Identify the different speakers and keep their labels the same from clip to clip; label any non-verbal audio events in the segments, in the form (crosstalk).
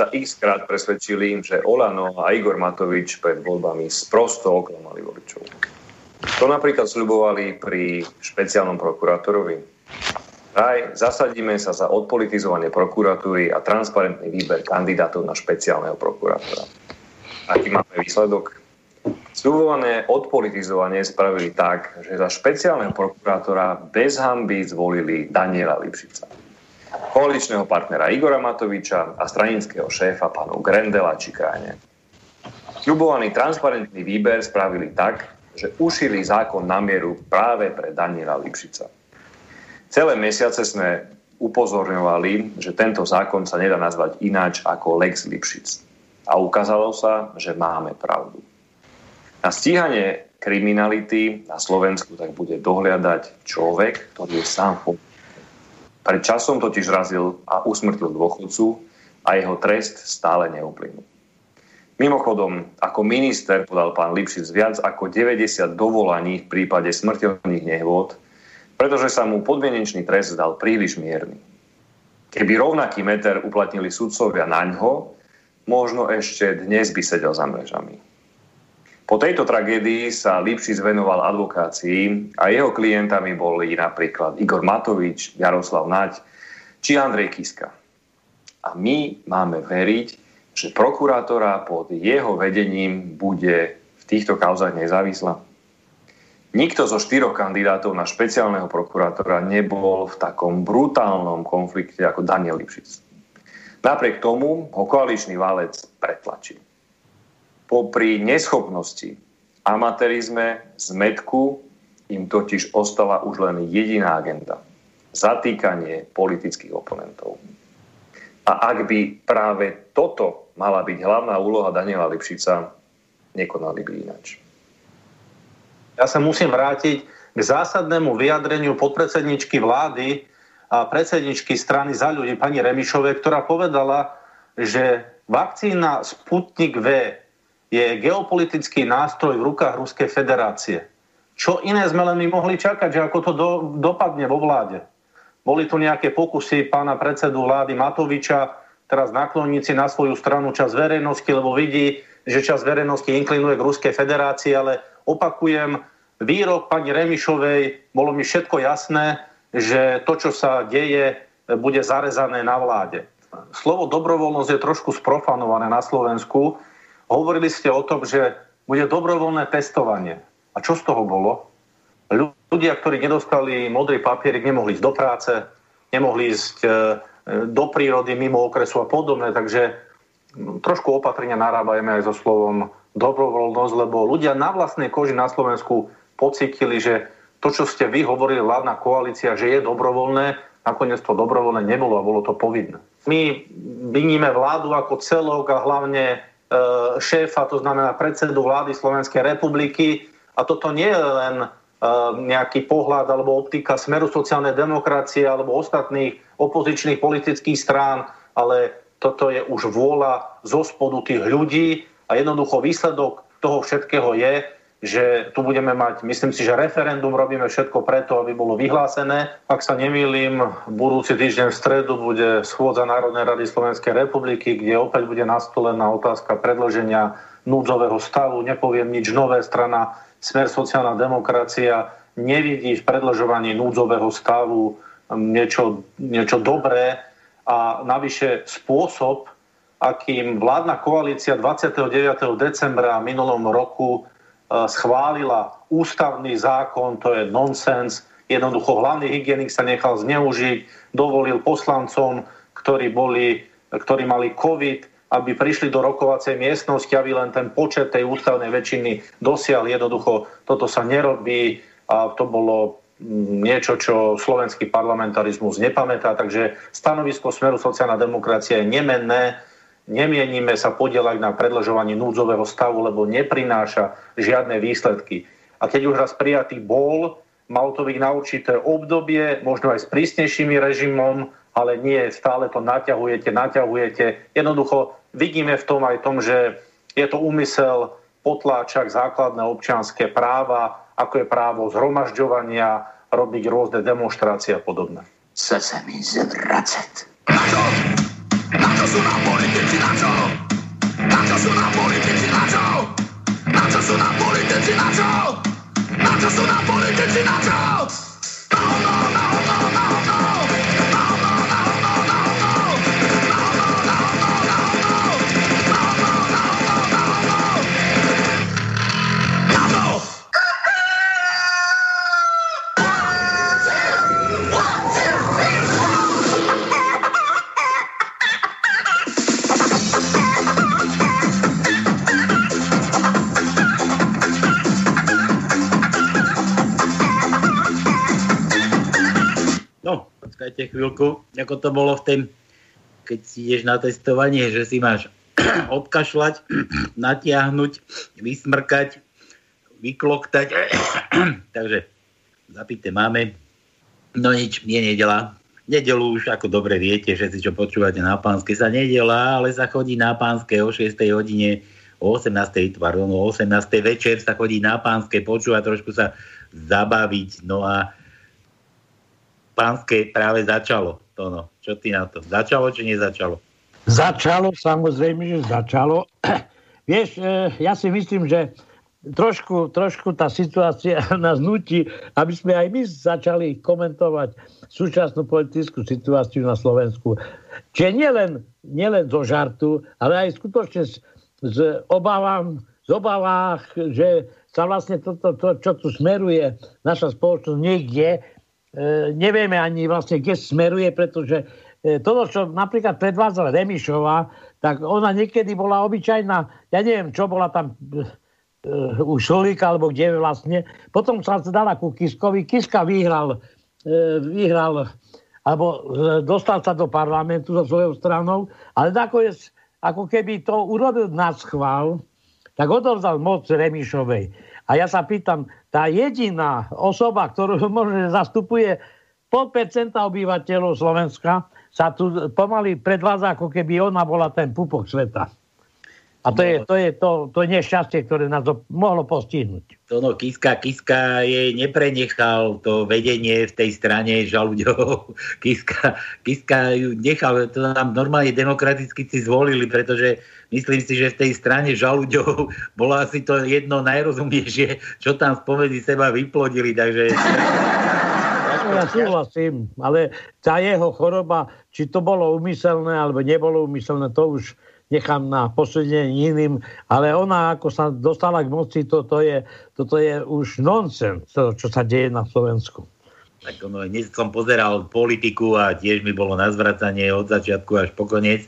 Speaker 1: sa x krát presvedčili, že Olano a Igor Matovič pred voľbami sprosto oklamali voličov. To napríklad slubovali pri špeciálnom prokurátorovi. Aj zasadíme sa za odpolitizovanie prokuratúry a transparentný výber kandidátov na špeciálneho prokurátora. Aký máme výsledok? Sľubované odpolitizovanie spravili tak, že za špeciálneho prokurátora bez hamby zvolili Daniela Lipšica koaličného partnera Igora Matoviča a stranického šéfa panu Grendela či Krajne. Sľubovaný transparentný výber spravili tak, že ušili zákon na mieru práve pre Daniela Lipšica. Celé mesiace sme upozorňovali, že tento zákon sa nedá nazvať ináč ako Lex Lipšic. A ukázalo sa, že máme pravdu. Na stíhanie kriminality na Slovensku tak bude dohliadať človek, ktorý je sám pred časom totiž razil a usmrtil dôchodcu a jeho trest stále neuplynul. Mimochodom, ako minister podal pán Lipšic viac ako 90 dovolaní v prípade smrteľných nehôd, pretože sa mu podmienečný trest zdal príliš mierny. Keby rovnaký meter uplatnili sudcovia na ňo, možno ešte dnes by sedel za mrežami. Po tejto tragédii sa Lipšic venoval advokácii a jeho klientami boli napríklad Igor Matovič, Jaroslav Naď či Andrej Kiska. A my máme veriť, že prokurátora pod jeho vedením bude v týchto kauzach nezávislá. Nikto zo štyroch kandidátov na špeciálneho prokurátora nebol v takom brutálnom konflikte ako Daniel Lipšic. Napriek tomu ho koaličný válec pretlačil popri neschopnosti, amatérizme, zmetku im totiž ostala už len jediná agenda. Zatýkanie politických oponentov. A ak by práve toto mala byť hlavná úloha Daniela Lipšica, nekonali by ináč.
Speaker 2: Ja sa musím vrátiť k zásadnému vyjadreniu podpredsedničky vlády a predsedničky strany za ľudí, pani Remišovej, ktorá povedala, že vakcína Sputnik V je geopolitický nástroj v rukách Ruskej federácie. Čo iné sme len my mohli čakať, že ako to do, dopadne vo vláde. Boli tu nejaké pokusy pána predsedu vlády Matoviča teraz nakloniť si na svoju stranu čas verejnosti, lebo vidí, že čas verejnosti inklinuje k Ruskej federácii, ale opakujem, výrok pani Remišovej, bolo mi všetko jasné, že to, čo sa deje, bude zarezané na vláde. Slovo dobrovoľnosť je trošku sprofanované na Slovensku, Hovorili ste o tom, že bude dobrovoľné testovanie. A čo z toho bolo? Ľudia, ktorí nedostali modrý papierik, nemohli ísť do práce, nemohli ísť e, do prírody mimo okresu a podobné, takže trošku opatrne narábajeme aj so slovom dobrovoľnosť, lebo ľudia na vlastnej koži na Slovensku pocítili, že to, čo ste vy hovorili, vládna koalícia, že je dobrovoľné, nakoniec to dobrovoľné nebolo a bolo to povinné. My viníme vládu ako celok a hlavne E, šéfa, to znamená predsedu vlády Slovenskej republiky. A toto nie je len e, nejaký pohľad alebo optika smeru sociálnej demokracie alebo ostatných opozičných politických strán, ale toto je už vôľa zo spodu tých ľudí a jednoducho výsledok toho všetkého je, že tu budeme mať, myslím si, že referendum robíme všetko preto, aby bolo vyhlásené. Ak sa nemýlim, budúci týždeň v stredu bude schôdza Národnej rady Slovenskej republiky, kde opäť bude nastolená otázka predloženia núdzového stavu. Nepoviem nič nové, strana Smer sociálna demokracia nevidí v predlžovaní núdzového stavu niečo, niečo dobré a navyše spôsob, akým vládna koalícia 29. decembra minulom roku schválila ústavný zákon, to je nonsens. Jednoducho hlavný hygienik sa nechal zneužiť, dovolil poslancom, ktorí, boli, ktorí mali COVID, aby prišli do rokovacej miestnosti, aby len ten počet tej ústavnej väčšiny dosial. Jednoducho toto sa nerobí a to bolo mm, niečo, čo slovenský parlamentarizmus nepamätá. Takže stanovisko Smeru sociálna demokracia je nemenné nemienime sa podielať na predlžovaní núdzového stavu, lebo neprináša žiadne výsledky. A keď už raz prijatý bol, mal to byť na určité obdobie, možno aj s prísnejšími režimom, ale nie, stále to naťahujete, naťahujete. Jednoducho vidíme v tom aj tom, že je to úmysel potláčať základné občianské práva, ako je právo zhromažďovania, robiť rôzne demonstrácie a podobné.
Speaker 3: Chce sa mi zvracať. Na čo? Na čo sú nám politici? Na čo? Na čo sú nám politici? Na čo? Na čo sú nám politici? Na čo? Na čo sú nám politici? Na čo? No, no, no, no, no,
Speaker 4: počkajte chvíľku, ako to bolo v tém, keď si ideš na testovanie, že si máš (clears throat) odkašľať, (clears throat) natiahnuť, vysmrkať, vykloktať. (clears throat) Takže zapité máme. No nič, je nedela. Nedelu už, ako dobre viete, že si čo počúvate na pánske, sa nedela, ale sa chodí na pánske o 6. hodine, o 18. pardon, o 18. večer sa chodí na pánske počúvať, trošku sa zabaviť. No a pánske práve začalo. To no. Čo ty na to? Začalo či nezačalo?
Speaker 5: Začalo, samozrejme, že začalo. (clears throat) Vieš, e, ja si myslím, že trošku, trošku tá situácia (laughs) nás nutí, aby sme aj my začali komentovať súčasnú politickú situáciu na Slovensku. Čiže nielen, nielen zo žartu, ale aj skutočne z, z obávam, z obávach, že sa vlastne toto, to, čo tu smeruje naša spoločnosť niekde, nevieme ani vlastne, kde smeruje, pretože e, toto, čo napríklad predvádzala Remišová, tak ona niekedy bola obyčajná, ja neviem, čo bola tam uh, u Šolíka, alebo kde vlastne. Potom sa dala ku Kiskovi. Kiska vyhral, vyhral alebo dostal sa do parlamentu so svojou stranou, ale nakoniec, ako keby to urobil na schvál, tak odovzdal moc Remišovej. A ja sa pýtam, tá jediná osoba, ktorú (laughs) možno zastupuje pol percenta obyvateľov Slovenska, sa tu pomaly predvádza, ako keby ona bola ten pupok sveta. A to, je, to, je to, to nešťastie, ktoré nás to mohlo postihnúť.
Speaker 4: To no, Kiska, Kiska jej neprenechal to vedenie v tej strane žalúďov. (laughs) Kiska, Kiska ju nechal, to nám normálne demokraticky si zvolili, pretože myslím si, že v tej strane žalúďov (laughs) bolo asi to jedno najrozumnejšie, čo tam spomedzi seba vyplodili, takže...
Speaker 5: Ja súhlasím, ale tá jeho choroba, či to bolo umyselné, alebo nebolo umyselné, to už nechám na posúdenie iným, ale ona, ako sa dostala k moci, toto je, toto je už nonsens, to, čo sa deje na Slovensku.
Speaker 4: Tak ono, dnes som pozeral politiku a tiež mi bolo na zvracanie od začiatku až po koniec.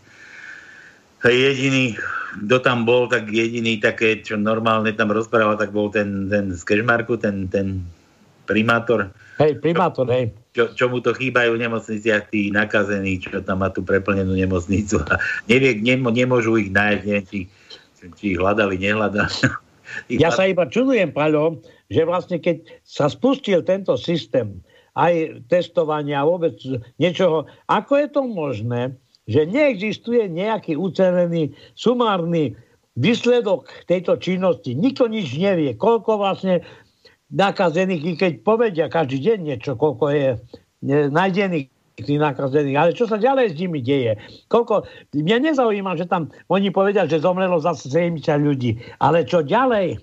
Speaker 4: Jediný, kto tam bol, tak jediný také, čo normálne tam rozprával, tak bol ten, ten z Kešmarku, ten, ten primátor.
Speaker 5: Hej, primátor, hej
Speaker 4: čo, čo mu to chýbajú v nemocniciach tí nakazení, čo tam má tú preplnenú nemocnicu a nevie, nemo, nemôžu ich nájsť, neviem, či, či ich hľadali, nehľadali. (laughs)
Speaker 5: Ja sa iba čudujem, Paľo, že vlastne keď sa spustil tento systém aj testovania vôbec niečoho, ako je to možné, že neexistuje nejaký ucelený sumárny výsledok tejto činnosti. Nikto nič nevie, koľko vlastne nakazených, keď povedia každý deň niečo, koľko je nájdených tých nakazených. Ale čo sa ďalej s nimi deje? Koľko... Mňa nezaujíma, že tam oni povedia, že zomrelo zase 70 ľudí. Ale čo ďalej?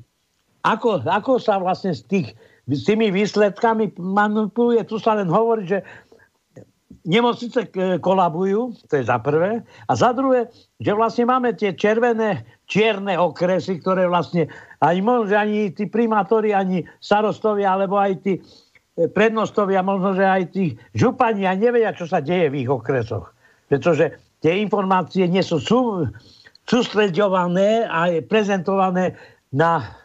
Speaker 5: Ako, ako sa vlastne s, tých, s tými výsledkami manipuluje? Tu sa len hovorí, že nemocnice kolabujú, to je za prvé. A za druhé, že vlastne máme tie červené, čierne okresy, ktoré vlastne ani možno, ani tí primátori, ani starostovia, alebo aj tí e, prednostovia, možno, že aj tí župania nevedia, čo sa deje v ich okresoch. Pretože tie informácie nie sú sústreďované a prezentované na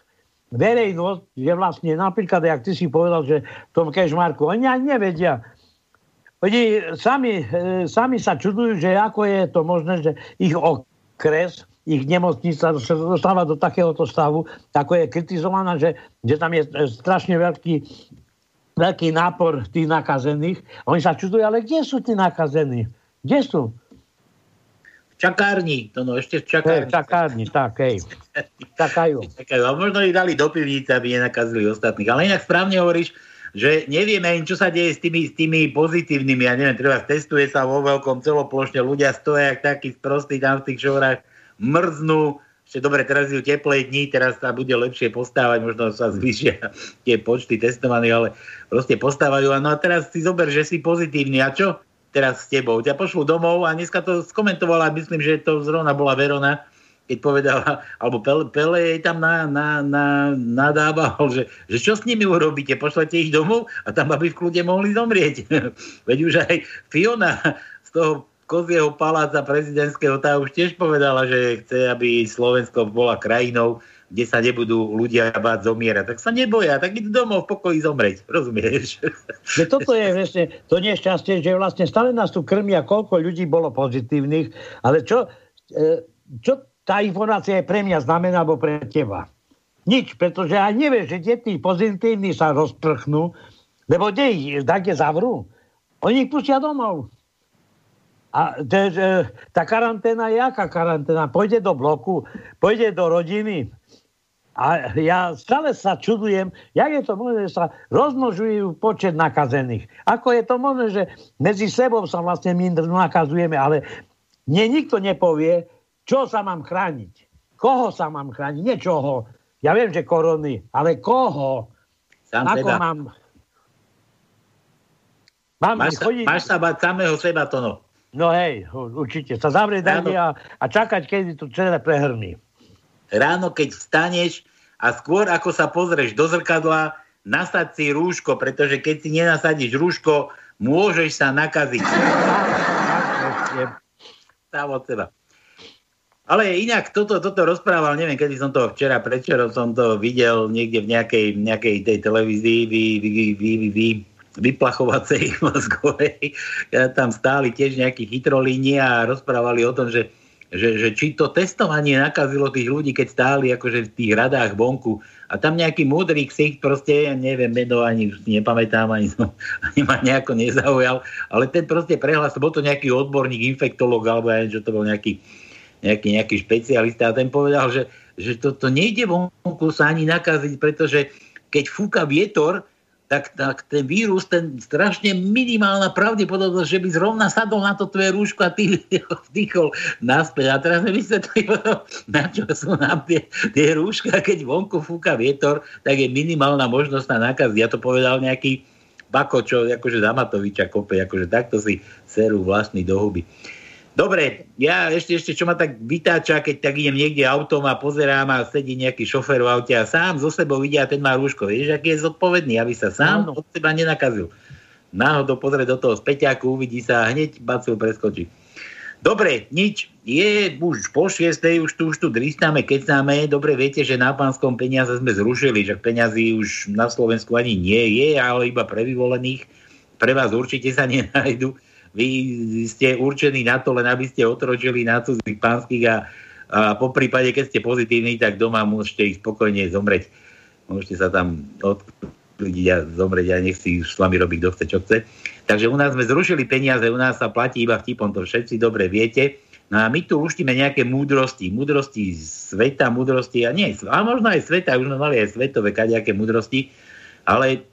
Speaker 5: verejnosť, že vlastne napríklad, jak ty si povedal, že v tom Kešmarku, oni ani nevedia. Oni sami, e, sami sa čudujú, že ako je to možné, že ich ok kres, ich nemocnica dostáva do takéhoto stavu, ako je kritizovaná, že, že tam je strašne veľký, veľký nápor tých nakazených. Oni sa čudujú, ale kde sú tí nakazení? Kde sú?
Speaker 4: V čakárni, to no ešte v čakárni.
Speaker 5: v čakárni, tak, hej. (laughs) Čakajú.
Speaker 4: Čakajú. A možno ich dali do pivnice, aby nenakazili ostatných. Ale inak správne hovoríš, že nevieme im, čo sa deje s tými, s tými pozitívnymi. Ja neviem, treba testuje sa vo veľkom celoplošne, ľudia stoja jak takí sprostí tam v tých šorách, mrznú, ešte dobre, teraz ju teplé dní, teraz sa bude lepšie postávať, možno sa zvýšia (laughs) tie počty testovaných, ale proste postávajú. No a teraz si zober, že si pozitívny. A čo teraz s tebou? Ťa pošlu domov a dneska to skomentovala, myslím, že to zrovna bola Verona, keď povedala, alebo Pele, Pele jej tam na, na, na, nadával, že, že čo s nimi urobíte, pošlete ich domov a tam aby v kľude mohli zomrieť. (laughs) Veď už aj Fiona z toho kozieho paláca prezidentského, tá už tiež povedala, že chce, aby Slovensko bola krajinou, kde sa nebudú ľudia báť zomierať. Tak sa neboja, tak idú domov v pokoji zomrieť, rozumieš?
Speaker 5: Že toto je vlastne to nešťastie, že vlastne stále nás tu krmia, koľko ľudí bolo pozitívnych, ale čo, e, čo tá informácia je pre mňa znamená, alebo pre teba. Nič, pretože aj nevieš, že kde tí pozitívni sa rozprchnú, lebo kde ich, kde zavrú. Oni ich pustia domov. A te, te, tá karanténa je aká karanténa? Pôjde do bloku, pôjde do rodiny. A ja stále sa čudujem, jak je to možné, že sa rozmnožujú počet nakazených. Ako je to možné, že medzi sebou sa vlastne my nakazujeme, ale mne nikto nepovie, čo sa mám chrániť? Koho sa mám chrániť? Nie čoho. Ja viem, že korony, ale koho?
Speaker 4: Sám
Speaker 5: Ako
Speaker 4: seba.
Speaker 5: mám... Mám
Speaker 4: Máš sa,
Speaker 5: chodiť...
Speaker 4: máš sa bať samého seba, to no.
Speaker 5: No hej, určite. Sa zavrieť a, a čakať, kedy to celé prehrní.
Speaker 4: Ráno, keď vstaneš a skôr ako sa pozrieš do zrkadla, nasad si rúško, pretože keď si nenasadíš rúško, môžeš sa nakaziť. Sám od seba. Ale inak toto, toto rozprával, neviem, kedy som to včera, predčerom som to videl niekde v nejakej, nejakej tej televízii vy, vy, vy, vy, vy, vy, vyplachovacej (laughs) mozgovej. Tam stáli tiež nejakí chytrolíni a rozprávali o tom, že, že, že či to testovanie nakazilo tých ľudí, keď stáli akože v tých radách vonku. A tam nejaký múdry ksicht, proste, neviem, meno ani si nepamätám, ani, som, (laughs) ani ma nejako nezaujal, ale ten proste prehlas, bol to nejaký odborník, infektolog, alebo ja neviem, že to bol nejaký, nejaký, nejaký špecialista a ten povedal, že, že toto nejde vonku sa ani nakaziť, pretože keď fúka vietor, tak, tak ten vírus, ten strašne minimálna pravdepodobnosť, že by zrovna sadol na to tvoje rúško a ty (laughs) ho vdýchol naspäť. A teraz mi vysvetlí, na čo sú nám tie, tie rúška, keď vonku fúka vietor, tak je minimálna možnosť na nákaz. Ja to povedal nejaký Bako, čo akože za Matoviča kope, akože takto si serú vlastný do huby. Dobre, ja ešte, ešte čo ma tak vytáča, keď tak idem niekde autom a pozerám a sedí nejaký šofér v aute a sám zo sebou vidia ten má rúško. Vieš, aký je zodpovedný, aby sa sám
Speaker 5: Áno.
Speaker 4: od seba nenakazil. Náhodou pozrie do toho späťaku, uvidí sa a hneď bacil preskočí. Dobre, nič. Je už po šiestej, už tu, už tu dristáme, kecáme. Dobre, viete, že na pánskom peniaze sme zrušili, že peniazy už na Slovensku ani nie je, ale iba pre vyvolených. Pre vás určite sa nenajdu. Vy ste určení na to, len aby ste otročili na cudzích pánskych a, a po prípade, keď ste pozitívni, tak doma môžete ich spokojne zomrieť. Môžete sa tam odkľudiť a zomrieť a nech si s vami robí kto chce, čo chce. Takže u nás sme zrušili peniaze, u nás sa platí iba vtipom, to všetci dobre viete. No a my tu luštíme nejaké múdrosti, múdrosti sveta, múdrosti, a nie, a možno aj sveta, už sme mali aj svetové kadejaké múdrosti, ale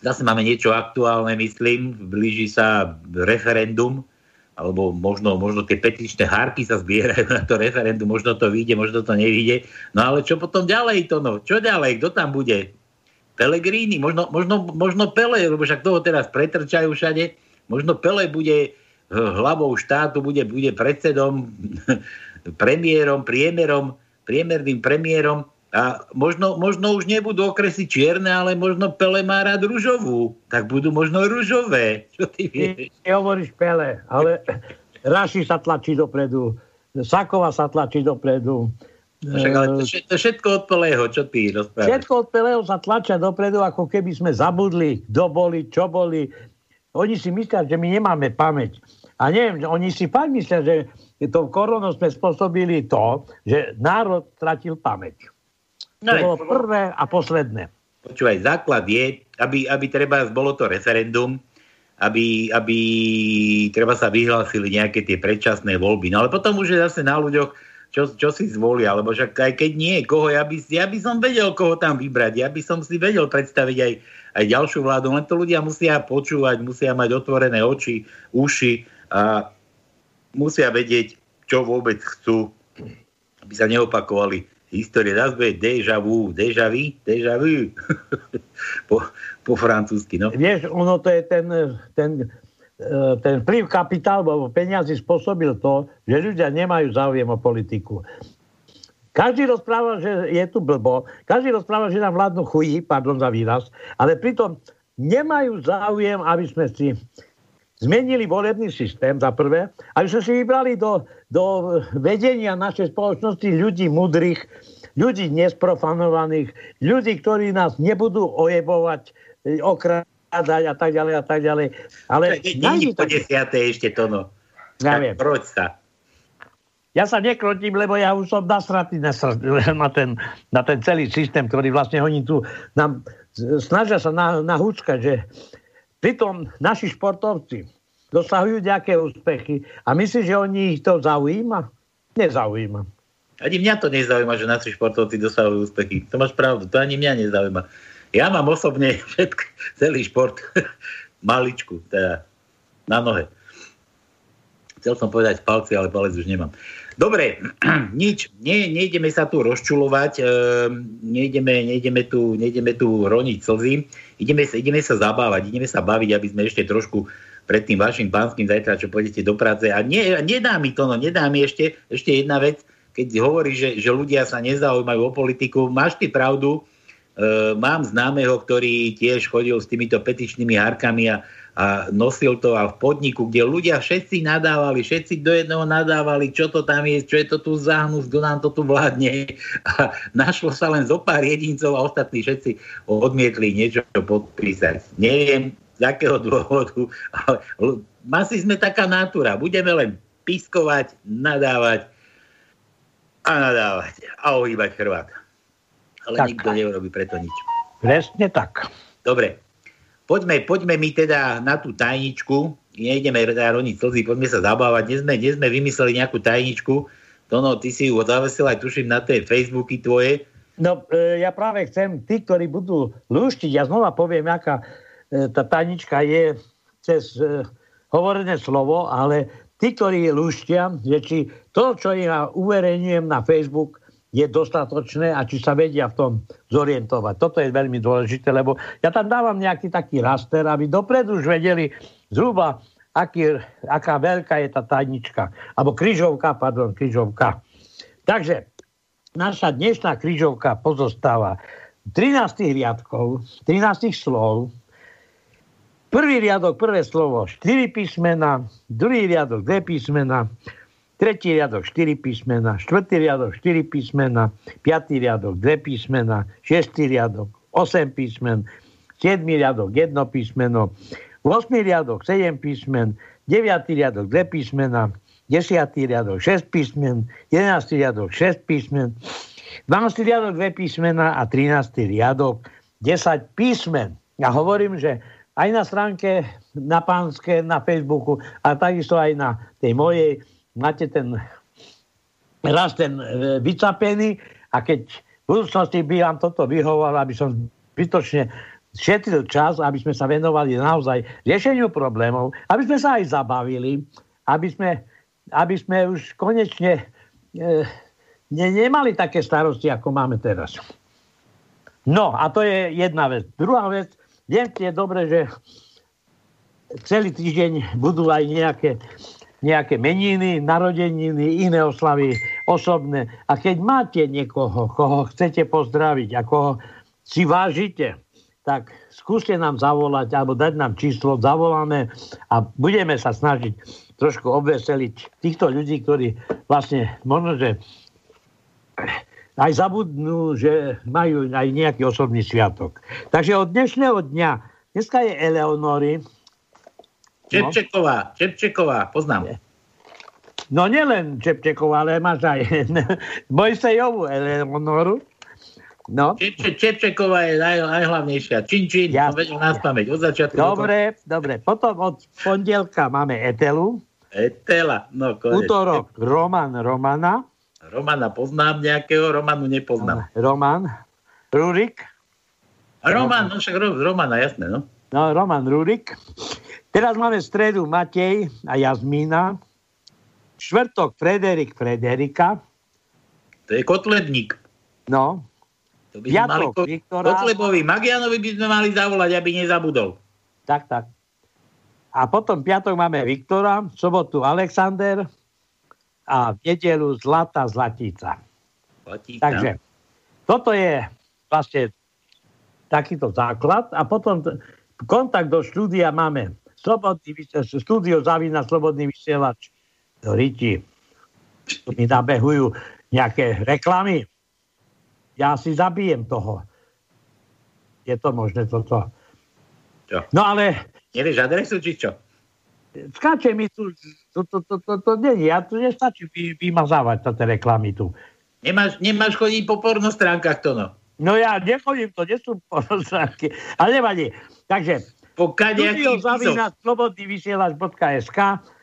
Speaker 4: zase máme niečo aktuálne, myslím, blíži sa referendum, alebo možno, možno tie petičné hárky sa zbierajú na to referendum, možno to vyjde, možno to nevyjde. No ale čo potom ďalej to no? Čo ďalej? Kto tam bude? Pelegrini, možno, možno, možno Pele, lebo však toho teraz pretrčajú všade. Možno Pele bude eh, hlavou štátu, bude, bude predsedom, (laughs) premiérom, priemerom, priemerným premiérom a možno, možno už nebudú okresy čierne, ale možno Pele má rád ružovú. Tak budú možno ružové. Čo ty vieš?
Speaker 5: Ty hovoríš Pele, ale Raši sa tlačí dopredu, Sakova sa tlačí dopredu.
Speaker 4: Však, ale to, všet- to všetko od Peleho, čo ty rozprávaš?
Speaker 5: Všetko od Peleho sa tlačia dopredu, ako keby sme zabudli, kto boli, čo boli. Oni si myslia, že my nemáme pamäť. A neviem, oni si fakt myslia, že tou koronou sme spôsobili to, že národ stratil pamäť.
Speaker 4: No,
Speaker 5: To bolo prvé a posledné.
Speaker 4: Počúvaj, základ je, aby, aby treba bolo to referendum, aby, aby treba sa vyhlásili nejaké tie predčasné voľby. No ale potom už je zase na ľuďoch, čo, čo si zvolia, lebo však aj keď nie, koho, ja by, ja by som vedel, koho tam vybrať, ja by som si vedel predstaviť aj, aj ďalšiu vládu, len to ľudia musia počúvať, musia mať otvorené oči, uši a musia vedieť, čo vôbec chcú, aby sa neopakovali histórie. Zás bude déjà vu, déjà vu, déjà vu. (laughs) po, po francúzsky, no.
Speaker 5: Vieš, ono to je ten, ten, e, ten vplyv kapitálu peniazy spôsobil to, že ľudia nemajú záujem o politiku. Každý rozpráva, že je tu blbo, každý rozpráva, že nám vládnu chují, pardon za výraz, ale pritom nemajú záujem, aby sme si zmenili volebný systém za prvé, aby sme si vybrali do, do vedenia našej spoločnosti ľudí mudrých, ľudí nesprofanovaných, ľudí, ktorí nás nebudú ojebovať, e, okrádať a tak ďalej a tak ďalej. Ale nájdi
Speaker 4: po desiaté ešte to, no.
Speaker 5: Ja viem.
Speaker 4: Proč sa?
Speaker 5: Ja sa nekrotím, lebo ja už som nasratý na, sr- (laughs) na, ten, na ten celý systém, ktorý vlastne oni tu nám snažia sa na, nahúčkať, že pritom naši športovci dosahujú nejaké úspechy a myslíš, že oni ich to zaujíma? Nezaujíma.
Speaker 4: Ani mňa to nezaujíma, že naši športovci dosahujú úspechy. To máš pravdu, to ani mňa nezaujíma. Ja mám osobne (laughs) všetko, celý šport (laughs) maličku, teda na nohe. Chcel som povedať palci, ale palec už nemám. Dobre, (clears throat) nič, nie, nejdeme sa tu rozčulovať, e, nejdeme, nejdeme, tu, nejdeme tu roniť slzy, ideme, sa- ideme sa zabávať, ideme sa baviť, aby sme ešte trošku pred tým vašim pánským zajtra, čo pôjdete do práce. A nie, nedá mi to, no nedá mi ešte, ešte jedna vec, keď hovorí, že, že ľudia sa nezaujímajú o politiku, máš ty pravdu, E, mám známeho, ktorý tiež chodil s týmito petičnými hárkami a, a nosil to a v podniku, kde ľudia všetci nadávali, všetci do jedného nadávali, čo to tam je, čo je to tu zahnúť, kto nám to tu vládne. (laughs) A našlo sa len zo pár jedincov a ostatní všetci odmietli niečo podpísať. Neviem, z akého dôvodu, (laughs) ale asi sme taká natúra. Budeme len piskovať, nadávať a nadávať a ohýbať chrbát. Ale
Speaker 5: Tak.
Speaker 4: nikto neurobi preto nič.
Speaker 5: Presne tak.
Speaker 4: Dobre, poďme, poďme mi teda na tú tajničku, nejdeme teda roniť slzy, poďme sa zabávať, dnes sme, dnes sme vymysleli nejakú tajničku, Tono, ty si ju zavesil aj tuším na tie Facebooky tvoje,
Speaker 5: No, e, ja práve chcem, tí, ktorí budú lúštiť, ja znova poviem, aká e, tá tanička je cez e, hovorené slovo, ale tí, ktorí lúštia, že či to, čo ja uverejňujem na Facebook, je dostatočné a či sa vedia v tom zorientovať. Toto je veľmi dôležité, lebo ja tam dávam nejaký taký raster, aby dopredu už vedeli zhruba, aký, aká veľká je tá tajnička. Alebo kryžovka, pardon, kryžovka. Takže naša dnešná križovka pozostáva 13 riadkov, 13 slov. Prvý riadok, prvé slovo, 4 písmena, druhý riadok, 2 písmena, tretí riadok, 4 písmena, štvrtý riadok, 4 písmena, piatý riadok, 2 písmena, šiestý riadok, 8 písmen, 7 riadok, 1 písmeno, 8 riadok, 7 písmen, 9 riadok, 2 písmena, 10. riadok 6 písmen, 11. riadok 6 písmen, 12. riadok 2 písmena a 13. riadok 10 písmen. Ja hovorím, že aj na stránke na pánske, na Facebooku a takisto aj na tej mojej máte ten raz ten e, vycapený a keď v budúcnosti by vám toto vyhovoval, aby som zbytočne šetril čas, aby sme sa venovali naozaj riešeniu problémov, aby sme sa aj zabavili, aby sme, aby sme už konečne e, ne, nemali také starosti, ako máme teraz. No a to je jedna vec. Druhá vec, viem, je dobre, že celý týždeň budú aj nejaké, nejaké meniny, narodeniny, iné oslavy osobné. A keď máte niekoho, koho chcete pozdraviť a koho si vážite, tak skúste nám zavolať alebo dať nám číslo, zavoláme a budeme sa snažiť trošku obveseliť týchto ľudí, ktorí vlastne možno, že aj zabudnú, že majú aj nejaký osobný sviatok. Takže od dnešného dňa, dneska je Eleonory,
Speaker 4: Čepčeková, Čepčeková, poznám.
Speaker 5: No nielen Čepčeková, ale máš aj (laughs) Mojsejovu Eleonoru. No.
Speaker 4: Čep, Čepčeková je naj, najhlavnejšia. Čin, čin, ja. vedel nás pamäť od začiatku.
Speaker 5: Dobre, do dobre. Potom od pondelka máme Etelu.
Speaker 4: Etela, no konec.
Speaker 5: Útorok Roman Romana.
Speaker 4: Romana poznám nejakého, Romanu nepoznám.
Speaker 5: Roman. Rurik.
Speaker 4: Roman, no však Romana, jasné, no.
Speaker 5: No, Roman Rurik. Teraz máme stredu Matej a Jazmína. Štvrtok Frederik Frederika.
Speaker 4: To je Kotlebník.
Speaker 5: No.
Speaker 4: To by mali ko- Viktora. Kotlebovi Magianovi by sme mali zavolať, aby nezabudol.
Speaker 5: Tak, tak. A potom piatok máme Viktora, v sobotu Alexander a v nedelu Zlata Zlatica.
Speaker 4: Zlatica.
Speaker 5: Takže toto je vlastne takýto základ a potom t- kontakt do štúdia máme slobodný, štúdio Zavina Slobodný vysielač Riti. Tu mi nabehujú nejaké reklamy. Ja si zabijem toho. Je to možné toto?
Speaker 4: Čo?
Speaker 5: No ale
Speaker 4: Nevieš adresu, či čo?
Speaker 5: skáče mi tu, to, to, to, to, to nie, ja tu nestačí vy, vymazávať tie reklamy tu.
Speaker 4: Nemáš, nemáš chodiť po porno stránkach, to no.
Speaker 5: No ja nechodím, to nie sú pornostránky, ale nevadí. Takže studio zavínať slobodnyvysielač.sk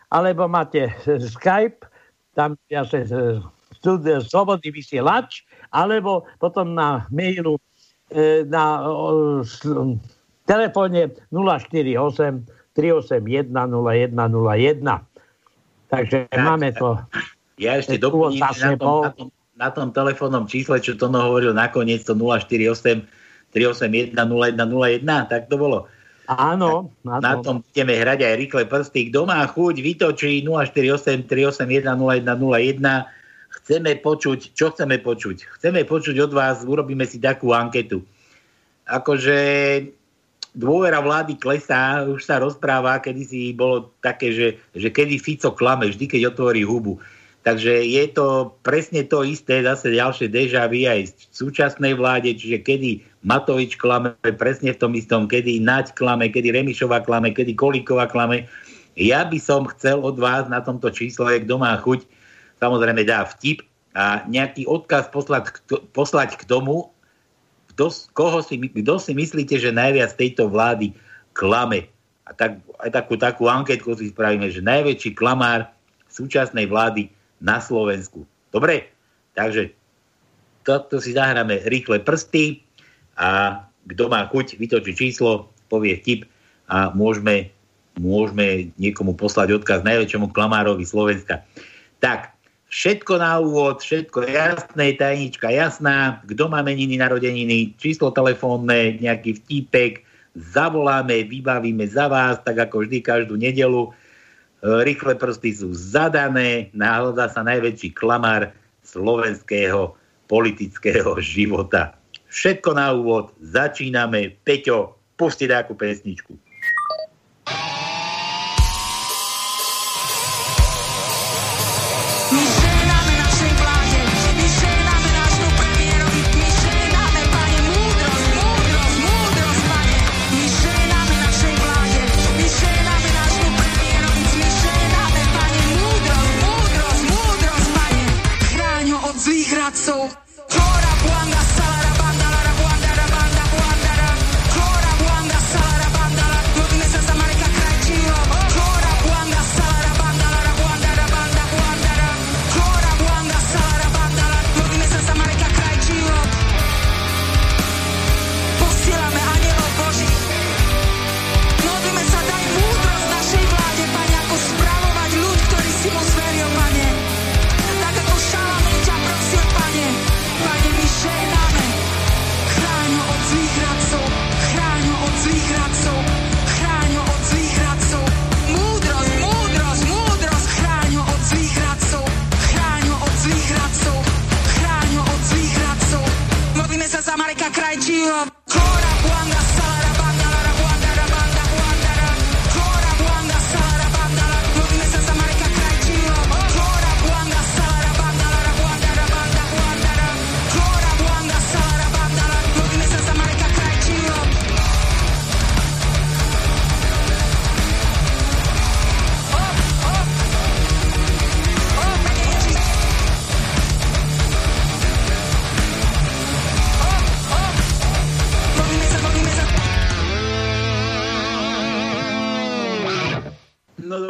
Speaker 5: alebo máte e, Skype, tam ja sa e, studio slobodný vysielač, alebo potom na mailu e, na telefóne 048 381 0101. Takže
Speaker 4: Tak,
Speaker 5: máme to.
Speaker 4: Ja ešte doplním, na tom, na, tom, na tom telefónnom čísle, čo Tono hovoril nakoniec, to 048 381 0101, tak to bolo.
Speaker 5: Áno,
Speaker 4: Na
Speaker 5: áno.
Speaker 4: tom budeme hrať aj rýchle prsty. Kto má chuť, vytočí 048 381 0101. Chceme počuť, čo chceme počuť? Chceme počuť od vás, urobíme si takú anketu. Akože dôvera vlády klesá, už sa rozpráva, kedy si bolo také, že, že kedy Fico klame, vždy keď otvorí hubu. Takže je to presne to isté, zase ďalšie deja vu aj v súčasnej vláde, čiže kedy Matovič klame, presne v tom istom, kedy Naď klame, kedy Remišová klame, kedy Kolíková klame. Ja by som chcel od vás na tomto čísle, kto má chuť, samozrejme dá vtip a nejaký odkaz poslať, poslať k tomu, kto, koho si, kto si myslíte, že najviac tejto vlády klame. A tak, aj takú, takú anketku si spravíme, že najväčší klamár súčasnej vlády na Slovensku. Dobre? Takže toto si zahráme rýchle prsty a kto má chuť, vytočí číslo, povie tip a môžeme, môžeme niekomu poslať odkaz najväčšomu klamárovi Slovenska. Tak, všetko na úvod, všetko jasné, tajnička jasná, kto má meniny, narodeniny, číslo telefónne, nejaký vtípek, zavoláme, vybavíme za vás, tak ako vždy každú nedelu. E, Rýchle prsty sú zadané, náhľadá sa najväčší klamár slovenského politického života. Všetko na úvod, začíname. Peťo, pusti nejakú pesničku.
Speaker 6: My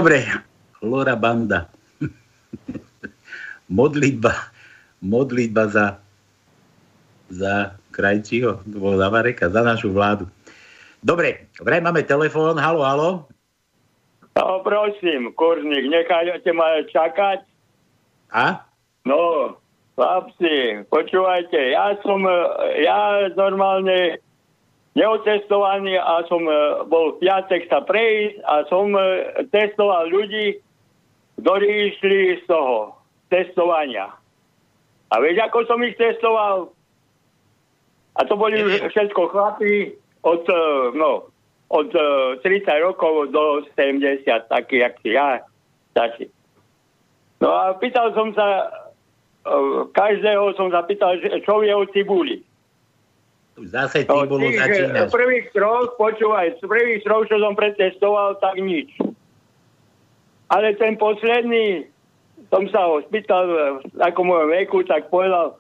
Speaker 4: dobre, Lora Banda. (laughs) modlitba, modlitba za, za Krajčího, za Mareka, za našu vládu. Dobre, vraj máme telefón, halo, halo.
Speaker 7: No prosím, kurník, nechajte ma čakať.
Speaker 4: A?
Speaker 7: No, chlapci, počúvajte, ja som, e, ja normálne neotestovaný a som e, bol v piatek sa prejsť a som e, testoval ľudí, ktorí išli z toho testovania. A vieš, ako som ich testoval? A to boli všetko chlapí od, e, no, od e, 30 rokov do 70, taký, jak si ja, taký. No a pýtal som sa, každého som sa pýtal, že čo vie o cibuli.
Speaker 4: Zase
Speaker 7: No, e,
Speaker 4: začínaš.
Speaker 7: prvých troch, počúvaj, z prvých troch, čo som pretestoval, tak nič. Ale ten posledný, som sa ho spýtal e, v takom mojom veku, tak povedal,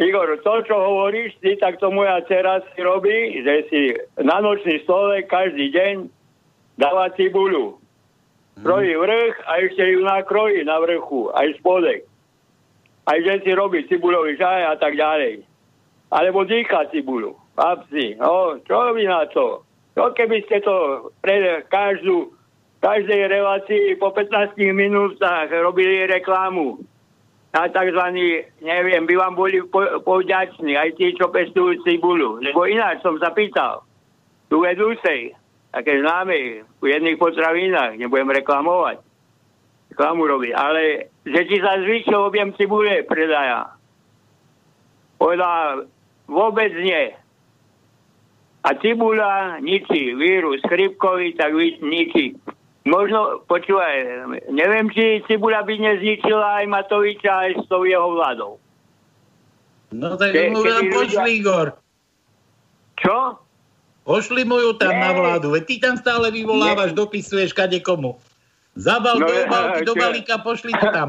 Speaker 7: Igor, to, čo hovoríš, ty, tak to moja dcera si robí, že si na nočný stole každý deň dáva cibuľu. Krojí vrch a ešte ju nakrojí na vrchu, aj spodek. Aj že si robí cibuľový čaj a tak ďalej. Alebo dýcha cibuľu. Chlapci, no, čo vy na to? Čo keby ste to pre každú, každej relácii po 15 minútach robili reklamu na tzv. neviem, by vám boli po, povďační aj tí, čo pestujú cibuľu. Lebo ináč som sa pýtal, tu je Dusej, také známe v jedných potravinách, nebudem reklamovať, reklamu robiť, ale že či sa zvýšil objem cibule predaja. Povedal, vôbec nie. A cibula ničí, vírus chrypkový, tak ničí. Možno, počúvaj, neviem, či cibula by nezničila aj Matoviča aj s tou jeho vládou.
Speaker 4: No tak
Speaker 7: Ke-
Speaker 4: mu
Speaker 7: kedy
Speaker 4: pošli,
Speaker 7: ľudia-
Speaker 4: Igor.
Speaker 7: Čo?
Speaker 4: Pošli mu ju tam
Speaker 7: Nie.
Speaker 4: na vládu. Veď ty tam stále vyvolávaš, dopisuješ kade komu. Zabal
Speaker 7: No,
Speaker 4: do obálky, (laughs) do balíka, pošli to tam.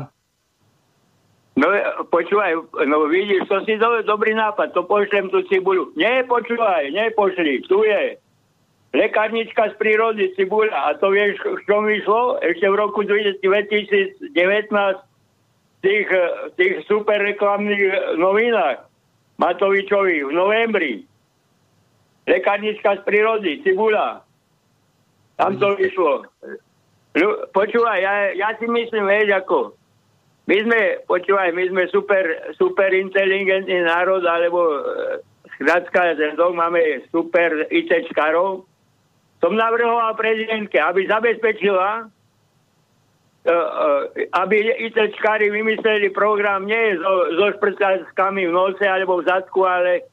Speaker 7: No počúvaj, no vidíš, to si do, dobrý nápad, to pošlem tú cibuľu. Nie, počúvaj, nepošli, tu je lekárnička z prírody cibuľa a to vieš, v čom vyšlo? Ešte v roku 2019 v tých, eh, tých super reklamných eh, novinách Matovičových v novembri. Lekárnička z prírody, cibuľa. Tam to vyšlo. Ľu- Počúvaj, ja, ja si myslím, vieš, ako my sme, počúvaj, my sme super, super inteligentný národ, alebo skrátka, ten dom máme super ITčkarov. Som navrhoval prezidentke, aby zabezpečila, e, e, aby ITčkári vymysleli program nie so, so šprcačkami v nose alebo v zadku, ale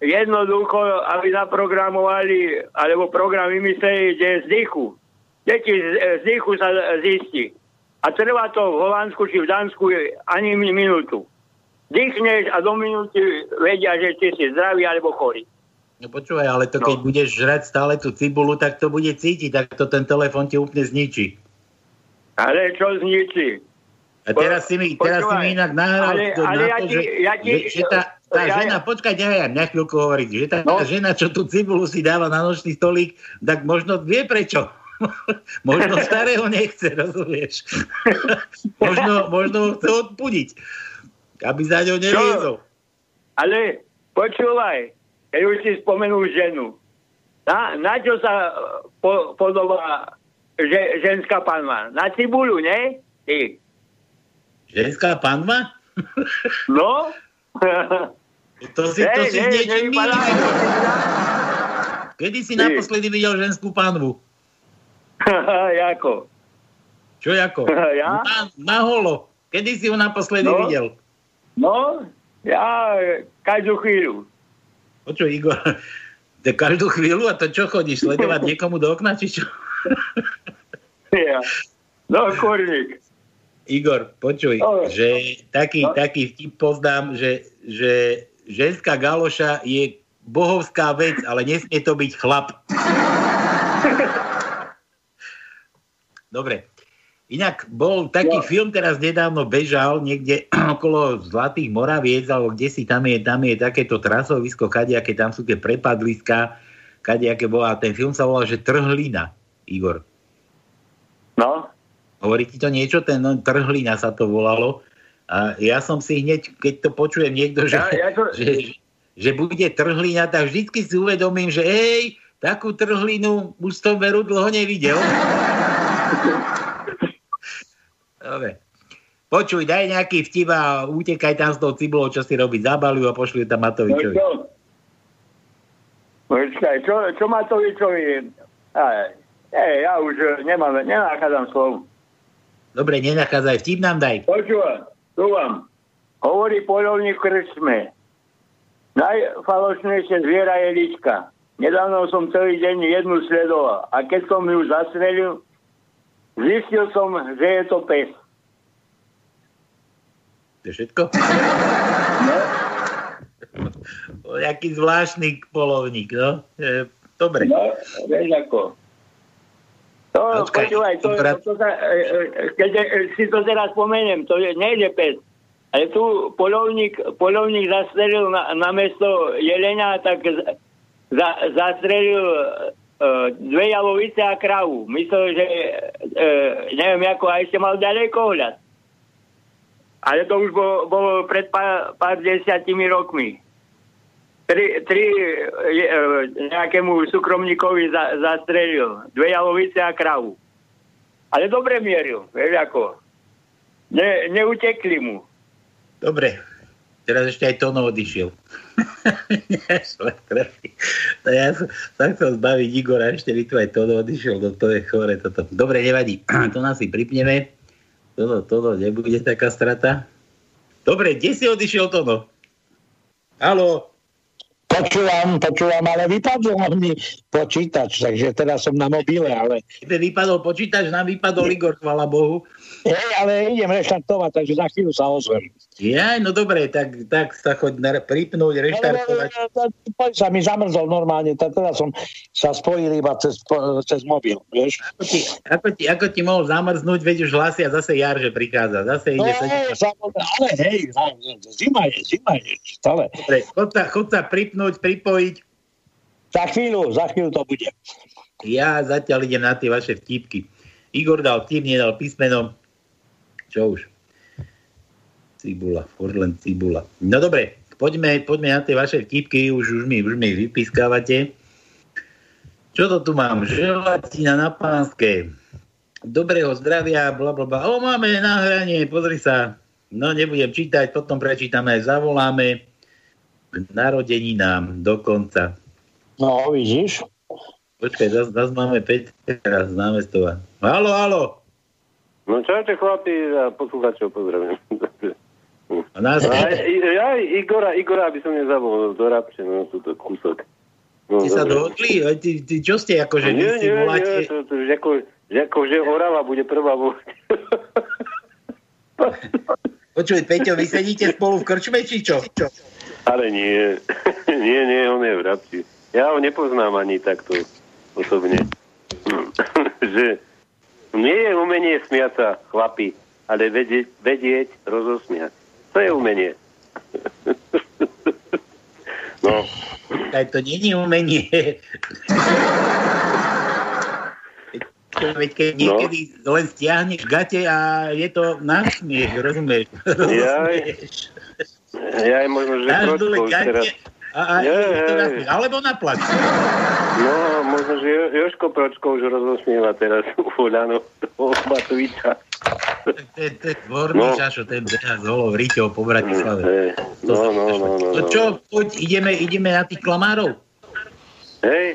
Speaker 7: jednoducho, aby naprogramovali, alebo program vymysleli, že z dýchu. Deti z, z dýchu sa zistí. A trvá to v Holandsku či v Dánsku ani mi- minútu. Dýchneš a do minúty vedia, že ty si zdravý alebo chorý.
Speaker 4: No počúvaj, ale to
Speaker 7: No.
Speaker 4: keď budeš žrať stále tú cibulu, tak to bude cítiť, tak to ten telefon ti úplne zničí.
Speaker 7: Ale čo zničí?
Speaker 4: A teraz si mi, teraz si mi inak nahral
Speaker 7: ale-
Speaker 4: to,
Speaker 7: ale
Speaker 4: na
Speaker 7: ja
Speaker 4: to,
Speaker 7: ti-
Speaker 4: že,
Speaker 7: ja ti-
Speaker 4: že, že tá, tá
Speaker 7: ja-
Speaker 4: žena, počkaj, ja, ja na chvíľku hovoriť, že tá
Speaker 7: No.
Speaker 4: žena, čo tú cibulu si dáva na nočný stolík, tak možno vie prečo. (laughs) možno starého nechce, rozumieš? (laughs) možno, možno ho chce odpudiť, aby za ňou neviezol.
Speaker 7: Ale počúvaj, keď už si spomenul ženu. Na, na čo sa e, po, podobá že, ženská panva? Na cibulu, ne? Ty.
Speaker 4: Ženská panva?
Speaker 7: No? (laughs)
Speaker 4: To si, to
Speaker 7: Hej,
Speaker 4: si
Speaker 7: hej,
Speaker 4: niečím
Speaker 7: ako
Speaker 4: Kedy si naposledy videl ženskú panvu? (laughs)
Speaker 7: Jako?
Speaker 4: Čo ako? (laughs)
Speaker 7: Ja?
Speaker 4: Na, na holo. Kedy si ju naposledy
Speaker 7: No.
Speaker 4: videl?
Speaker 7: No, ja každú chvíľu.
Speaker 4: Počuj, Igor, to každú chvíľu a to čo chodíš, sledovať (laughs) niekomu do okna, či čo?
Speaker 7: Ja. No, kurník.
Speaker 4: Igor, počuj,
Speaker 7: No.
Speaker 4: že taký,
Speaker 7: No.
Speaker 4: taký vtip poznám, že, že ženská galoša je bohovská vec, ale nesmie to byť chlap. Dobre. Inak bol taký
Speaker 7: No.
Speaker 4: film teraz nedávno bežal niekde (clears throat) okolo Zlatých Moraviec, alebo kde si tam je, tam je takéto trasovisko, kadejaké tam sú tie prepadliska, kadejaké bola. A ten film sa volal, že Trhlina, Igor.
Speaker 7: No,
Speaker 4: Hovorí ti to niečo? Ten no, trhlina sa to volalo. A ja som si hneď, keď to počujem niekto, že,
Speaker 7: Ja- ja to- (laughs)
Speaker 4: že, že bude trhlina, tak vždycky si uvedomím, že hej, takú trhlinu už som veru dlho nevidel. (laughs) Dobre. Počuj, daj nejaký vtip a utekaj tam s tou cibulou, čo si robiť. Zabalujú a pošli tam
Speaker 7: no
Speaker 4: Matovičovi.
Speaker 7: čo? Počkaj, čo, čo Matovičovi... Aj, ej, ja už eh, nemám, nenachádzam slov.
Speaker 4: Dobre, nenachádzaj, vtip nám daj.
Speaker 7: Počúvam, tu vám. Hovorí polovník krčme. Najfalošnejšie zviera je lička. Nedávno som celý deň jednu sledoval a keď som ju zastrelil, zistil som, že je to pes.
Speaker 4: To je všetko? O, Jaký zvláštny polovník, no. E, dobre.
Speaker 7: No, vieš ako. To,
Speaker 4: Počkaj,
Speaker 7: počúvaj, to,
Speaker 4: brat-
Speaker 7: to, sa, e, e, keď si to teraz spomeniem, to je, nejde pes. Ale tu polovník, polovník zastrelil na, na mesto Jelenia, tak za, zastrelil dve javovice a kravu. Myslel, že e, neviem ako, a ešte mal ďalekohľad. Ale to už bolo, bolo pred pár, pár desiatimi rokmi. Tri, tri e, nejakému súkromníkovi za, zastrelil. Dve jalovice a kravu. Ale dobre mieril, vieš ako. Ne, neutekli mu.
Speaker 4: Dobre. Teraz ešte aj Tono odišiel. (laughs) Ja sa chcel zbaviť Igora, ešte by tu aj Tono odišiel, no to je chore toto. Dobre, nevadí. (clears throat) To nás si pripneme. Tono, Tono, nebude taká strata. Dobre, kde si odišiel Tono? Haló?
Speaker 5: Počúvam, počúvam, ale vypadol mi počítač, takže teraz som na mobile, ale,
Speaker 4: Tebe vypadol počítač, nám vypadol Igor, chvala Bohu.
Speaker 5: hej, ale idem reštartovať, takže za chvíľu sa ozvem.
Speaker 4: Jaj, no dobre, tak, tak sa choď na- pripnúť, reštartovať.
Speaker 5: Sa mi zamrzol normálne, tak teraz som sa spojil iba cez, cez mobil, vieš.
Speaker 4: Ako ti, ako, ti, ako ti mohol zamrznúť, veď už hlásia zase jar, že prichádza. Zase
Speaker 5: No,
Speaker 4: ide
Speaker 5: hej,
Speaker 4: sedieť.
Speaker 5: samozrejme, ale hej, zima je, zima je, stále.
Speaker 4: Dobre, chod sa, chod sa pripnúť, pripojiť.
Speaker 5: Za chvíľu, za chvíľu to bude.
Speaker 4: Ja zatiaľ idem na tie vaše vtipky. Igor dal vtip, nedal písmeno. Čo už? Cibula, furt len cibula. No dobre, poďme, poďme na tie vaše vtipky, už, už, mi, už mi vypískávate. Čo to tu mám? Želatina na pánske. Dobrého zdravia, bla bla bla. O, máme nahranie, pozri sa. No, nebudem čítať, potom prečítame, zavoláme k narodeninám dokonca.
Speaker 5: No, vidíš?
Speaker 4: Počkaj, zase zas máme Petra z námestova. Halo, halo.
Speaker 8: No čaute chlapi a poslucháčov pozdravujem.
Speaker 4: A nás...
Speaker 8: A ja Igora, Igora by som nezavolal do Rabče, no túto kúsok. No,
Speaker 4: Ste sa dohodli? Aj Ty, ty, čo ste, akože
Speaker 8: nie, nie,
Speaker 4: voláte?
Speaker 8: nie, to, to, že ako, že ako, že Orava bude prvá volať. (laughs)
Speaker 4: Počuj, Peťo, vy sedíte spolu v krčme, či čo?
Speaker 8: Ale nie, (laughs) nie, nie, on je v Rabči. Ja ho nepoznám ani takto osobne. (laughs) že nie je umenie smiať sa, chlapi, ale vedieť, vedieť rozosmiať. To je umenie. no,
Speaker 4: Aj to není umenie. Veď- keď niekedy len stiahneš gate a je to násmiech, rozumieš? Rozumieš?
Speaker 8: ja je možno, že
Speaker 4: dole
Speaker 8: teraz.
Speaker 4: a, a je. Alebo naplač.
Speaker 8: No, možno, že Jo- Joško Pročko už rozosmieva teraz u Fulano, toho Matoviča.
Speaker 4: To je tvorný
Speaker 8: No.
Speaker 4: šašo, ten beha z holou Riťou po Bratislave.
Speaker 8: No, no, no, no,
Speaker 4: No
Speaker 8: no.
Speaker 4: čo, poď, ideme, ideme na tých klamárov.
Speaker 8: Hej,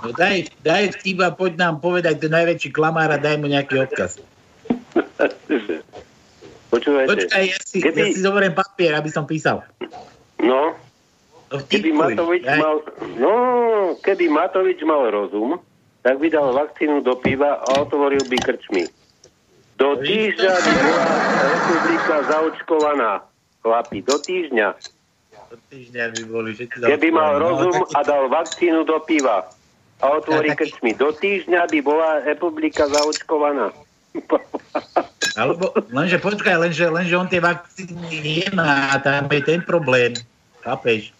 Speaker 4: No daj, daj vtip a poď nám povedať ten najväčší klamár a daj mu nejaký odkaz. (laughs)
Speaker 8: počúvajte.
Speaker 4: Počkaj, ja si,
Speaker 8: Keby-
Speaker 4: ja si zoberiem papier, aby som písal.
Speaker 8: No,
Speaker 4: No
Speaker 8: keby Matovič
Speaker 4: daj.
Speaker 8: mal, no, keby Matovič mal rozum, tak by dal vakcínu do piva a otvoril by krčmy. Do týždňa by bola republika zaočkovaná. Chlapi, do týždňa.
Speaker 4: Do týždňa by boli všetci
Speaker 8: Keby mal
Speaker 4: zaočkovaní.
Speaker 8: rozum
Speaker 4: No,
Speaker 8: a dal vakcínu do piva a otvorí
Speaker 4: taký-
Speaker 8: krčmy. Do týždňa by bola republika zaočkovaná.
Speaker 4: Alebo, lenže počkaj, lenže, lenže on tie vakcíny nemá a tam je ten problém. Chápeš?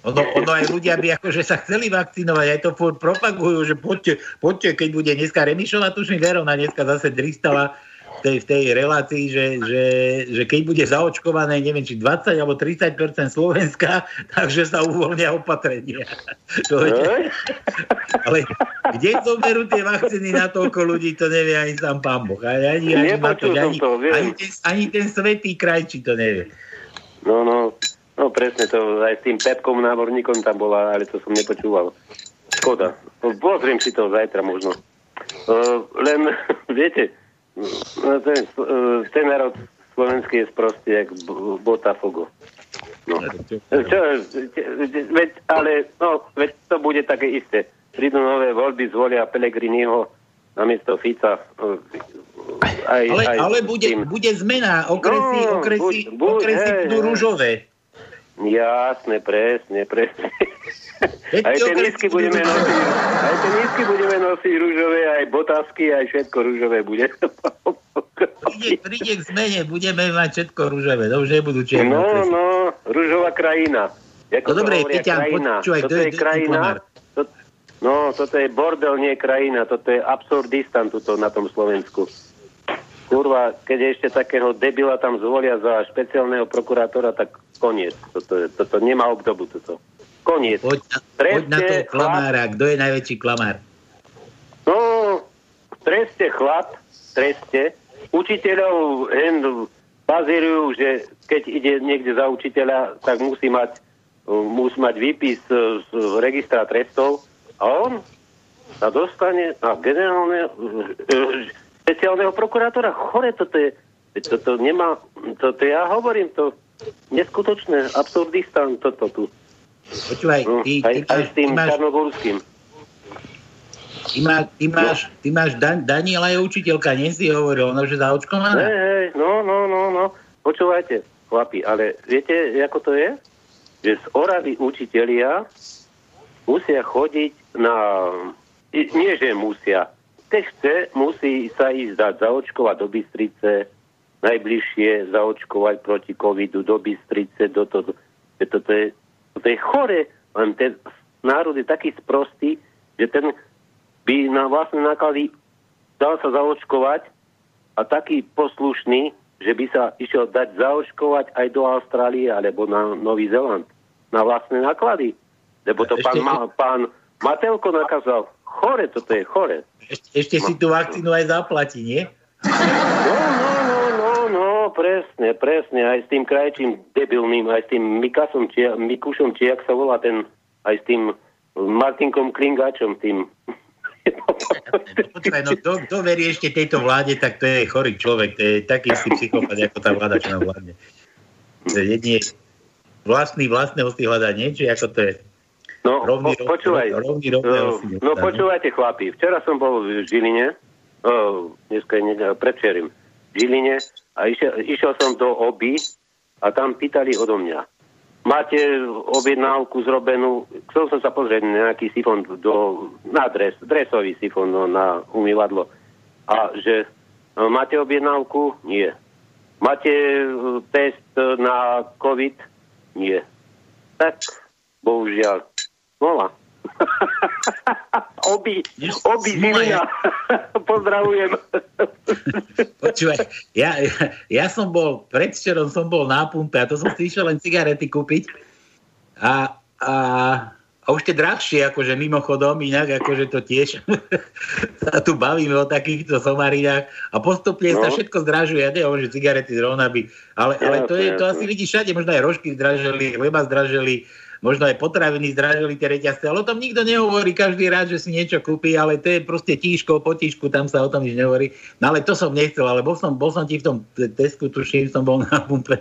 Speaker 4: Ono, ono aj ľudia by akože sa chceli vakcinovať, aj to propagujú, že poďte, poďte keď bude dneska Remišová, tuším Verona dneska zase dristala v tej, v tej relácii, že, že, že keď bude zaočkované, neviem, či 20 alebo 30% Slovenska, (laughs) takže sa uvoľnia opatrenia. (laughs) To je, ale kde zoberú tie vakcíny na toľko ľudí, to nevie ani sám pán Boh. Ani, ani, ani, ani,
Speaker 8: to, viem.
Speaker 4: ani, ten, ani ten svetý kraj, či to nevie.
Speaker 8: No, no, no presne to, aj s tým Pepkom námorníkom tam bola, ale to som nepočúval. Škoda. Pozriem si to zajtra možno. Uh, len, (laughs) viete, no, ten, uh, ten národ slovenský je sprostý, jak B- Botafogo. No. Čo, veď, ale, no, veď to bude také isté. Prídu nové voľby, zvolia Pelegriniho namiesto Fica. uh, Aj,
Speaker 4: Ale,
Speaker 8: aj
Speaker 4: ale bude,
Speaker 8: tým.
Speaker 4: bude zmena, okresy,
Speaker 8: No,
Speaker 4: okresy,
Speaker 8: buď- buď,
Speaker 4: okresy
Speaker 8: hej,
Speaker 4: budú
Speaker 8: hej.
Speaker 4: rúžové.
Speaker 8: Jasne, presne, presne. Aj
Speaker 4: tie budú
Speaker 8: budeme nosiť, aj tie lístky budeme nosiť rúžové, aj botázky, aj všetko rúžové bude.
Speaker 4: Príde, príde k zmene, budeme mať všetko rúžové, to už nebudú čierne
Speaker 8: No, no, rúžová krajina. Ako
Speaker 4: No dobre, Peťan,
Speaker 8: krajina.
Speaker 4: počúvaj, to je-
Speaker 8: je krajina. To, no, toto je bordel, nie krajina. Toto je absurdistan tuto na tom Slovensku. Kurva, keď ešte takého debila tam zvolia za špeciálneho prokurátora, tak koniec. Toto, je, toto nemá obdobu. Toto. Koniec.
Speaker 4: Poď, na- poď na toho
Speaker 8: Treste,
Speaker 4: klamára, kto je najväčší klamár?
Speaker 8: No, treste chlap, treste. Učiteľov hen bazírujú, že keď ide niekde za učiteľa, tak musí mať, musí mať výpis z, z registra trestov a on sa dostane na generálne e, špeciálneho prokurátora. Chore, toto je, toto nemá, toto ja hovorím, to neskutočné, absurdistan, toto tu.
Speaker 4: Počúvaj,
Speaker 8: No,
Speaker 4: ty,
Speaker 8: aj,
Speaker 4: ty,
Speaker 8: aj s tým
Speaker 4: ty máš,
Speaker 8: Čarnogórským.
Speaker 4: ty máš, ty máš, ty máš Dan, Daniela je učiteľka, nie si hovoril, ona už je
Speaker 8: Hej,
Speaker 4: zaočkovaná?
Speaker 8: hej, no, no, no, no. Počúvajte, chlapi, ale viete, ako to je? Že z Oravy učitelia musia chodiť na... Nie, že musia. Keď chce, musí sa ísť dať zaočkovať do Bystrice, najbližšie zaočkovať proti covidu do Bystrice, do to, do, že toto je, toto je chore, len ten národ je taký sprostý, že ten by na vlastné náklady dal sa zaočkovať a taký poslušný, že by sa išiel dať zaočkovať aj do Austrálie alebo na Nový Zeland na vlastné náklady. Lebo to
Speaker 4: Ešte-
Speaker 8: pán, pán Matelko nakázal. Chore, toto je chore.
Speaker 4: Ešte, ešte si tú vakcínu aj zaplatí, nie?
Speaker 8: No, no, no, no, no, presne, presne. Aj s tým krajčím debilným, aj s tým Mikasom, či, Mikušom, či jak sa volá ten, aj s tým Martinkom Klingáčom, tým.
Speaker 4: Počúvaj, no kto, kto verí ešte tejto vláde, tak to je chorý človek, to je taký istý psychopat, ako tá vláda, čo nám vládne. Jedine vlastný, vlastného si hľadá, nie? Či ako to je?
Speaker 8: No,
Speaker 4: Rovný,
Speaker 8: po, počúvaj.
Speaker 4: rovný, rovného si
Speaker 8: No,
Speaker 4: hľadá,
Speaker 8: počúvajte, chlapi. Včera som bol v Žiline, o, dneska je nedela, predvčerim, v Žiline a išiel, išiel som do oby a tam pýtali odo mňa. Máte objednávku zrobenú, chcel som sa pozrieť na nejaký sifon do, na dres, dresový sifon no, na umývadlo. A že no, máte objednávku? Nie. Máte e, test na COVID? Nie. Tak, bohužiaľ, Nula. (laughs) obi, obi Žilina. (laughs) Pozdravujem.
Speaker 4: Počúvaj, ja, ja, som bol, predvčerom som bol na pumpe a to som si išiel len cigarety kúpiť a, a, a už tie drahšie, akože mimochodom, inak akože to tiež (laughs) sa tu bavíme o takýchto somarinách a postupne no. sa všetko zdražuje. Ja neviem, že cigarety zrovna by, ale, ale to, je, to asi
Speaker 8: jasné.
Speaker 4: vidí všade, možno aj rožky zdražili, chleba zdražili, možno aj potraviny zdražili tie reťazce, ale o tom nikto nehovorí každý rád, že si niečo kúpi, ale to je proste tíško, po tíšku, tam sa o tom nič nehovorí. No ale to som nechcel, ale bol som, bol som ti v tom te- Tesku, tuším, som bol na pumpe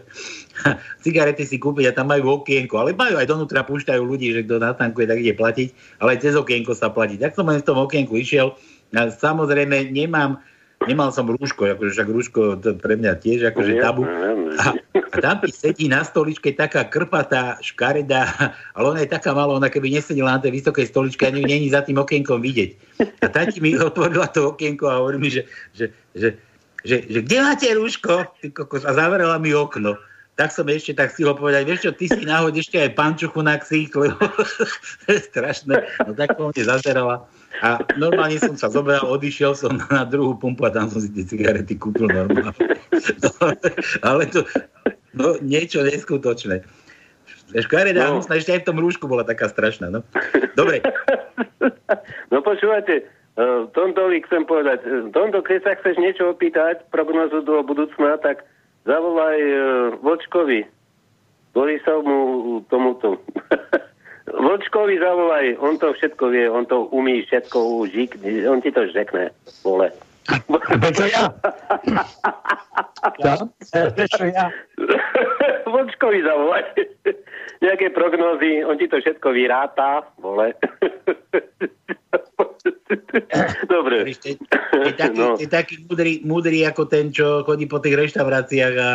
Speaker 4: (laughs) cigarety si kúpiť a tam majú okienko, ale majú aj donútra, púšťajú ľudí, že kto natankuje, tak ide platiť, ale aj cez okienko sa platí. Tak som len v tom okienku išiel samozrejme nemám, nemal som rúško, akože však rúško to pre mňa tiež akože tabu. A, a tam ti sedí na stoličke taká krpatá, škaredá, ale ona je taká malá, ona keby nesedela na tej vysokej stoličke, ani není za tým okienkom vidieť. A tá ti mi otvorila to okienko a hovorí mi, že, že, že, že, že kde máte rúško? Ty kokos, a zavrela mi okno. tak som ešte tak stihol povedať, vieš čo, ty si náhod ešte aj pančuchu na ksík, lebo (laughs) to je strašné. No tak po mne zazerala. A normálne som sa zobral, odišiel som na druhú pumpu a tam som si tie cigarety kúpil normálne. No, (laughs) ale to, no, niečo neskutočné. Škaredá
Speaker 8: No.
Speaker 4: ešte aj v tom rúšku bola taká strašná. No. Dobre, (laughs)
Speaker 8: No počúvajte, uh, Tontovi chcem povedať, eh, Tonto, keď sa chceš niečo opýtať, prognozu do budúcna, tak zavolaj uh, Vočkovi. Borisovu tomuto. (laughs) Vočkovi zavolaj, on to všetko vie, on to umí všetko žik, on ti to řekne, vole.
Speaker 5: Prečo ja? Ja? Prečo ja? (laughs)
Speaker 8: Vočkovi zavolaj. Nejaké prognózy, on ti to všetko vyráta, vole. (laughs) Dobre.
Speaker 4: Ty, ty, taký,
Speaker 8: No.
Speaker 4: ty taký múdry, múdry ako ten, čo chodí po tých reštauráciách a,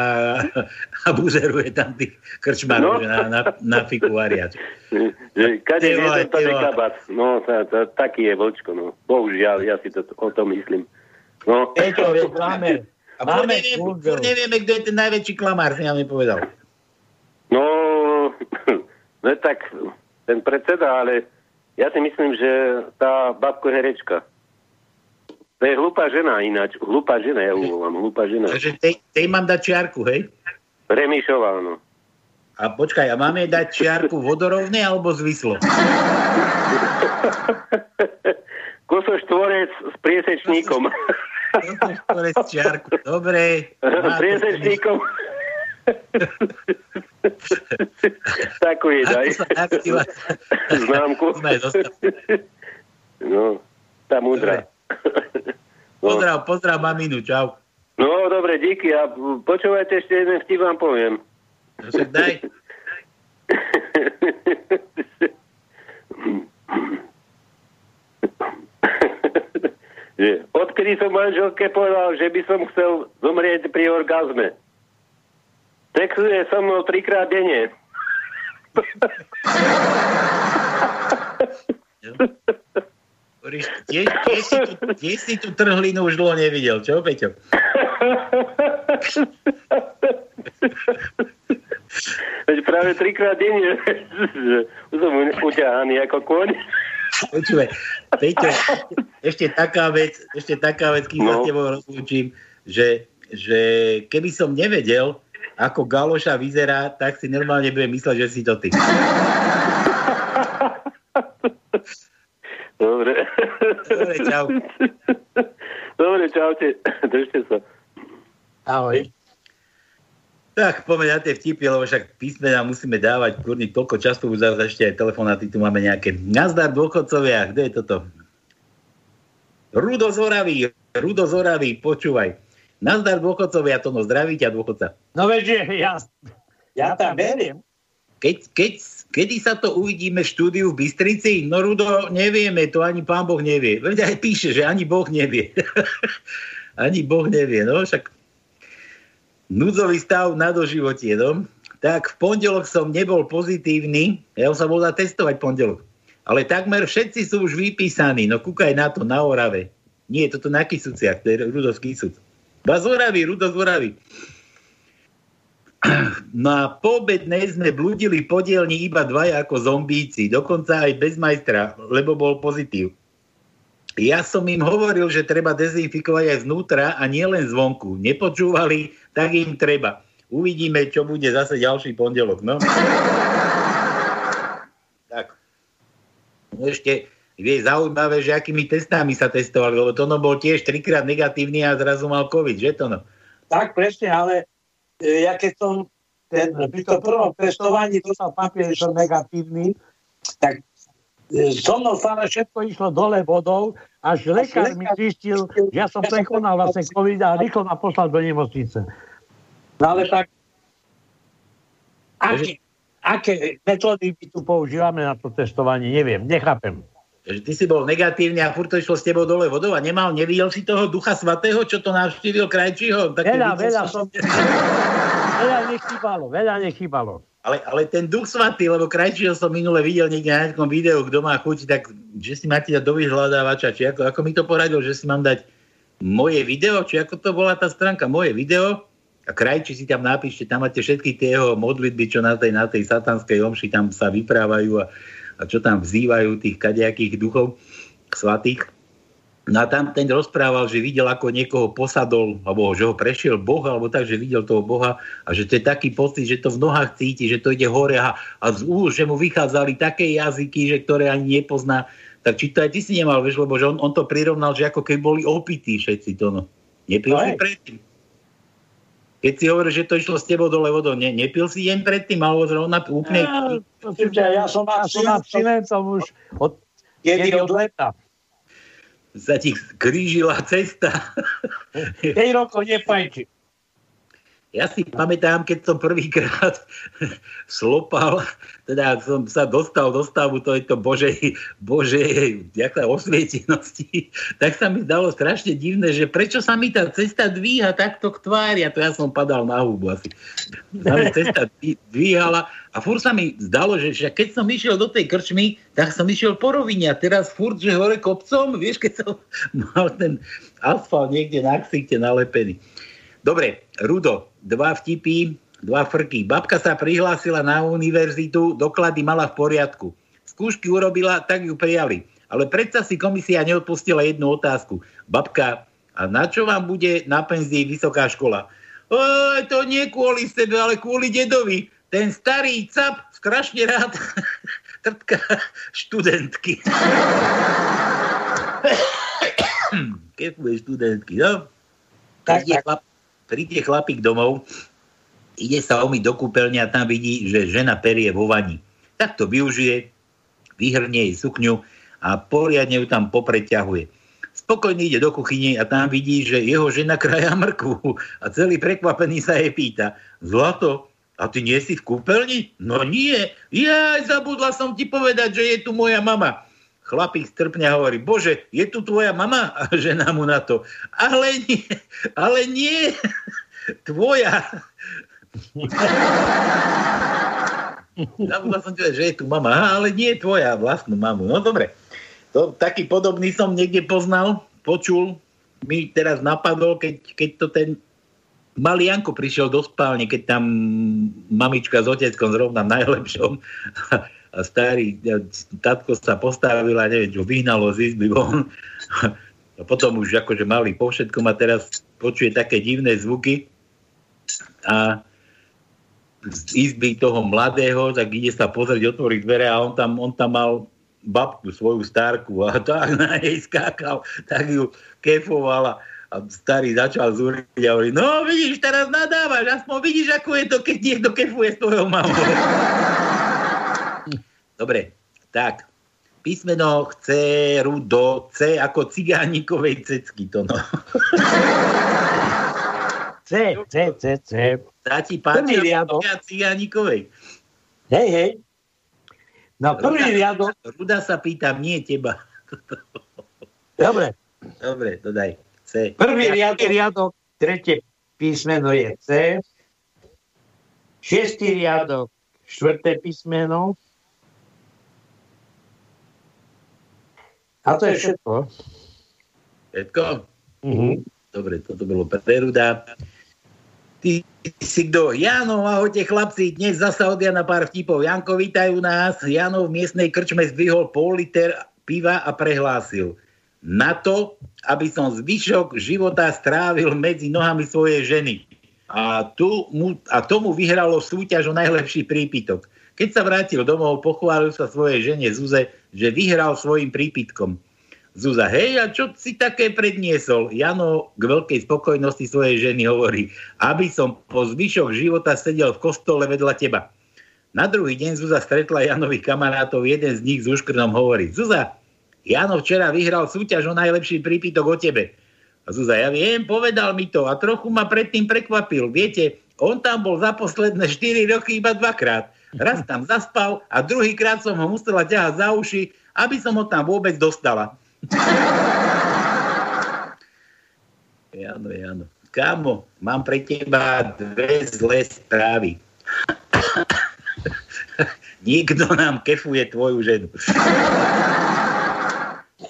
Speaker 4: a buzeruje tam tých krčmarov,
Speaker 8: No.
Speaker 4: na, na, na fiku varia. (laughs)
Speaker 8: Že Kade je
Speaker 4: vole.
Speaker 8: kabac. No, tá, tá, taký je vočko, no. Bohužiaľ, ja si to o tom myslím. No.
Speaker 5: Peťo, vieš, máme,
Speaker 4: A
Speaker 5: máme
Speaker 4: neviem, nevieme, kto je ten najväčší klamár, si nám nepovedal.
Speaker 8: No, (laughs) no tak ten predseda, ale ja si myslím, že tá babko herečka. To je hlúpa žena ináč. Hlúpa žena, ja ju volám. Hlúpa žena.
Speaker 4: Takže tej, tej mám dať čiarku, hej?
Speaker 8: Remišová, no.
Speaker 4: A počkaj, a máme dať čiarku vodorovne alebo zvislo? (laughs)
Speaker 8: Kosoštvorec s priesečníkom.
Speaker 4: Ktoré z čiarku. Dobre. (laughs) To-
Speaker 8: priesečníkom. Takú je daj. Známku. No, tá múdra. No.
Speaker 4: Pozdrav, pozdrav maminu, čau.
Speaker 8: no, dobre, díky. A počúvajte, ešte jeden vtip vám poviem.
Speaker 4: No Však daj.
Speaker 8: odkedy som manželke povedal, že by som chcel zomrieť pri orgazme. Sexuje so mnou trikrát denne.
Speaker 4: Hovoríš, tiež, tiež, si tu, tiež si tu trhlinu už dlho nevidel, čo, Peťo?
Speaker 8: Veď práve trikrát denne. Som uťahaný ako koň.
Speaker 4: Počúvaj, Peťo, ešte taká vec, ešte taká vec, kým sa
Speaker 8: No.
Speaker 4: s tebou rozlúčim, že, že keby som nevedel, ako Galoša vyzerá, tak si normálne budem mysleť, že si to ty.
Speaker 8: Dobre.
Speaker 4: Dobre, čau.
Speaker 8: Dobre, čaute. Držte sa.
Speaker 5: Ahoj.
Speaker 4: Tak, poďme na tie vtipy, lebo však písmena musíme dávať, kurník, toľko času už zase ešte aj telefonáty tu máme nejaké. Nazdar dôchodcovia, kde je toto? Rudo z Oravy, Rudo z Oravy, počúvaj. Nazdar dôchodcovia, to no zdraví ťa dôchodca.
Speaker 5: No veď, že ja, ja tam verím.
Speaker 4: Keď, keď, kedy sa to uvidíme v štúdiu v Bystrici? No Rudo, nevieme, to ani pán Boh nevie. Veď aj píše, že ani Boh nevie. (laughs) ani Boh nevie, no však núdzový stav na doživotie, no. Tak v pondelok som nebol pozitívny, ja som bol testovať pondelok. Ale takmer všetci sú už vypísaní, no kúkaj na to, na Orave. Nie, toto na Kisuciach, to je Rudo z Ba z Oravy, Rudo z Oravy. No a po obednej sme blúdili po dielni iba dvaja ako zombíci, dokonca aj bez majstra, lebo bol pozitív. Ja som im hovoril, že treba dezinfikovať aj znútra a nie len zvonku. Nepočúvali, tak im treba. Uvidíme, čo bude zase ďalší pondelok. No. (laughs) Tak. No ešte je zaujímavé, že akými testami sa testovali, lebo to no bol tiež trikrát negatívny a zrazu mal COVID, že to no?
Speaker 5: Tak presne, ale e, ja keď som ten, pri tom prvom testovaní dostal papier, že som negatívny, tak e, so mnou stále všetko išlo dole vodou, až lekár mi zistil, že ja som prekonal vlastne COVID a rýchlo ma poslal do nemocnice. No ale tak, aké, aké metódy my tu používame na to testovanie, neviem, nechápem.
Speaker 4: Že ty si bol negatívny a furt to išlo s tebou dole vodou a nemal, nevidel si toho ducha svatého, čo to navštívil krajčího? Také
Speaker 5: Veľa, veľa
Speaker 4: som... (laughs)
Speaker 5: Veľa nechybalo, veľa nechybalo.
Speaker 4: Ale, ale ten duch svatý, lebo krajčího som minule videl niekde na nejakom videu, kto má chuť, tak že si máte dať do vyhľadávača, či ako, ako mi to poradil, že si mám dať moje video, či ako to bola tá stránka, moje video A krajči si tam napíšte, tam máte všetky tie jeho modlitby, čo na tej, na tej satanskej omši tam sa vyprávajú a, a čo tam vzývajú tých kadejakých duchov svatých. No a tam ten rozprával, že videl, ako niekoho posadol, alebo že ho prešiel Boh, alebo tak, že videl toho Boha a že to je taký pocit, že to v nohách cíti, že to ide hore a, a z úst, že mu vychádzali také jazyky, že ktoré ani nepozná. Tak či to aj ty si nemal, vieš, lebo že on, on to prirovnal, že ako keby boli opití všetci to, no. Nepil
Speaker 5: No
Speaker 4: predtým. Keď si hovorí, že to išlo s tebou dole vodou, ne, nepil si deň predtým, alebo zrovna úplne...
Speaker 5: Ja, ja som, ja som abstinencom už od,
Speaker 9: Kedy
Speaker 5: kedy
Speaker 9: od
Speaker 5: leta.
Speaker 4: sa ti krížila cesta.
Speaker 5: 5 rokov nepajči.
Speaker 4: Ja si pamätám, keď som prvýkrát (laughs) slopal, teda som sa dostal do stavu tejto Božej, Božej jak sa, osvietenosti, (laughs) tak sa mi zdalo strašne divné, že prečo sa mi tá cesta dvíha takto k tvári a to ja som padal na hubu asi. Sa cesta dví- dvíhala a furt sa mi zdalo, že keď som išiel do tej krčmy, tak som išiel po rovine a teraz furt, že hore kopcom, (laughs) vieš, keď som mal ten asfalt niekde na ksichte nalepený. Dobre, Rudo, dva vtipy, dva frky. Babka sa prihlásila na univerzitu, doklady mala v poriadku. Skúšky urobila, tak ju prijali. Ale predsa si komisia neodpustila jednu otázku. Babka, a na čo vám bude na penzii vysoká škola? Oj, to nie kvôli sebe, ale kvôli dedovi. Ten starý cap strašne rád (laughs) trtka študentky. (coughs) Kefuje študentky, no?
Speaker 5: Tak,
Speaker 4: príde,
Speaker 5: tak.
Speaker 4: Príde chlapík domov, ide sa umyť do kúpeľne a tam vidí, že žena perie vo vani. Tak to využije, vyhrnie jej sukňu a poriadne ju tam popreťahuje. Spokojne ide do kuchyne a tam vidí, že jeho žena kraja mrkvu a celý prekvapený sa jej pýta Zlato, a ty nie si v kúpeľni? No nie. Ja zabudla som ti povedať, že je tu moja mama. Chlapík strpne hovorí, bože, je tu tvoja mama? A žena mu na to, ale nie, ale nie, tvoja. Zabudla som ti povedať, že je tu mama, ale nie tvoja, vlastnú mamu. No dobre, to, taký podobný som niekde poznal, počul, mi teraz napadol, keď, keď to ten malý Janko prišiel do spálne, keď tam mamička s oteckom zrovna najlepšom a starý ja, tatko sa postavil a neviem, čo vyhnalo z izby von. A potom už akože mali po všetkom a teraz počuje také divné zvuky a z izby toho mladého, tak ide sa pozrieť, otvoriť dvere a on tam, on tam mal babku, svoju starku a (laughs) tak na nej skákal, tak ju kefoval a, a starý začal zúriť a hovorí, no vidíš, teraz nadávaš, aspoň vidíš, ako je to, keď niekto kefuje s tvojou mamou. (laughs) Dobre, tak. Písmeno chce rudo C ako cigánikovej cecky to no.
Speaker 5: C, C, C, C.
Speaker 4: Tá ti páči cigánikovej.
Speaker 5: Hej, hej. Na prvý riadok.
Speaker 4: Ruda sa pýtam, nie teba. (laughs)
Speaker 5: Dobre.
Speaker 4: Dobre, to daj. C.
Speaker 5: Prvý riadok, riadok, tretie písmeno je C. Šiestý riadok, štvrté písmeno. A to je všetko.
Speaker 4: Všetko?
Speaker 5: Mhm.
Speaker 4: Dobre, toto bolo pre Ruda. Ty si kto? Jano, ahojte chlapci, dnes zasa od Jana pár vtipov. Janko, vítajú nás. Jano v miestnej krčme zdvihol pol liter piva a prehlásil. Na to, aby som zvyšok života strávil medzi nohami svojej ženy. A, tu mu, a tomu vyhralo súťaž o najlepší prípitok. Keď sa vrátil domov, pochválil sa svojej žene Zuze, že vyhral svojim prípitkom. Zuza, hej, a čo si také predniesol? Jano k veľkej spokojnosti svojej ženy hovorí, aby som po zvyšok života sedel v kostole vedľa teba. Na druhý deň Zuza stretla Janových kamarátov, jeden z nich s úškrnom hovorí, Zuza, Jano včera vyhral súťaž o najlepší prípitok o tebe. A Zuza, ja viem, povedal mi to a trochu ma predtým prekvapil. Viete, on tam bol za posledné 4 roky iba dvakrát. Raz tam zaspal a druhýkrát som ho musela ťahať za uši, aby som ho tam vôbec dostala. (laughs) Jano, Jano. Kámo, mám pre teba dve zlé správy. (laughs) Nikto nám kefuje tvoju ženu.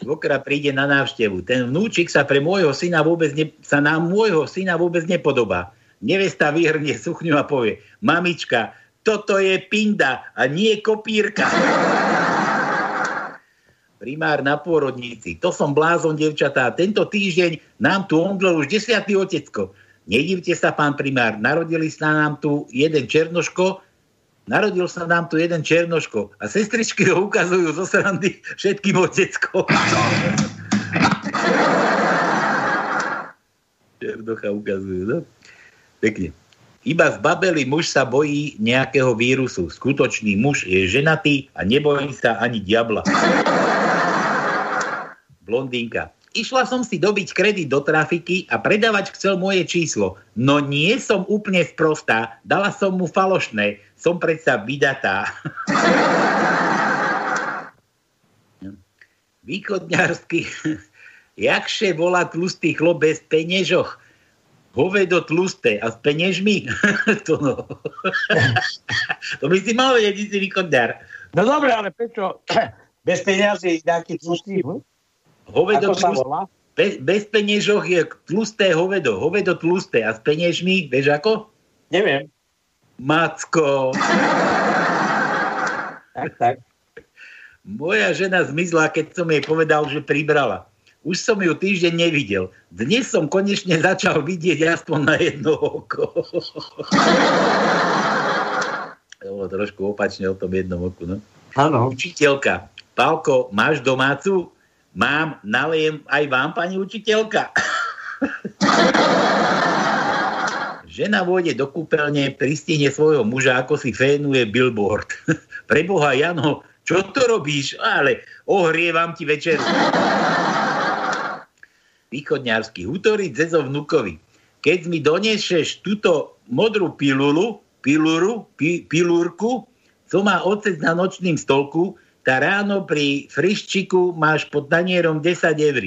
Speaker 4: Svokra príde na návštevu. Ten vnúčik sa pre môjho syna vôbec ne, sa na môjho syna vôbec nepodobá. Nevesta vyhrnie suchňu a povie, mamička, toto je pinda a nie kopírka. Primár na pôrodnici. To som blázon, devčatá. Tento týždeň nám tu omdlel už desiatý otecko. Nedivte sa, pán primár, narodili sa nám tu jeden černoško, narodil sa nám tu jeden černoško a sestričky ho ukazujú zo srandy všetkým oteckom. Černocha ukazujú, no? Pekne. Iba z babely muž sa bojí nejakého vírusu. Skutočný muž je ženatý a nebojí sa ani diabla. Blondínka. Išla som si dobiť kredit do trafiky a predavač chcel moje číslo. No nie som úplne sprostá, dala som mu falošné. Som predsa vydatá. Východňarsky. (laughs) Jakže volá tlustý chlop bez peniežoch? Hovedo tlusté a s peniežmi? (laughs) to, no. (laughs) to by si mal vedieť, si východňar.
Speaker 5: No dobre, ale prečo (clears throat) bez peniazy nejaký tlustý? Hm?
Speaker 4: Hovedo tlusté. Bez, bez peniežoch je tlusté hovedo. Hovedo tlusté a s peniežmi, vieš ako?
Speaker 5: Neviem.
Speaker 4: Macko.
Speaker 5: tak, tak.
Speaker 4: Moja žena zmizla, keď som jej povedal, že pribrala. Už som ju týždeň nevidel. Dnes som konečne začal vidieť aspoň na jedno oko. (laughs) to bolo trošku opačne o tom jednom oku. No?
Speaker 5: Áno.
Speaker 4: Učiteľka. Pálko, máš domácu? Mám, nalejem aj vám, pani učiteľka. (laughs) Žena vôjde do kúpeľne, pristihne svojho muža, ako si fénuje billboard. (laughs) Preboha, Jano, čo to robíš? Ale ohrievam ti večer východňarský hútory Zezo vnukovi. Keď mi donesieš túto modrú pilulu, piluru, pi, pilúrku, co má otec na nočným stolku, tá ráno pri friščiku máš pod tanierom 10 eur.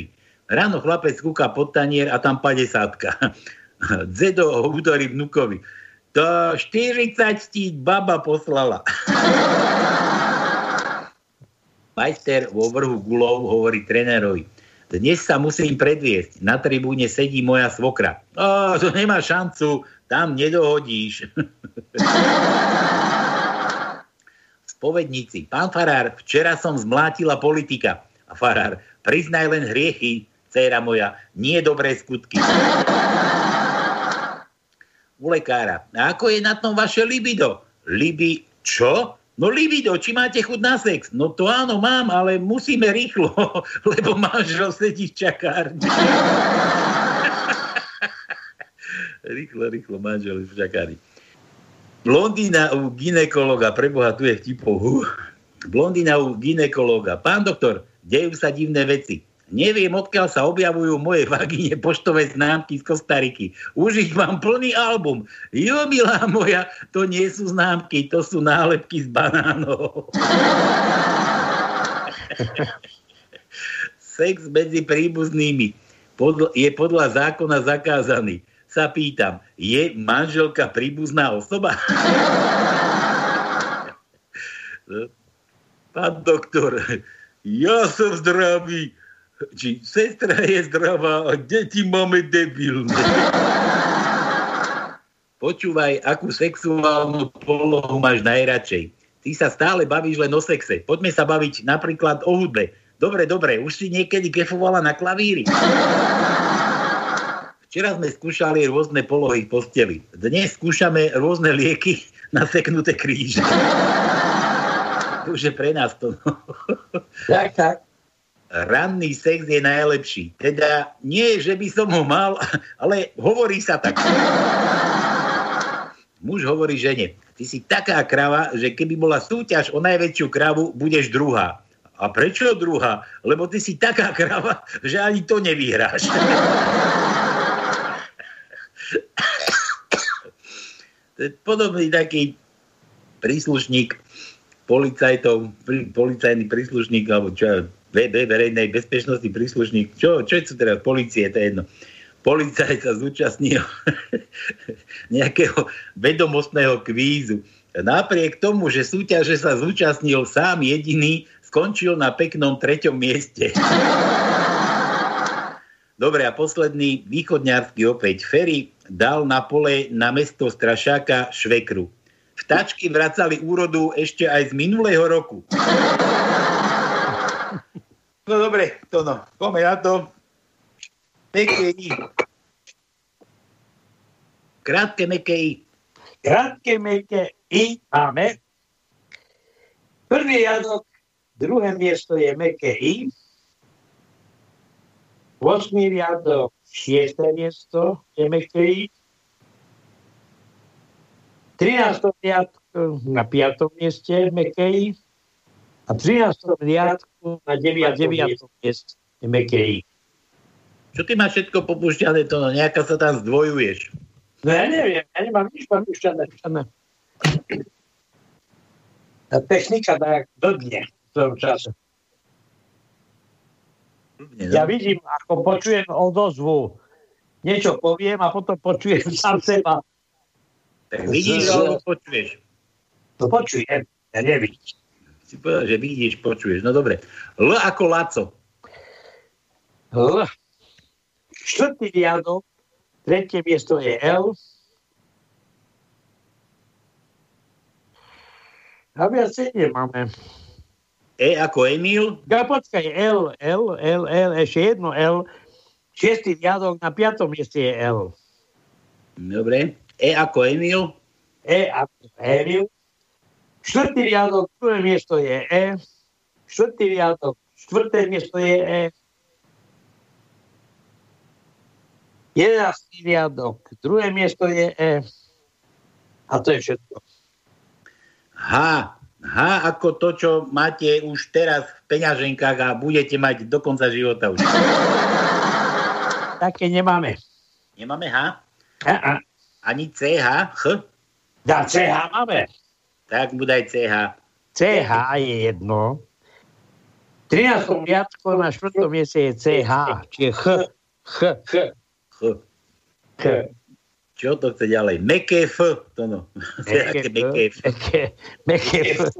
Speaker 4: Ráno chlapec kúka pod tanier a tam 50. (laughs) Zedo hútory vnukovi. To 40 ti baba poslala. (laughs) Majster vo vrhu gulov hovorí trenérovi dnes sa musím predviesť. Na tribúne sedí moja svokra. O, to nemá šancu, tam nedohodíš. (laughs) Spovedníci. Pán Farár, včera som zmlátila politika. A Farár, priznaj len hriechy, dcéra moja, nie dobré skutky. U lekára. A ako je na tom vaše libido? Libi... Čo? No libido, či máte chuť na sex? No to áno, mám, ale musíme rýchlo, (laughs) lebo manžel sedí v čakárni. rýchlo, rýchlo, manžel v čakárni. Blondína u ginekologa, preboha, tu je vtipov. Blondína u ginekologa. Pán doktor, dejú sa divné veci. Neviem, odkiaľ sa objavujú moje (laughs) vagíne poštové známky z Kostariky. Už ich mám plný album. Jo, milá moja, to nie sú známky, to sú nálepky z banánov. (laughs) Sex medzi príbuznými je podľa zákona zakázaný. Sa pýtam, je manželka príbuzná osoba? (laughs) Pán doktor, ja som zdravý, či sestra je zdravá a deti máme debilné. Počúvaj, akú sexuálnu polohu máš najradšej. Ty sa stále bavíš len o sexe. Poďme sa baviť napríklad o hudbe. Dobre, dobre, už si niekedy kefovala na klavíri. Včera sme skúšali rôzne polohy v posteli. Dnes skúšame rôzne lieky na seknuté kríže. Už je pre nás to.
Speaker 5: Tak, tak
Speaker 4: ranný sex je najlepší. Teda nie, že by som ho mal, ale hovorí sa tak. Muž hovorí žene, ty si taká krava, že keby bola súťaž o najväčšiu kravu, budeš druhá. A prečo druhá? Lebo ty si taká krava, že ani to nevyhráš. podobný taký príslušník policajtov, policajný príslušník, alebo čo, verejnej bezpečnosti príslušník, čo, čo sú teraz policie, to je jedno. Policajt sa zúčastnil (laughs) nejakého vedomostného kvízu. Napriek tomu, že súťaže sa zúčastnil sám jediný, skončil na peknom treťom mieste. (laughs) Dobre, a posledný východňársky opäť. Ferry dal na pole na mesto Strašáka švekru. Vtáčky vracali úrodu ešte aj z minulého roku. No dobre, to no. Poďme na to. Meké I. Krátke meké I.
Speaker 5: Krátke meké I máme. Prvý riadok, druhé miesto je meké I. 8. riadok, 6. miesto je meké I. 13. riadku na 5. mieste I. A 13. riadku na 9. 9. mieste je meké I.
Speaker 4: Čo ty máš všetko popúšťané, to no, nejaká sa tam zdvojuješ.
Speaker 5: No ja neviem, ja nemám nič popúšťané. Tá technika tak blbne v tom čase.
Speaker 4: Blbne, no.
Speaker 5: Ja vidím, ako počujem odozvu. Niečo poviem a potom počujem (laughs) sám seba.
Speaker 4: Tak vidíš, alebo počuješ?
Speaker 5: To počujem, ja nevidím.
Speaker 4: Si povedal, že vidíš, počuješ. No dobre. L ako Laco.
Speaker 5: L. Štvrtý riadok, tretie miesto je L. A viacej nemáme.
Speaker 4: E ako Emil.
Speaker 5: Ja počkaj, L, L, L, L, ešte jedno L. Šiestý riadok na piatom mieste je L.
Speaker 4: Dobre. E ako Emil.
Speaker 5: E ako Emil. Štvrtý riadok, druhé miesto je E. Štvrtý riadok, štvrté miesto je E. Jedenáctý riadok, druhé miesto je E. A to je všetko.
Speaker 4: H. H ako to, čo máte už teraz v peňaženkách a budete mať do konca života už.
Speaker 5: Také nemáme.
Speaker 4: Nemáme H?
Speaker 5: A, a.
Speaker 4: Ani CH? Ch?
Speaker 5: Dá CH máme.
Speaker 4: Tak bude aj CH.
Speaker 5: CH je jedno. 13. riadko na 4. mieste je CH, čiže Ch. Ch.
Speaker 4: Ch.
Speaker 5: Ch.
Speaker 4: Čo to chce ďalej? Meké F. To no. (laughs) Meké F.
Speaker 5: Meké, F.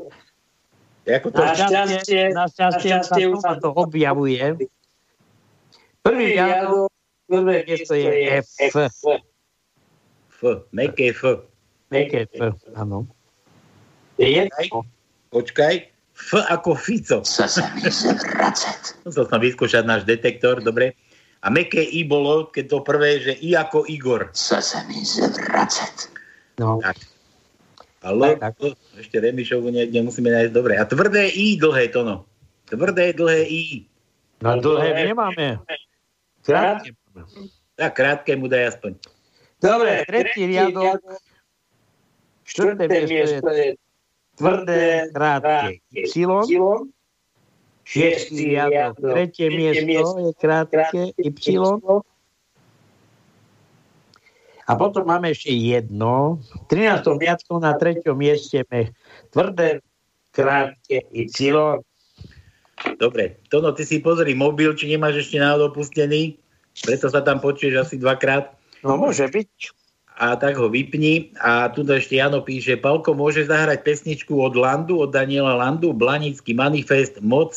Speaker 4: Ako to?
Speaker 5: Našťastie, našťastie sa, sa to objavuje. Prvý riadok, prvé miesto je F.
Speaker 4: F. Meké F.
Speaker 5: Meké F, áno. Je.
Speaker 4: Počkaj. F ako Fico.
Speaker 3: Se mi zvracet. (laughs)
Speaker 4: Musel som vyskúšať náš detektor, dobre. A meké I bolo, keď to prvé, že I ako Igor.
Speaker 3: Chce se mi zvracet.
Speaker 5: No.
Speaker 4: Tak. Ale
Speaker 5: Tak,
Speaker 4: to, ešte Remišovu ne, nemusíme nájsť dobre. A tvrdé I dlhé to no. Tvrdé dlhé I.
Speaker 5: No dlhé nemáme. Krátke.
Speaker 4: Tak krátke mu daj aspoň.
Speaker 5: Dobre, tretí riadok. Štvrté miesto je tvrdé, krátke. Y. Šiestý riadok. Tretie miesto je krátke. Y. A potom máme ešte jedno. V 13. riadku na treťom mieste máme tvrdé, krátke Y.
Speaker 4: Dobre, Tono, ty si pozri mobil, či nemáš ešte náhodou pustený. Preto sa tam počuješ asi dvakrát.
Speaker 5: No môže byť.
Speaker 4: A tak ho vypni. A tu ešte Jano píše, Palko, môže zahrať pesničku od Landu, od Daniela Landu, Blanický manifest, moc,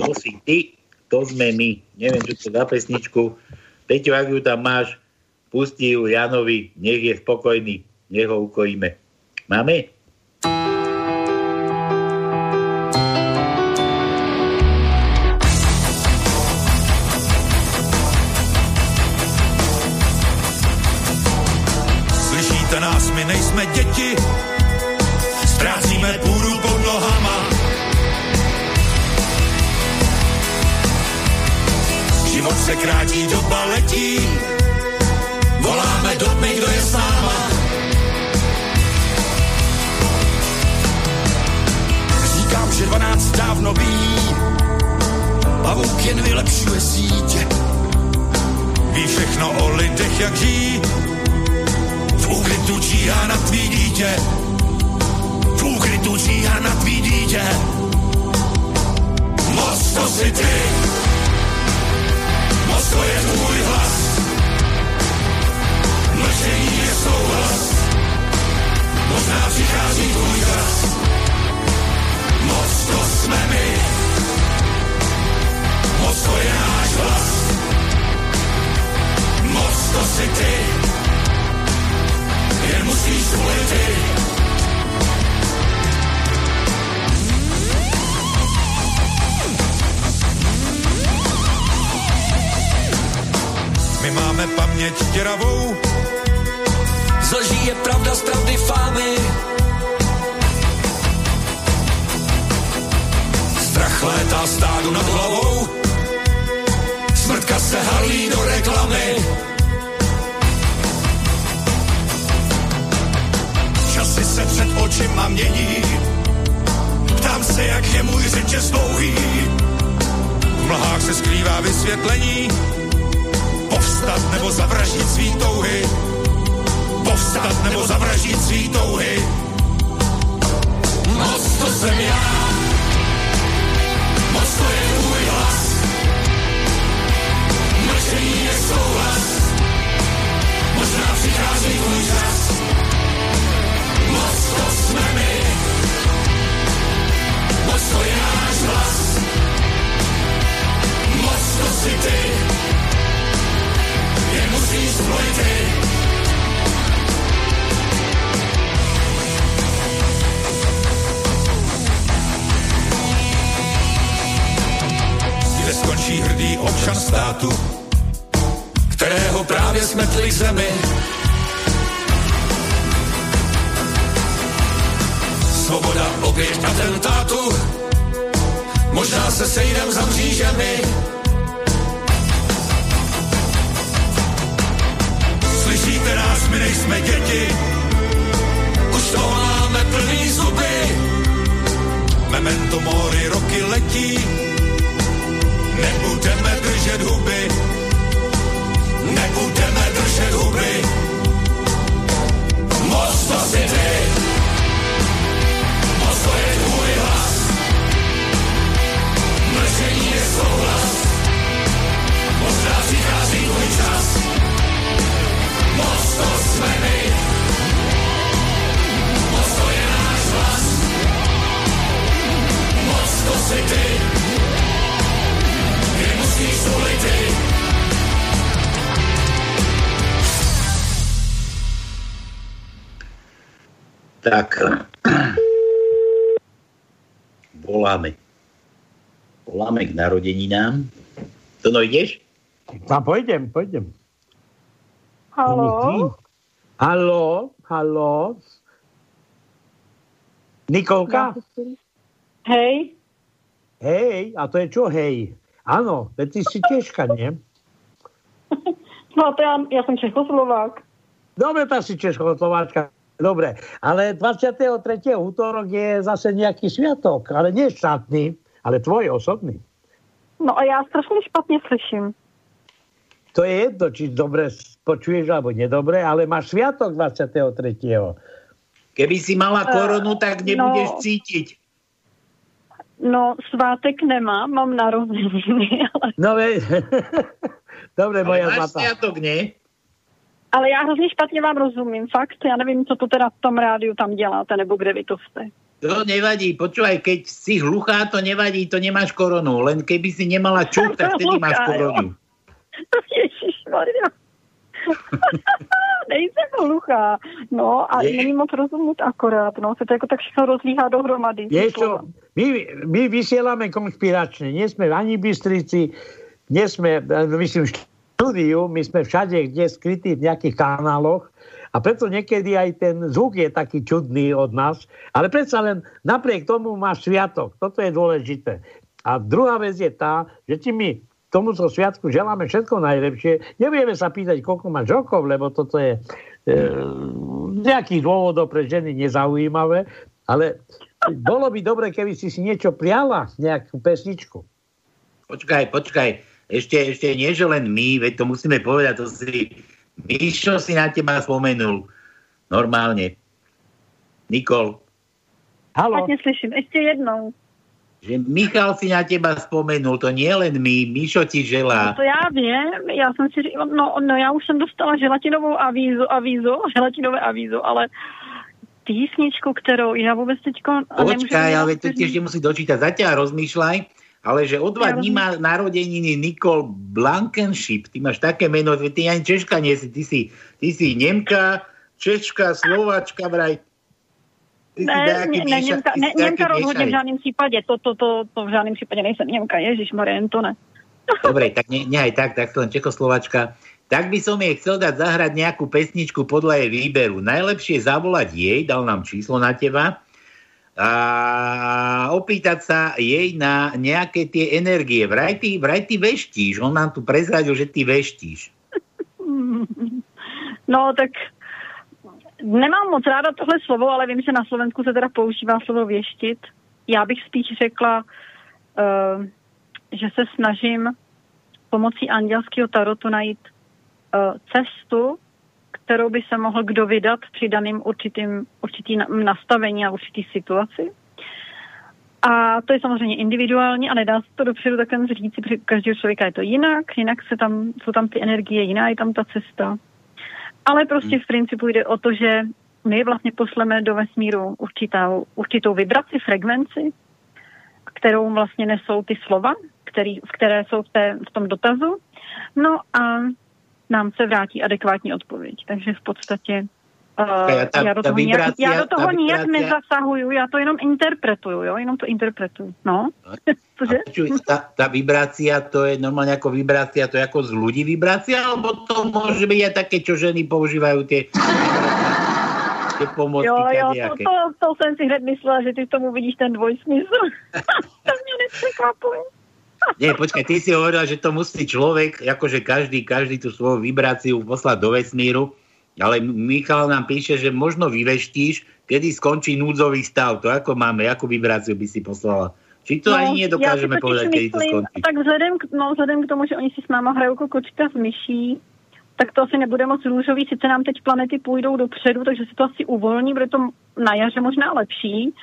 Speaker 4: to si ty, to sme my. Neviem, čo to za pesničku. Peťo, ak ju tam máš, pusti ju Janovi, nech je spokojný, nech ho ukojíme. Máme?
Speaker 10: 12 dávno ví, pavouk jen vylepšuje sítě. Ví všechno o lidech, jak žijí, v úkrytu číhá na tvý dítě. V úkrytu číhá na tvý dítě. Moc to si ty. Moc to je tvůj hlas. Mlčení je souhlas. Možná přichází tvůj čas. Moc to jsme my. Moc to je náš hlas. Moc to si ty. Jen musíš volit. My máme paměť děravou.
Speaker 9: Zlží je pravda z pravdy fámy
Speaker 10: létá stádu nad hlavou. Smrtka se halí do reklamy. Časy se před očima mění. Ptám se, jak je můj řeče dlouhý. V mlhách se skrývá vysvětlení. Povstat nebo zavraždit svý touhy. Povstat nebo zavraždit svý touhy. Moc
Speaker 4: narodeninám. To no ideš?
Speaker 5: Tam pôjdem, pôjdem.
Speaker 11: Haló?
Speaker 5: Haló, haló. Nikolka?
Speaker 11: Hej,
Speaker 5: Hej, a to je čo hej? Áno, veď ty si Češka, nie? (laughs)
Speaker 11: no to ja, ja som Čechoslovák.
Speaker 5: Dobre, tak si Českoslováčka. Dobre, ale 23. útorok je zase nejaký sviatok, ale nie štátny, ale tvoj osobný.
Speaker 11: No a já strašně špatně slyším.
Speaker 5: To je jedno, či dobre počuješ alebo nedobre, ale máš sviatok 23.
Speaker 4: Keby si mala
Speaker 11: Eh,
Speaker 4: koronu, tak nebudeš
Speaker 11: no.
Speaker 4: cítiť.
Speaker 11: No, svátek nemám, mám narozeniny, (laughs) ale,
Speaker 5: No ve... (laughs) Dobre,
Speaker 4: Ale
Speaker 5: moja
Speaker 4: máš
Speaker 5: zlatá.
Speaker 4: sviatok, nie?
Speaker 11: ale já hrozně špatně vám rozumím, fakt. Já nevím, co to teda v tom rádiu tam děláte, nebo kde vy to jste.
Speaker 4: To nevadí. Počúvaj, keď si hluchá, to nevadí, to nemáš koronu. Len keby si nemala čuch, tak (laughs) vtedy máš koronu. (laughs)
Speaker 11: Ježišmarja. (laughs) Nejsem hluchá. No a
Speaker 5: Je-
Speaker 11: není moc rozumět akorát. No, se to jako tak všechno rozlíhá dohromady.
Speaker 5: Vieš čo, my, my vysielame konšpiračne, nie sme ani Bystrici, nie sme, eh, myslím, štúdiu, my sme všade, kde skrytí v nejakých kanáloch a preto niekedy aj ten zvuk je taký čudný od nás, ale predsa len napriek tomu máš sviatok, toto je dôležité. A druhá vec je tá, že ti my tomuto sviatku želáme všetko najlepšie. Nebudeme sa pýtať, koľko máš rokov, lebo toto je e, nejakých dôvodov pre ženy nezaujímavé, ale bolo by dobre, keby si si niečo priala, nejakú pesničku.
Speaker 4: Počkaj, počkaj. Ešte, ešte nie, že len my, veď to musíme povedať, to si... Mišo si na teba spomenul. Normálne. Nikol,
Speaker 5: Halo,
Speaker 11: Špatně slyším. Ještě jednou.
Speaker 4: že Michal si na teba spomenul, to nie len my, Mišo ti
Speaker 11: No
Speaker 4: želá.
Speaker 11: to já vím, já jsem si no, no já už jsem dostala želatinovou avízo, avízo, (laughs) želatinové avízo, ale písničku, kterou já vůbec teďko...
Speaker 4: Počkaj, ale to
Speaker 11: napevniť.
Speaker 4: ti ešte musí dočítať. Zatiaľ rozmýšľaj, ale že o dva
Speaker 11: Ja
Speaker 4: dní má narodeniny Nikol Blankenship. Ty máš také meno, ty ani Češka nie si. Ty si, ty si Nemka, Češka, Slovačka, vraj. Ty
Speaker 11: Ne, ne, ne,
Speaker 4: mieša-
Speaker 11: Němka,
Speaker 4: ty
Speaker 11: ne,
Speaker 4: si taký
Speaker 11: Němka rozhodně v žádném případě, to, to, to, to v žádném případě nejsem Němka, Ježíš Marie, to ne. (laughs)
Speaker 4: Dobre, tak ne, ne aj tak, tak len Čekoslovačka. tak by som jej chcel dať zahrať nejakú pesničku podľa jej výberu. Najlepšie zavolať jej, dal nám číslo na teba, a opýtať sa jej na nejaké tie energie. Vraj ty, vraj ty veštíš. On nám tu prezradil, že ty veštíš. (laughs)
Speaker 11: No, tak nemám moc ráda tohle slovo, ale vím, že na Slovensku se teda používá slovo věštit. Já bych spíš řekla, uh, že se snažím pomocí andělského tarotu najít uh, cestu, kterou by se mohl kdo vydat při daným určitým, určitý na- nastavení a určitý situaci. A to je samozřejmě individuální a nedá se to dopředu takhle říct, protože každého člověka je to jinak, jinak se tam, jsou tam ty energie, jiná je tam ta cesta. Ale prostě v principu jde o to, že my vlastně posleme do vesmíru určitou, určitou vibraci, frekvenci, kterou vlastně nesou ty slova, který, které jsou v, té, v tom dotazu. No a nám se vrátí adekvátní odpověď. Takže v podstatě uh,
Speaker 4: Ta-
Speaker 11: já, do toho nijak, já do toho nijak nezasahuju, já to jenom interpretuju, jo, jenom to interpretuju. No, (laughs) cože?
Speaker 4: Počuj, tá, tá vibrácia, to je normálne ako vibrácia, to je ako z ľudí vibrácia, alebo to môže byť aj také, čo ženy používajú tie, (laughs) tie pomocky
Speaker 11: Jo, jo, to, to, to jsem si hned myslela, že ty v tomu vidíš ten dvojsmysl. (laughs) to mě nepřekvapuje.
Speaker 4: Nie, počkaj, ty si hovorila, že to musí človek, akože každý, každý tú svoju vibráciu poslať do vesmíru, ale Michal nám píše, že možno vyveštíš, kedy skončí núdzový stav. To ako máme, akú vibráciu by si poslala? Či to ani nedokážeme
Speaker 11: No, si totiž
Speaker 4: povedať, kedy to skončí.
Speaker 11: Tak vzhledem k, no, vzhledem k tomu, že oni si s náma hrajou kočka s myší, tak to asi nebude moc růžový. Sice nám teď planety půjdou dopředu, takže se to asi uvolní, bude to na jaře možná lepší,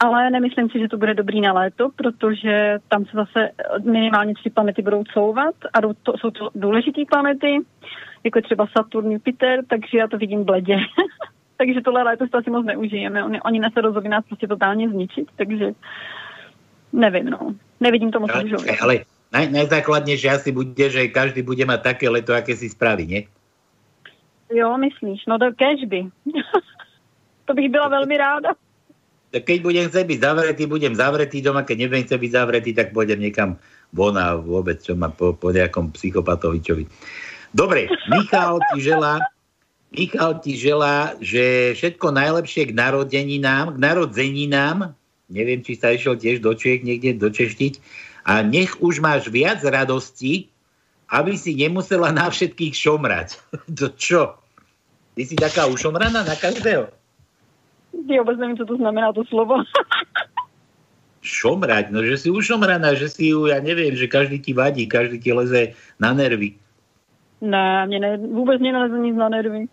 Speaker 11: ale nemyslím si, že to bude dobrý na léto, protože tam se zase minimálně tři planety budou couvat a to, jsou to důležité planety, jako je třeba Saturn, Jupiter, takže já to vidím bledě. (laughs) takže tohle léto si to asi moc neužijeme. Oni, oni se rozhodli nás prostě totálně zničit, takže nevím, no. Nevidím to moc
Speaker 4: Ale,
Speaker 11: růžově.
Speaker 4: ale naj, najzákladnejšie asi bude, že každý bude mať také leto, aké si spraví, nie?
Speaker 11: Jo, myslíš, no to kež by. (laughs) to bych byla velmi ráda.
Speaker 4: Tak keď budem chcieť byť zavretý, budem zavretý doma, keď nebudem chcieť byť zavretý, tak pôjdem niekam von a vôbec, čo má po, po nejakom psychopatovičovi. Dobre, Michal ti želá, Michal ti želá, že všetko najlepšie k narodeninám, k narodzeninám, neviem, či sa išiel tiež do Čiech niekde dočeštiť, a nech už máš viac radosti, aby si nemusela na všetkých šomrať. (laughs) to čo? Ty si taká ušomraná na každého?
Speaker 11: Já vůbec nevím, co to znamená to slovo. (laughs)
Speaker 4: šomrať, no že si ušomraná, že si ju, ja neviem, že každý ti vadí, každý ti leze na nervy.
Speaker 11: ne, mě ne, vůbec mě neleze nic na nervy.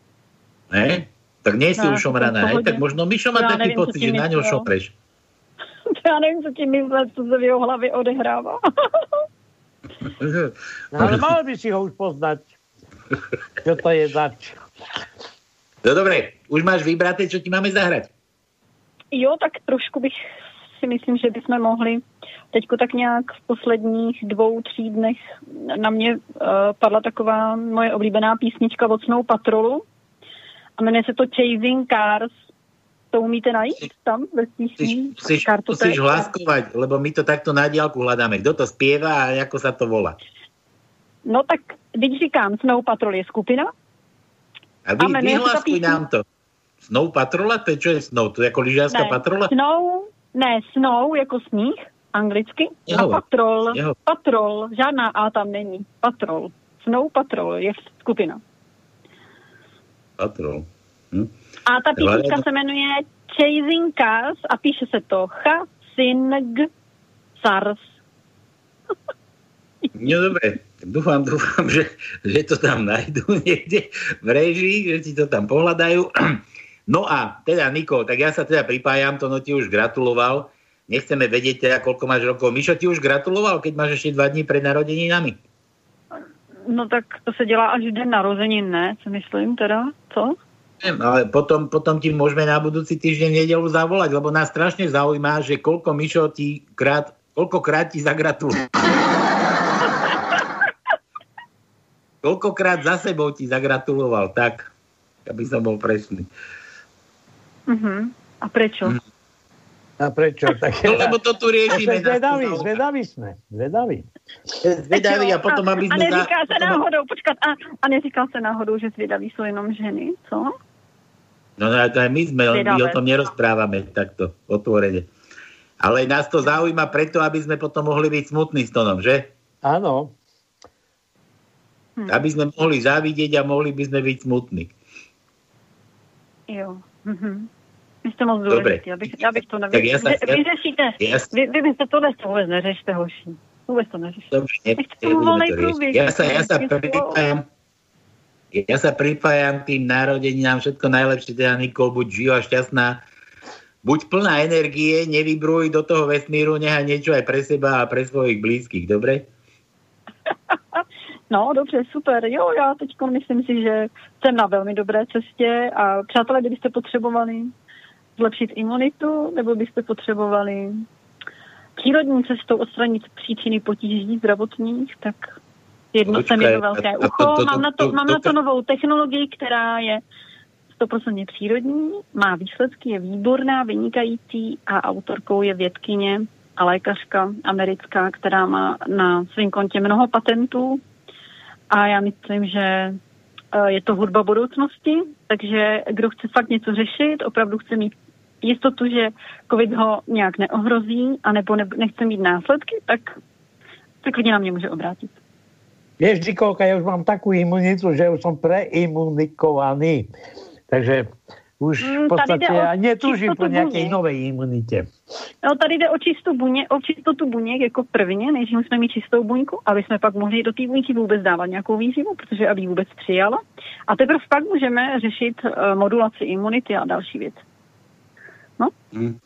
Speaker 4: Ne? Tak nie si
Speaker 11: Ne,
Speaker 4: ušomraná, hej? Tak možno Mišo má
Speaker 11: Já
Speaker 4: taký
Speaker 11: nevím, co
Speaker 4: pocit, že na ňo šopreš. (laughs)
Speaker 11: Já nevím, co tím myslet, co se v jeho hlavě odehrává.
Speaker 5: No, (laughs) ale mal by si ho už poznať. Čo to je zač?
Speaker 4: No dobre, už máš vybraté, čo ti máme zahrať.
Speaker 11: jo, tak trošku bych si myslím, že bychom mohli teďko tak nějak v posledních dvou, tří dnech na mě uh, padla taková moje oblíbená písnička Snow Patrolu a jmenuje se to Chasing Cars. To umíte najít tam ve písni?
Speaker 4: Musíš, hlaskovať, lebo my to takto na diálku hľadáme. Kto to spieva a ako sa to volá.
Speaker 11: No tak, když říkám, Snow Patrol je skupina,
Speaker 4: A vy,
Speaker 11: A jmenuje sa tá
Speaker 4: vyhlasuj
Speaker 11: písnička?
Speaker 4: nám to. Snow patrola? To je čo je snow? To je ako lyžiarská
Speaker 11: ne,
Speaker 4: patrola?
Speaker 11: Snow, ne, Snow jako sníh, anglicky,
Speaker 4: Jo.
Speaker 11: a Patrol,
Speaker 4: Jo.
Speaker 11: Patrol, žádná A tam není, Patrol. Snow Patrol je skupina.
Speaker 4: Patrol. Hm?
Speaker 11: A ta písnička
Speaker 4: Ale-
Speaker 11: se jmenuje Chasing Cars a píše se to Cha, Sing, Sars.
Speaker 4: No dobre, dúfam, dúfam, že, že to tam nájdú (laughs) niekde v režii, že ti to tam pohľadajú. (clears throat) No a teda, Niko, tak ja sa teda pripájam, to no ti už gratuloval. Nechceme vedieť teda, koľko máš rokov. Mišo ti už gratuloval, keď máš ešte dva dní pred narodeninami.
Speaker 11: No tak to se dělá až den narozenin, ne? Si myslím teda, co?
Speaker 4: Ale potom, potom ti môžeme na budúci týždeň nedelu zavolať, lebo nás strašne zaujíma, že koľko Mišo ti krát, koľkokrát ti zagratuloval. (laughs) Koľkokrát za sebou ti zagratuloval, tak, aby som bol presný.
Speaker 11: Mhm. A prečo?
Speaker 4: Mhm.
Speaker 5: A prečo? (laughs) Tak,
Speaker 4: No lebo to tu riešime.
Speaker 5: Zvedaví, zvedaví sme. Zvedaví.
Speaker 4: Zvedaví a potom, aby
Speaker 11: a
Speaker 4: sme...
Speaker 11: neříká se
Speaker 4: potom-
Speaker 11: náhodou, počkat, a, a neříká se náhodou, že zvědaví jsou jenom ženy, co?
Speaker 4: No, no to aj my sme, len my o tom nerozprávame takto otvorene. Ale nás to zaujíma preto, aby sme potom mohli byť smutní s tonom, že?
Speaker 5: Áno.
Speaker 11: Hm.
Speaker 4: Aby sme mohli závidieť a mohli by sme byť smutní.
Speaker 11: Jo. Mhm. Vy jste moc důležitý, já bych, já bych to
Speaker 4: se-
Speaker 11: Vy,
Speaker 4: já-
Speaker 11: vyřešíte,
Speaker 4: Ja,
Speaker 11: vy, vy byste tohle to vůbec neřešte, hoši. Vůbec to neřešte.
Speaker 4: Dobre, ne, to riešiť. Ja sa, ja sa
Speaker 11: Nechce
Speaker 4: pripájam ja sa pripájam k tým narodeninám, všetko najlepšie, teda Nikol, buď živa, šťastná, buď plná energie, nevybruj do toho vesmíru, nechaj niečo aj pre seba a pre svojich blízkych, dobre? (laughs)
Speaker 11: No, dobře, super. Jo, já teď myslím si, že jsem na velmi dobré cestě a přátelé, kdybyste potřebovali zlepšit imunitu, nebo byste potřebovali přírodní cestou odstranit příčiny potíží zdravotních, tak jedno jsem
Speaker 4: Počkej,
Speaker 11: jedno velké
Speaker 4: to-
Speaker 11: ucho.
Speaker 4: to- to-
Speaker 11: Mám na to, mám na
Speaker 4: to
Speaker 11: novou technologii, která je 100% přírodní, má výsledky, je výborná, vynikající a autorkou je vědkyně a lékařka americká, která má na svém kontě mnoho patentů a já myslím, že eh, je to hudba budoucnosti, takže kdo chce fakt něco řešit, opravdu chce mít jistotu, že covid ho nějak neohrozí, anebo ne, nechce mít následky, tak se klidně na mě může obrátit.
Speaker 5: Vieš, Nikolka, ja už mám takú imunitu, že už som preimunikovaný. Takže už
Speaker 11: Mm,
Speaker 5: v
Speaker 11: tady
Speaker 5: podstate ja netúžim po nejakej
Speaker 11: buněk.
Speaker 5: novej imunite.
Speaker 11: No, tady jde o, čistou buně, o čistotu buněk jako prvně, než musíme mít čistou buňku, aby jsme pak mohli do té buňky vůbec dávat nějakou výživu, protože aby ji vůbec přijala. A teprve pak můžeme řešit uh, modulaci imunity a další věc.
Speaker 4: Mm.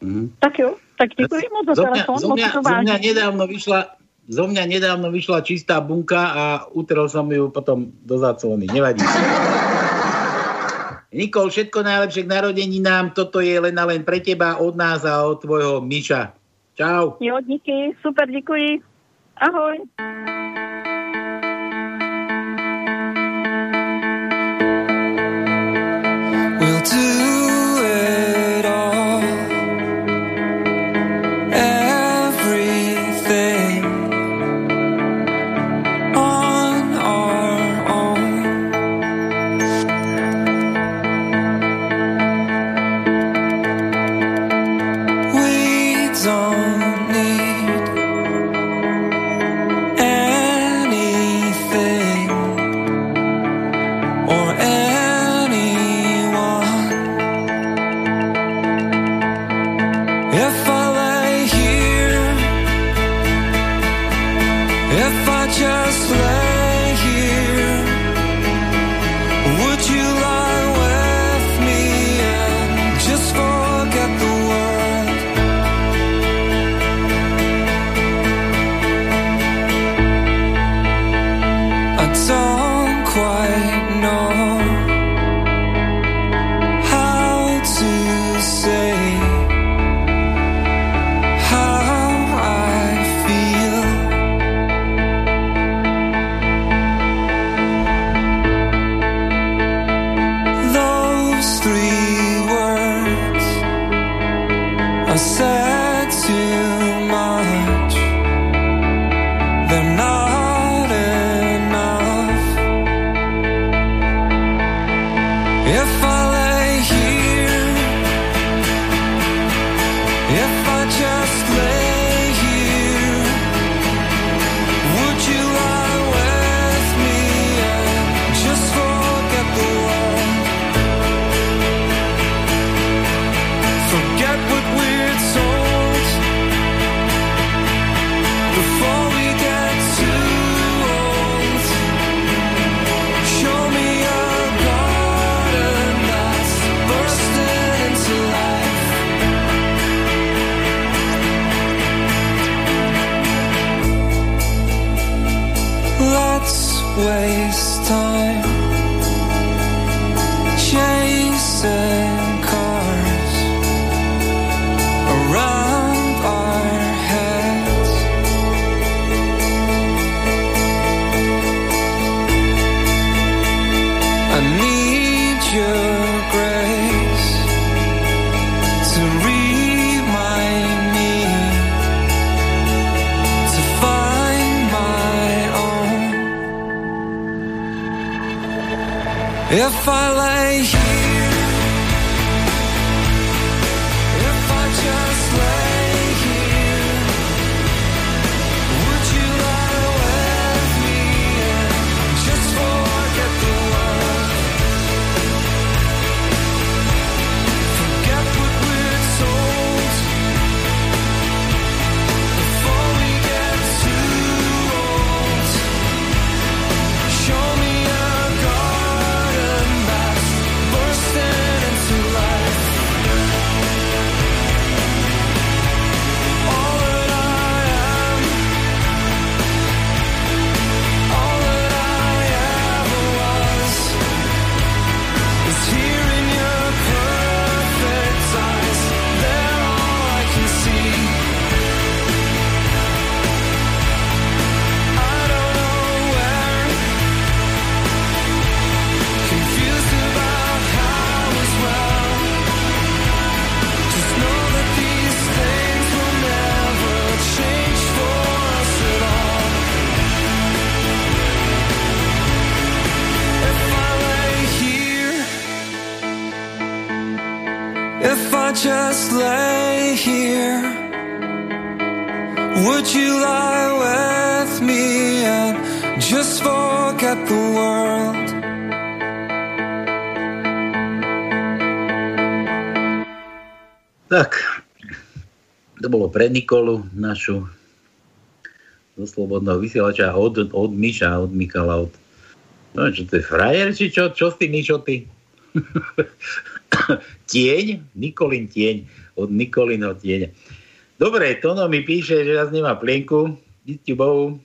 Speaker 4: Mm.
Speaker 11: Tak jo, tak děkuji moc za
Speaker 4: Zo mňa,
Speaker 11: telefon,
Speaker 4: zo, mňa, zo, mňa nedávno vyšla, zo mňa nedávno vyšla čistá bunka a utrel som ju potom do zaclony. Nevadí. Nikol, všetko najlepšie k narodeninám. Toto je len a len pre teba, od nás a od tvojho Miša. Čau.
Speaker 11: Jo, díky, super, děkuji. Ahoj.
Speaker 9: We'll do just lay here, would you lie with me and just forget the world?
Speaker 4: Tak, to bolo pre Nikolu, našu zo slobodného vysielača od, od Miša, od Mikala, od... No, čo to je frajer, či čo? Čo s tým, Mišo, ty? Tieň? Nikolin tieň. Od Nikolinho tieňa. Dobre, Tono mi píše, že raz nemá plienku. Díky Bohu.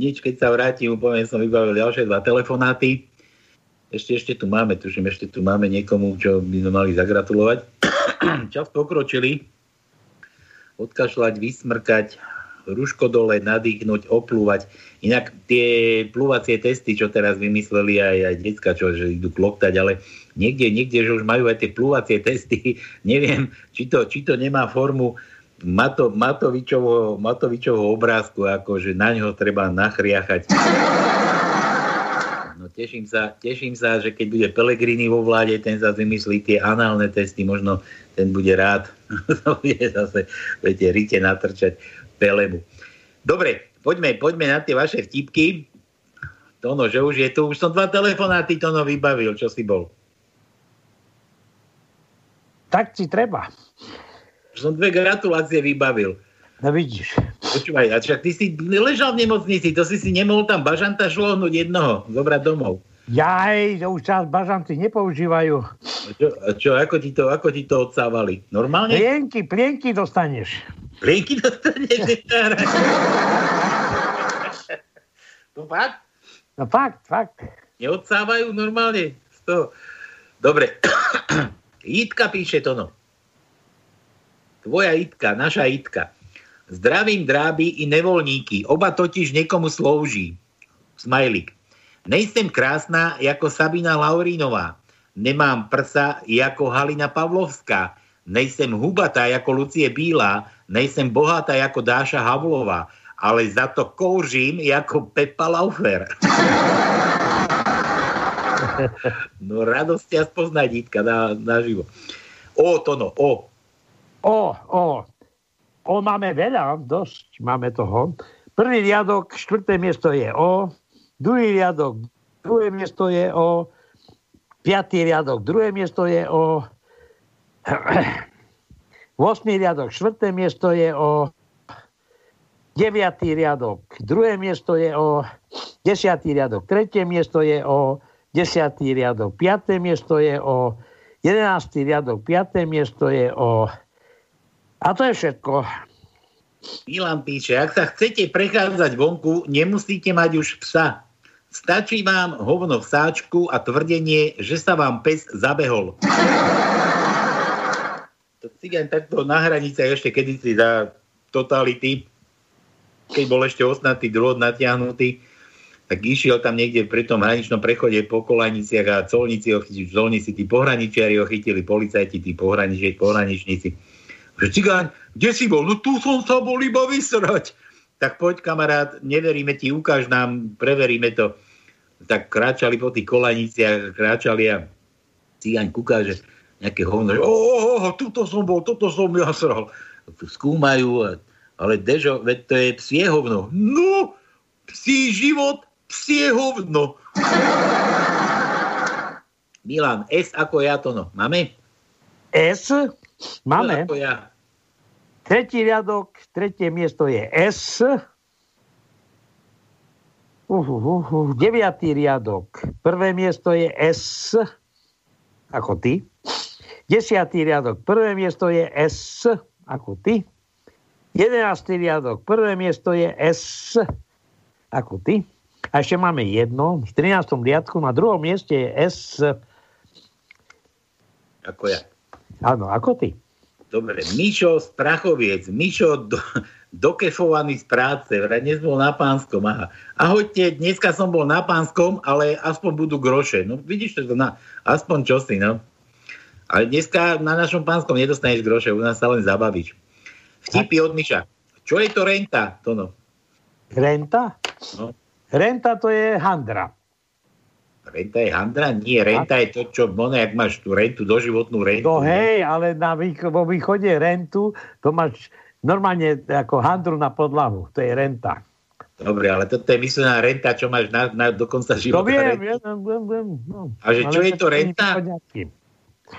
Speaker 4: Nič, keď sa vrátim, úplne som vybavil ďalšie dva telefonáty. Ešte, ešte tu máme, tuším, ešte tu máme niekomu, čo by sme mali zagratulovať. (clears throat) Čas pokročili. Odkašľať, vysmrkať, ruško dole, nadýchnuť, oplúvať. Inak tie plúvacie testy, čo teraz vymysleli aj, aj decka, čo že idú kloktať, ale niekde, niekde, že už majú aj tie plúvacie testy, (laughs) neviem, či to, či to nemá formu Mato, Matovičovho, Matovičovho obrázku, ako že na ňo treba nachriachať. No teším sa, teším sa, že keď bude Pelegrini vo vláde, ten sa vymyslí tie análne testy, možno ten bude rád. (laughs) bude zase, viete, rite natrčať Pelemu. Dobre, poďme, poďme na tie vaše vtipky. Tono, že už je tu, už som dva telefonáty Tono vybavil, čo si bol.
Speaker 5: Tak si treba.
Speaker 4: Už som dve gratulácie vybavil.
Speaker 5: No vidíš.
Speaker 4: Počúvaj, a však ty si ležal v nemocnici, to si si nemohol tam bažanta šlohnúť jednoho, zobrať domov.
Speaker 5: Jaj, že už čas bažanty nepoužívajú.
Speaker 4: A čo, a čo ako, ti to, ako ti to odsávali? Normálne?
Speaker 5: Plienky, plienky dostaneš.
Speaker 4: Plienky dostaneš? to fakt?
Speaker 5: No fakt, fakt.
Speaker 4: Neodsávajú normálne? Z toho. Dobre. (coughs) Jitka píše to no. Tvoja Jitka, naša Jitka. Zdravím dráby i nevolníky, oba totiž niekomu slouží. Smajlik. Nejsem krásna jako Sabina Laurínová. Nemám prsa jako Halina Pavlovská. Nejsem hubatá jako Lucie Bílá. Nejsem bohatá jako Dáša Havlová. Ale za to kouřím jako Pepa Laufer. (laughs) no radosť ťa spoznať, Jitka, na, naživo. O, to o.
Speaker 5: O, o. O máme veľa, dosť máme toho. Prvý riadok, štvrté miesto je O. Druhý riadok, druhé miesto je O. Piatý riadok, druhé miesto je O. (clears throat) 8. riadok, štvrté miesto je O. 9. riadok, druhé miesto je O. 10. riadok, tretie miesto je O. 10. riadok, 5. miesto je O. 11. riadok, 5. miesto je O. A to je všetko.
Speaker 4: Milan píše, ak sa chcete prechádzať vonku, nemusíte mať už psa. Stačí vám hovno v sáčku a tvrdenie, že sa vám pes zabehol. To cigáň takto na hraniciach ešte kedysi za totality, keď bol ešte osnatý drôt natiahnutý, tak išiel tam niekde pri tom hraničnom prechode po kolajniciach a colníci ho chytili, colníci, tí pohraničiari ho chytili, policajti, tí pohraniči, pohraničníci. Že cigáň, kde si bol? No tu som sa bol iba vysrať. Tak poď kamarát, neveríme ti, ukáž nám, preveríme to. tak kráčali po tých kolaniciach, kráčali a cigaň kúka, že nejaké hovno, že oh, oh, tuto som bol, toto som jasral. Skúmajú, a- ale Dežo, veď to je psie hovno. No, psí život, psie hovno. (laughs) Milan, S ako ja to no. Máme?
Speaker 5: S.
Speaker 4: S
Speaker 5: Máme.
Speaker 4: ako ja.
Speaker 5: Tretí riadok, tretie miesto je S. Uh, uh, uh, uh. Deviatý riadok, prvé miesto je S. Ako ty. Desiatý riadok, prvé miesto je S. Ako ty. Jedenáctý riadok, prvé miesto je S. Ako ty. A ešte máme jedno. V 13. riadku na druhom mieste je S.
Speaker 4: Ako ja.
Speaker 5: Áno, ako ty.
Speaker 4: Dobre, Mišo z Prachoviec, Mišo do, dokefovaný z práce, vraj dnes bol na pánskom. Aha. Ahojte, dneska som bol na pánskom, ale aspoň budú groše. No vidíš to, na, aspoň čosi, no. Ale dneska na našom pánskom nedostaneš groše, u nás sa len zabavíš. Vtipy od Miša. Čo je to renta, Tono?
Speaker 5: Renta?
Speaker 4: No.
Speaker 5: Renta to je handra.
Speaker 4: Renta je handra? Nie, renta je to, čo, no, jak máš tú rentu, doživotnú rentu.
Speaker 5: No hej, ale na vo východe rentu to máš normálne ako handru na podlahu. To je renta.
Speaker 4: Dobre, ale toto je myslená renta, čo máš na, na, do konca
Speaker 5: To
Speaker 4: života.
Speaker 5: viem,
Speaker 4: rentu.
Speaker 5: viem, viem, viem. No.
Speaker 4: A že čo je to renta?
Speaker 5: poriadky.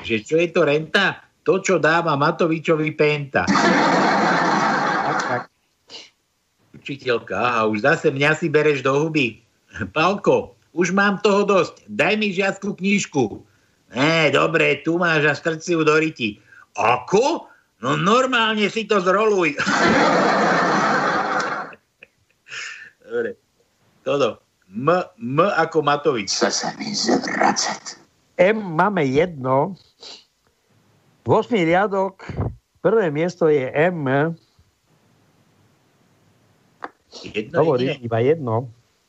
Speaker 4: Že čo je to renta? To, čo dáva Matovičovi Penta. Učiteľka, aha, už zase mňa si bereš do huby. Palko, už mám toho dosť. Daj mi žiackú knižku. Ne, dobre, tu máš a strč si ju do riti. Ako? No normálne si to zroluj. (laughs) dobre. Toto. M, M ako Matovič.
Speaker 3: Chce sa mi zvracať.
Speaker 5: M máme jedno. 8. riadok, prvé miesto je M.
Speaker 4: Jedno
Speaker 5: Hovorím,
Speaker 4: jediné.
Speaker 5: iba jedno.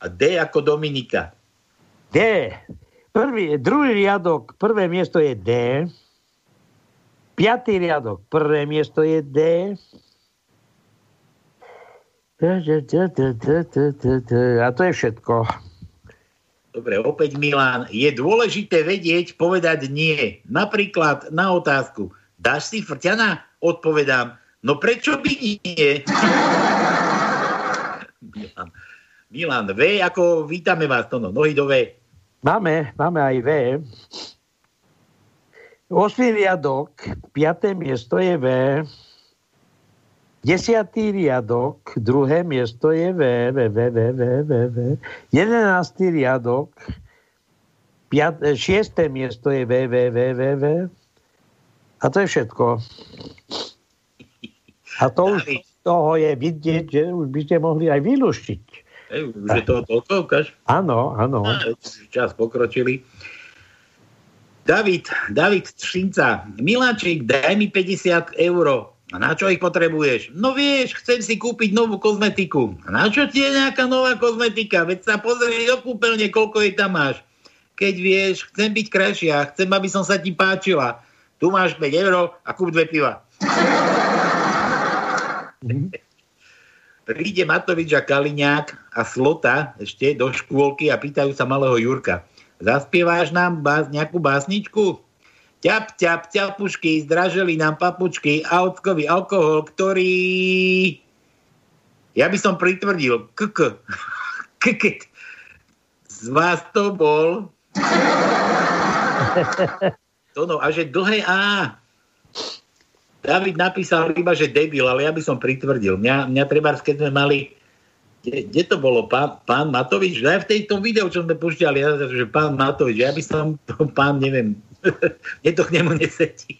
Speaker 4: A D ako Dominika.
Speaker 5: D. Prvý, druhý riadok, prvé miesto je D. Piatý riadok, prvé miesto je D. A to je všetko.
Speaker 4: Dobre, opäť Milan. Je dôležité vedieť, povedať nie. Napríklad na otázku. Dáš si frťana? Odpovedám. No prečo by nie? Milan. Milan, V ako vítame vás, to no, nohy do V.
Speaker 5: Máme, máme aj V. 8. riadok, 5. miesto je V. 10. riadok, druhé miesto je V, V, V, V, V, V, V. 11. riadok, 5, 6. miesto je V, V, V, V, V. A to je všetko. A to už z toho je vidieť, že už by ste mohli aj vylúštiť.
Speaker 4: Ej, už je to toľko, ukáž?
Speaker 5: Áno, áno.
Speaker 4: Čas pokročili. David, David Šinca, Miláčik, daj mi 50 eur. A na čo ich potrebuješ? No vieš, chcem si kúpiť novú kozmetiku. A na čo ti je nejaká nová kozmetika? Veď sa pozri do kúpeľne, koľko jej tam máš. Keď vieš, chcem byť krajšia, chcem, aby som sa ti páčila. Tu máš 5 eur a kúp dve piva. Príde Matovič a Kaliňák a Slota ešte do škôlky a pýtajú sa malého Jurka. Zaspieváš nám bás, nejakú básničku? Ťap, ťap, ťapušky, zdraželi nám papučky a ockový alkohol, ktorý... Ja by som pritvrdil. KK. Kket. Z vás to bol. To no, a že dlhé A. David napísal iba, že debil, ale ja by som pritvrdil. Mňa, mňa treba, keď sme mali kde to bolo? Pán, pán Matovič? Aj v tejto videu, čo sme pušťali, ja, že pán Matovič, ja by som to pán, neviem, (laughs) mne to k nemu nesedí.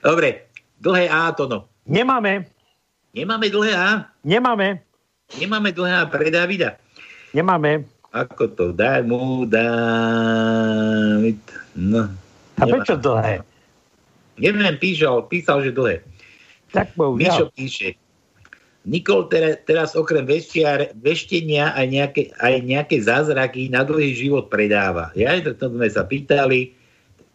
Speaker 4: Dobre, dlhé A to no.
Speaker 5: Nemáme,
Speaker 4: Nemáme dlhé A?
Speaker 5: nemáme,
Speaker 4: Nemáme dlhé A pre Davida.
Speaker 5: nemáme.
Speaker 4: Ako to? Daj mu, David. No.
Speaker 5: A
Speaker 4: nemá.
Speaker 5: prečo dlhé?
Speaker 4: Neviem, píšal, písal, že dlhé.
Speaker 5: Tak
Speaker 4: Mišo
Speaker 5: bohužiaľ.
Speaker 4: píše. Nikol teraz, teraz okrem veštiar, veštenia aj nejaké, aj nejaké zázraky na dlhý život predáva. Ja to, sme sa pýtali,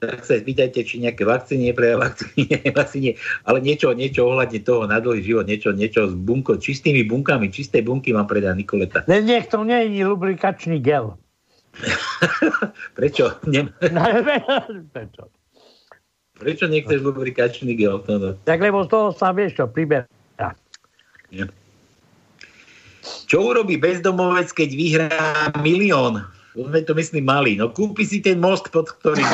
Speaker 4: tak sa spýtajte, či nejaké vakcíny pre vakcíny, (laughs) vakcíny, ale niečo, niečo ohľadne toho na dlhý život, niečo, niečo s bunko, čistými bunkami, čisté bunky vám predá Nikoleta.
Speaker 5: Ne, nech to nie je lubrikačný gel. (laughs)
Speaker 4: Prečo? Nem, (laughs)
Speaker 5: Prečo?
Speaker 4: prečo nechceš lubrikačný gel? No, no.
Speaker 5: Tak lebo z toho sa vieš čo, priberá.
Speaker 4: Nie. Čo urobí bezdomovec, keď vyhrá milión? Sme to myslím mali. No kúpi si ten most, pod ktorým...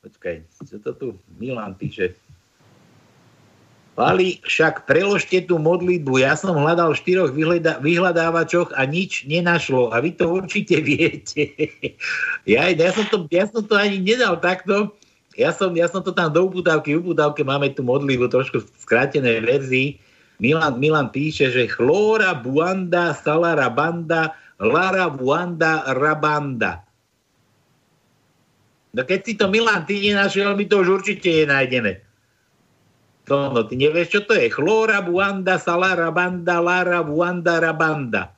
Speaker 4: Počkaj, čo to tu Milan píše? Pali, však preložte tú modlitbu. Ja som hľadal v štyroch vyhľadávačoch a nič nenašlo. A vy to určite viete. (laughs) ja, ja, som to, ja som to ani nedal takto. Ja som, ja som to tam do uputávky, v uputávke máme tú modlitbu trošku v skrátenej verzii. Milan, Milan píše, že chlóra buanda salara banda lara buanda rabanda. No keď si to Milan, ty nenašiel, my to už určite nenájdeme. To, no, ty nevieš, čo to je? Chlóra buanda salara banda lara buanda rabanda.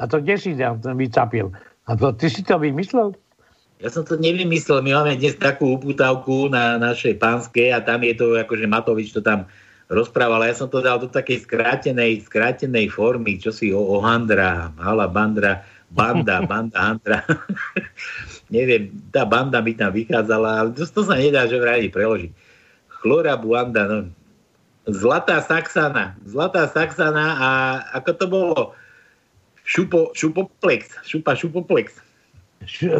Speaker 5: A to kde si tam vycapil? A to, ty si to vymyslel?
Speaker 4: Ja som to nevymyslel, my máme dnes takú uputávku na našej pánskej a tam je to, akože Matovič to tam rozprával, ja som to dal do takej skrátenej, skrátenej formy, čo si o, o Handra, Hala Bandra, Banda, (laughs) Banda Handra. (laughs) Neviem, tá banda mi tam vychádzala, ale to, to sa nedá, že vraj preložiť. Chlora Buanda, no. Zlatá Saxana, Zlatá Saxana a ako to bolo? Šupo, šupoplex, šupa, šupoplex.
Speaker 5: Š, e,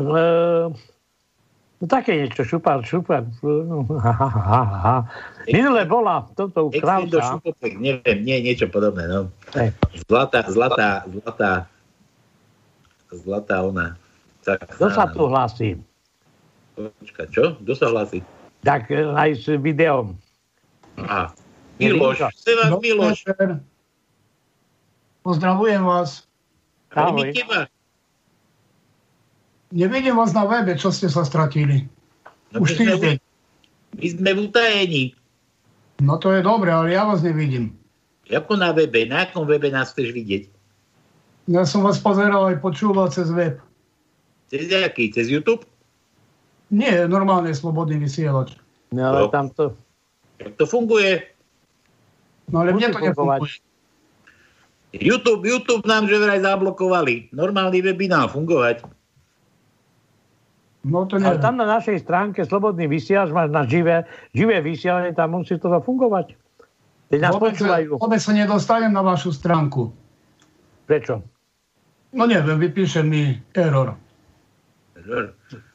Speaker 5: no také niečo, šupar, šupar. no, Ha, ha, ha, ha. Minule bola toto u Krausa.
Speaker 4: neviem, nie, niečo podobné, no. Zlatá, zlatá, zlatá, zlatá ona.
Speaker 5: Kto sa tu hlási?
Speaker 4: Počka, čo? Kto sa hlási?
Speaker 5: Tak e, aj s videom.
Speaker 4: Aha. Miloš, chce vás Miloš.
Speaker 12: Pozdravujem vás.
Speaker 4: My
Speaker 5: Ahoj.
Speaker 4: teba.
Speaker 12: Nevidím vás na webe, čo ste sa stratili.
Speaker 4: No,
Speaker 12: Už
Speaker 4: my sme-
Speaker 12: týždeň.
Speaker 4: My sme v utajení.
Speaker 12: No to je dobre, ale ja vás nevidím.
Speaker 4: Ako na webe? Na akom webe nás chceš vidieť?
Speaker 12: Ja som vás pozeral aj počúval cez web.
Speaker 4: Cez aký? Cez YouTube?
Speaker 12: Nie, normálne slobodný vysielač.
Speaker 5: No, ale
Speaker 4: No.
Speaker 5: tam to...
Speaker 4: Jak to funguje?
Speaker 12: No ale
Speaker 5: Musí
Speaker 12: mne to
Speaker 5: fungovať.
Speaker 12: nefunguje.
Speaker 4: YouTube, YouTube nám že vraj zablokovali. Normálny web by nám fungovať.
Speaker 12: No to
Speaker 5: Ale
Speaker 12: neviem.
Speaker 5: tam na našej stránke Slobodný vysielač máš na živé, živé vysielanie, tam musí to fungovať. Teď nás
Speaker 12: Vôbec,
Speaker 5: počúvajú.
Speaker 12: vôbec sa nedostanem na vašu stránku.
Speaker 5: Prečo?
Speaker 12: No neviem, vypíše mi error.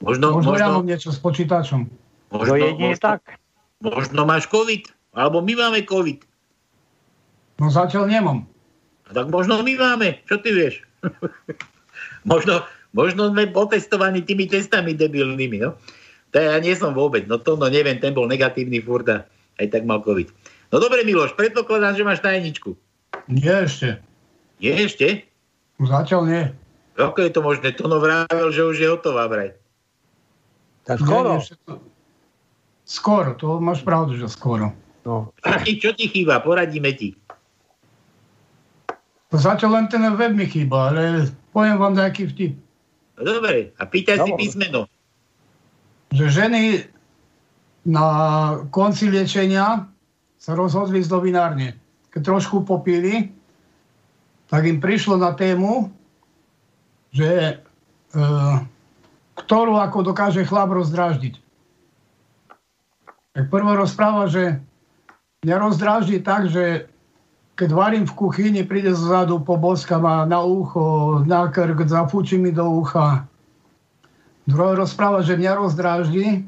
Speaker 4: Možno,
Speaker 12: Možno ja
Speaker 4: možno,
Speaker 12: mám niečo s počítačom.
Speaker 5: To
Speaker 4: možno,
Speaker 5: jedine
Speaker 4: možno,
Speaker 5: tak.
Speaker 4: možno máš COVID. Alebo my máme COVID.
Speaker 12: No zatiaľ nemám.
Speaker 4: A tak možno my máme. Čo ty vieš? (laughs) možno, možno sme otestovaní tými testami debilnými. No? To ja nie som vôbec. No to no neviem, ten bol negatívny furt a aj tak mal COVID. No dobre, Miloš, predpokladám, že máš tajničku.
Speaker 12: Nie ešte.
Speaker 4: Je ešte?
Speaker 12: Zatiaľ nie.
Speaker 4: Ako je to možné? Tono vravel, že už je hotová vraj.
Speaker 5: Tak
Speaker 12: Nie,
Speaker 5: skoro.
Speaker 12: nie, to- Skoro, to máš pravdu, že skoro.
Speaker 5: No.
Speaker 4: Čo ti, čo ti chýba? Poradíme ti.
Speaker 12: Zatiaľ len ten web mi chýba, ale poviem vám nejaký vtip.
Speaker 4: No dobre, a pýtaj si písmeno.
Speaker 12: Že ženy na konci liečenia sa rozhodli z novinárne. Keď trošku popili, tak im prišlo na tému, že e, ktorú ako dokáže chlap rozdráždiť. Tak prvo rozpráva, že mňa rozdráždi tak, že keď varím v kuchyni, príde zozadu, poboska ma na ucho, na krk, zafúči mi do ucha. Druhá rozpráva, že mňa rozdráždi,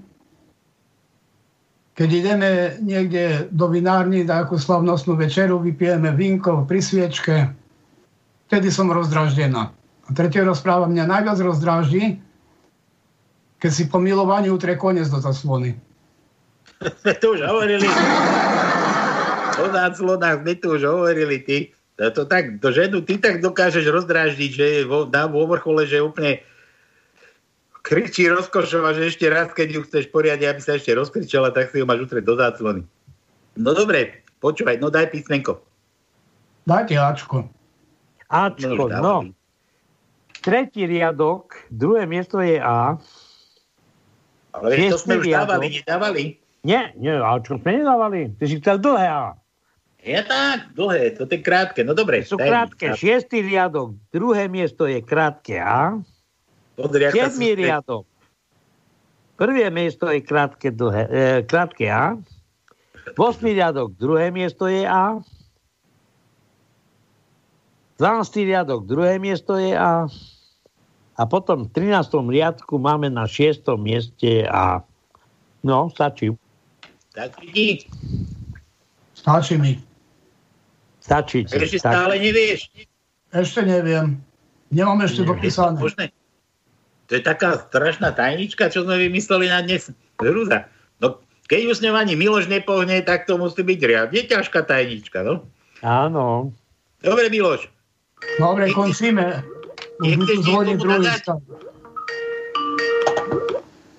Speaker 12: keď ideme niekde do vinárny na akú slavnostnú večeru, vypijeme vínko pri sviečke, vtedy som rozdráždená. A tretia rozpráva mňa najviac rozdráždi, keď si po milovaní utre koniec do zaslony. (laughs)
Speaker 4: To už hovorili. O záclonách sme to už hovorili, ty. To, to tak, to ženu ty tak dokážeš rozdráždiť, že je vo, na vo vrchole, že úplne kričí rozkošova, že ešte raz, keď ju chceš poriadne, aby sa ešte rozkričala, tak si ju máš utrieť do záclony. No dobre, počúvaj, no daj písmenko.
Speaker 12: Dajte Ačko.
Speaker 5: Ačko, no.
Speaker 4: dávali.
Speaker 5: Tretí riadok, druhé miesto je A.
Speaker 4: Ale to sme už
Speaker 5: Šiestý
Speaker 4: dávali,
Speaker 5: riadok.
Speaker 4: nedávali.
Speaker 5: Nie, nie, čo sme nedávali? Ty si chcel dlhé A.
Speaker 4: Je tak, dlhé, to je krátke. No dobre.
Speaker 5: Sú krátke.
Speaker 4: krátke.
Speaker 5: Šiestý riadok, druhé miesto je krátke A.
Speaker 4: Pozri, aká
Speaker 5: Siedmý
Speaker 4: sú-
Speaker 5: riadok. Prvé miesto je krátke, dlhé, e, krátke A. Vosmý riadok, druhé miesto je A. 12. riadok, druhé miesto je A. A potom v 13. riadku máme na 6. mieste A. No, stačí.
Speaker 4: Tak vidí,
Speaker 12: Stačí mi.
Speaker 5: Stačí. ti,
Speaker 4: ešte
Speaker 5: stačí.
Speaker 4: stále nevieš.
Speaker 12: Ešte neviem. Nemám ešte dopísané.
Speaker 4: Možné. To je taká strašná tajnička, čo sme vymysleli na dnes. Hrúza. No, keď už s ňou ani Miloš nepohne, tak to musí byť riadne ťažká tajnička, no.
Speaker 5: Áno.
Speaker 4: Dobre, Miloš.
Speaker 12: Dobre, končíme.
Speaker 4: Nechceš
Speaker 12: zvoní
Speaker 4: niekomu
Speaker 12: druhý stav.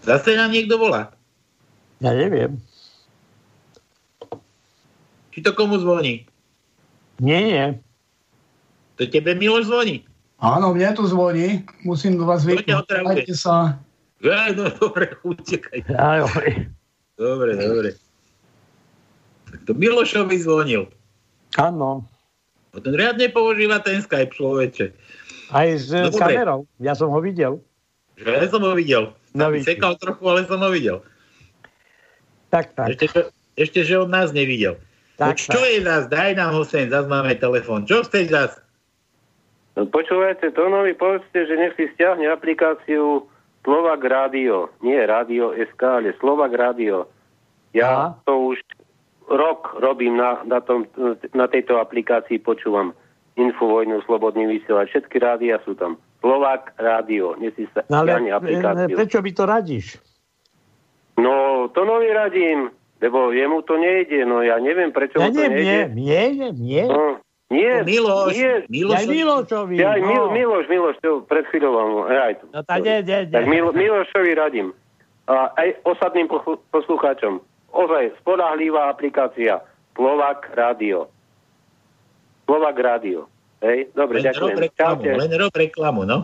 Speaker 4: Zase nám niekto volá.
Speaker 5: Ja neviem.
Speaker 4: Či to komu zvoní?
Speaker 5: Nie, nie.
Speaker 4: To tebe Miloš zvoní.
Speaker 12: Áno, mne tu zvoní. Musím do vás
Speaker 4: otravuje.
Speaker 12: Dajte sa.
Speaker 4: Ja, no, dobre, utekaj.
Speaker 5: Aj,
Speaker 4: Dobre, dobre. Tak to Milošovi zvonil.
Speaker 5: Áno.
Speaker 4: No ten riadne používa ten Skype človeče.
Speaker 5: Aj s
Speaker 4: No
Speaker 5: no,
Speaker 4: dobre.
Speaker 5: kamerou. Ja som ho videl.
Speaker 4: Že ja som ho videl.
Speaker 5: No,
Speaker 4: sekal trochu, ale som ho videl.
Speaker 5: Tak, tak.
Speaker 4: Ešte, že- ešte, že on nás nevidel.
Speaker 5: Tak,
Speaker 4: čo
Speaker 5: tak.
Speaker 4: je zás? Daj nám sem, zás máme telefón. Čo chceš zás?
Speaker 8: No, počúvajte, Tonovi povedzte, že nech si stiahne aplikáciu Slovak Rádio. Nie Rádio SK, ale Slovak Rádio. Ja
Speaker 5: Aha.
Speaker 8: to už rok robím na, na, tom, na tejto aplikácii, počúvam Infovojnu, Slobodný vysielač. Všetky rádia sú tam. Slovak Rádio. Nech si sa
Speaker 5: No ale
Speaker 8: stiahne
Speaker 5: e,
Speaker 8: aplikáciu.
Speaker 5: prečo by to radíš?
Speaker 8: No, Tonovi radím, lebo jemu to nejde. No ja neviem, prečo
Speaker 5: Ja
Speaker 8: mu to
Speaker 5: nie,
Speaker 8: nejde.
Speaker 5: nie, nie, nie.
Speaker 8: No, nie,
Speaker 4: No, Miloš,
Speaker 8: nie.
Speaker 4: Miloš,
Speaker 5: Aj Milošovi.
Speaker 8: Ja aj Mil,
Speaker 5: no.
Speaker 8: Miloš, Miloš, to pred chvíľou vám... Aj,
Speaker 5: No tak nie, nie, nie.
Speaker 8: tak Mil, Milošovi radím. A aj ostatným poslu- poslucháčom. Ozaj, spolahlivá aplikácia. Slovak Rádio. Slovak Rádio. Hej, dobre,
Speaker 4: len rob
Speaker 8: ďakujem.
Speaker 4: reklamu,
Speaker 8: Čaute.
Speaker 4: len rob reklamu, no.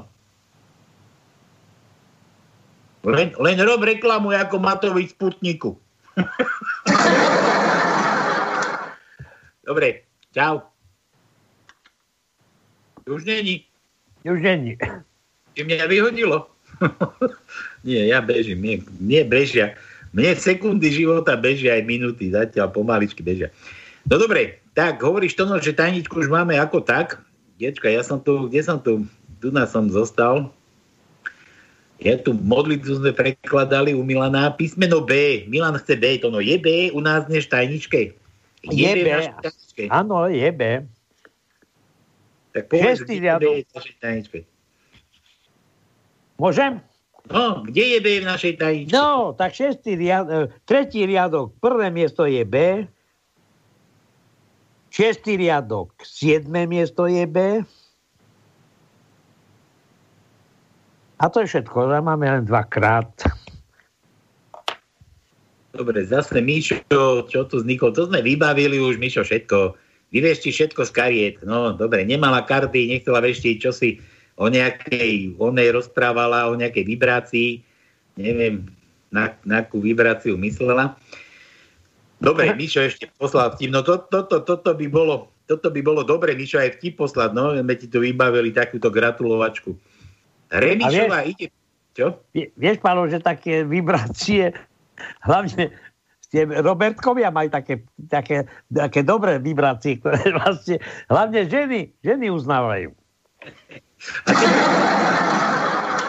Speaker 4: Len, len rob reklamu ako Matovič Sputniku. (laughs) Dobre, čau. Už není.
Speaker 5: Už není.
Speaker 4: Ty mňa vyhodilo. (laughs) nie, ja bežím. Nie, nie bežia. Mne sekundy života bežia aj minúty. Zatiaľ pomaličky bežia. No dobre, tak hovoríš to, že tajničku už máme ako tak. Dečka, ja som tu, kde som tu? Tu nás som zostal. Ja tu modlitbu sme prekladali u Milana. Písmeno B. Milan chce B. To no je B u nás dnes v tajničke.
Speaker 5: Je
Speaker 4: našej tajničke.
Speaker 5: Áno, je B.
Speaker 4: Tak povedz, je
Speaker 5: riadok.
Speaker 4: B v našej tajničke.
Speaker 5: Môžem?
Speaker 4: No, kde je B v našej tajničke?
Speaker 5: No, tak šestý riad, e, tretí riadok, prvé miesto je B. Šiestý riadok, siedme miesto je B. A to je všetko, máme len dvakrát.
Speaker 4: Dobre, zase Mišo, čo tu vzniklo, to sme vybavili už, Mišo, všetko. Vyvešti všetko z kariet. No, dobre, nemala karty, nechcela veštiť, čo si o nejakej, o nej rozprávala, o nejakej vibrácii. Neviem, na, na akú vibráciu myslela. Dobre, Mišo ešte poslal vtip. No to, toto, toto, by bolo, toto by bolo dobre, Mišo, aj vtip poslať. No, sme ti tu vybavili takúto gratulovačku. Remišová ide... Čo?
Speaker 5: Vie- Vieš, Pálo, že také vibrácie, hlavne tie Robertkovia majú také, také, také dobré vibrácie, ktoré (laughs) vlastne, hlavne ženy, ženy uznávajú.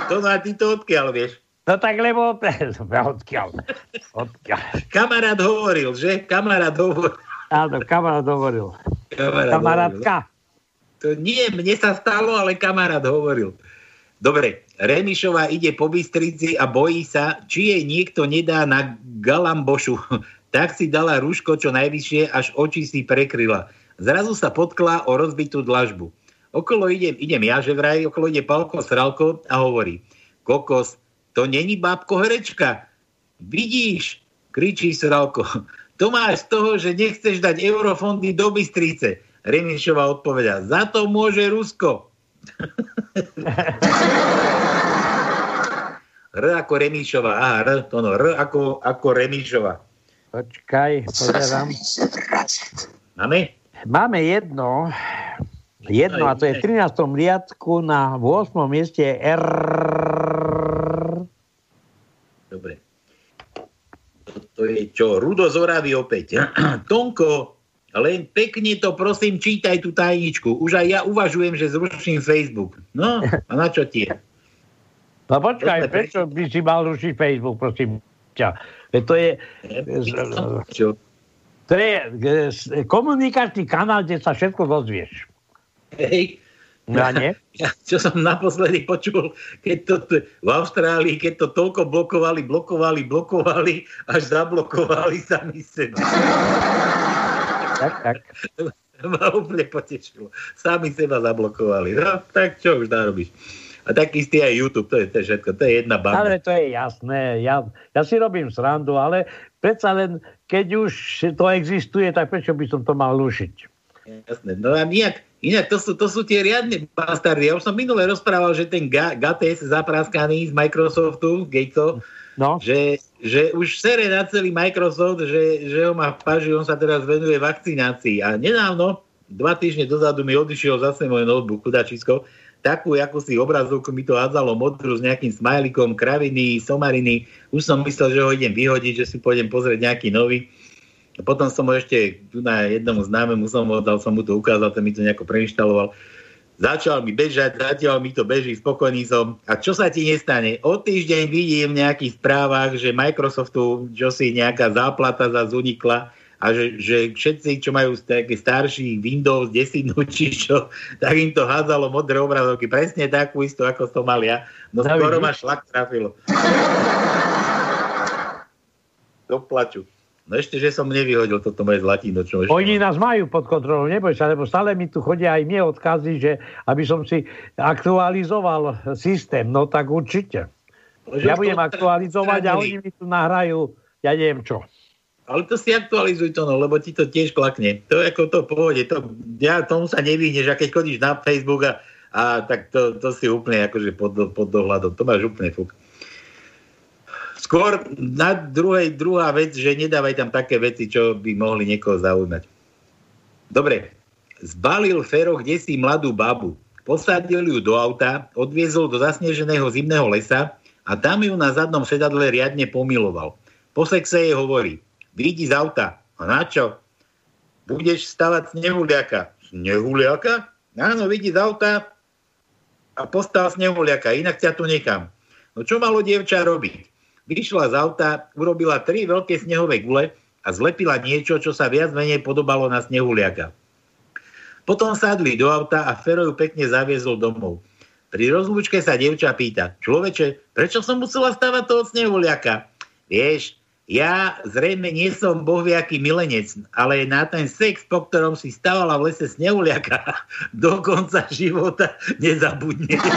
Speaker 4: To no a ty to odkiaľ vieš?
Speaker 5: No tak lebo, (laughs) odkiaľ, odkiaľ.
Speaker 4: Kamarát hovoril, že? Kamarát hovoril.
Speaker 5: Áno, kamarát hovoril.
Speaker 4: Kamarát
Speaker 5: Kamarátka.
Speaker 4: To nie, mne sa stalo, ale kamarát hovoril. Dobre, Remišová ide po Bystrici a bojí sa, či jej niekto nedá na galambošu. (laughs) Tak si dala rúško čo najvyššie, až oči si prekryla. Zrazu sa potkla o rozbitú dlažbu. Okolo idem, idem ja, že vraj, okolo ide Palko Sralko a hovorí, kokos, to není bábko herečka. Vidíš, kričí Sralko. To máš z toho, že nechceš dať eurofondy do Bystrice. Remišová odpoveda, za to môže Rusko. R ako Remišová. Aha, R, to no, R ako, ako Remišová.
Speaker 5: Počkaj, pozerám.
Speaker 4: Máme?
Speaker 5: Máme jedno, jedno a to je v 13. riadku na 8. mieste R.
Speaker 4: Dobre. To je čo? Rudo z Oravy opäť. (clears throat) Tonko, len pekne to prosím čítaj tú tajničku. Už aj ja uvažujem, že zruším Facebook. No, a na čo ti je?
Speaker 5: No počkaj, prečo by si mal rušiť Facebook, prosím ťa? Veď To je, to je komunikačný kanál, kde sa všetko dozvieš.
Speaker 4: Hej.
Speaker 5: No a nie? (laughs)
Speaker 4: Ja, čo som naposledy počul, keď to t- v Austrálii, keď to toľko blokovali, blokovali, blokovali, až zablokovali sami seba.
Speaker 5: Tak, tak. (laughs)
Speaker 4: Ma úplne potešilo. Sami seba zablokovali. No, tak čo už narobíš? A tak istý aj YouTube, to je, to je všetko, to je jedna banda.
Speaker 5: Ale to je jasné, ja, ja si robím srandu, ale predsa len, keď už to existuje, tak prečo by som to mal rušiť?
Speaker 4: Jasné. No a inak, inak to, sú, to sú tie riadne bastardy. Ja už som minule rozprával, že ten Ga- Gates zapraskaný z Microsoftu, Gatesov,
Speaker 5: no.
Speaker 4: že, že už sere na celý Microsoft, že, že ho má v paži, on sa teraz venuje vakcinácii. A nedávno, dva týždne dozadu mi odišiel zase môj notebook, chudačisko, takú si obrazovku mi to hádzalo modrú s nejakým smajlikom, kraviny, somariny. Už som myslel, že ho idem vyhodiť, že si pôjdem pozrieť nejaký nový. A potom som ho ešte tu na jednomu známemu som ho dal, som mu to ukázal, ten mi to nejako preinštaloval. Začal mi bežať, zatiaľ mi to beží, spokojný som. A čo sa ti nestane? O týždeň vidím v nejakých správach, že Microsoftu, čo si nejaká záplata za unikla a že, že všetci, čo majú také starší Windows 10, či čo, tak im to hádzalo modré obrazovky. Presne takú istú, ako som mal ja. No skoro ma šlak trafilo. (laughs) Do plaču. No ešte, že som nevyhodil toto moje zlatino. Čo ešte
Speaker 5: Oni nás majú pod kontrolou, neboj sa, lebo stále mi tu chodia aj mne odkazy, že aby som si aktualizoval systém, no tak určite. Ja budem aktualizovať a oni mi tu nahrajú, ja neviem čo.
Speaker 4: Ale to si aktualizuj to, no, lebo ti to tiež klakne. To je ako to pohode. To, ja tomu sa nevyhneš, a keď chodíš na Facebook a, a tak to, to si úplne akože pod, pod dohľadom. To máš úplne fuk. Skôr na druhej, druhá vec, že nedávaj tam také veci, čo by mohli niekoho zaujímať. Dobre, zbalil Fero kde si mladú babu. Posadil ju do auta, odviezol do zasneženého zimného lesa a tam ju na zadnom sedadle riadne pomiloval. Po sexe jej hovorí, vyjdi z auta. A na čo? Budeš stavať snehuliaka. Snehuliaka? Áno, vyjdi z auta a postav snehuliaka, inak ťa tu nechám. No čo malo dievča robiť? Vyšla z auta, urobila tri veľké snehové gule a zlepila niečo, čo sa viac menej podobalo na snehuliaka. Potom sadli do auta a Fero ju pekne zaviezol domov. Pri rozlúčke sa dievča pýta, človeče, prečo som musela stavať toho snehuliaka? Vieš, ja zrejme nie som bohviaký milenec, ale na ten sex, po ktorom si stavala v lese snehuliaka, (laughs) do konca života nezabudne. (laughs)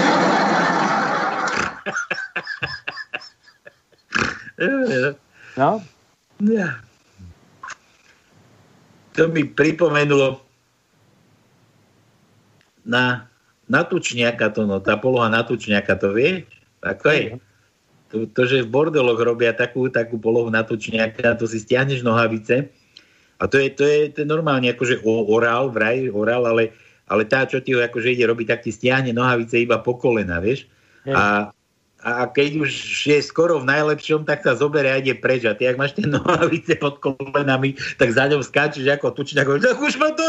Speaker 5: No?
Speaker 4: Ja. To mi pripomenulo na, na tučniaka to, no, tá poloha na tučniaka, to vie? Ako je? To, to, že v bordeloch robia takú, takú polohu na tučniaka, to si stiahneš nohavice a to je, to je, to je normálne akože orál, vraj, orál, ale, ale tá, čo ti ho akože ide robiť, tak ti stiahne nohavice iba po kolena, vieš? A, a keď už je skoro v najlepšom, tak sa zoberie a ide preč. A ty, ak máš tie (laughs) nohavice pod kolenami, tak za ňou skáčeš ako tučňak. Tak už ma to.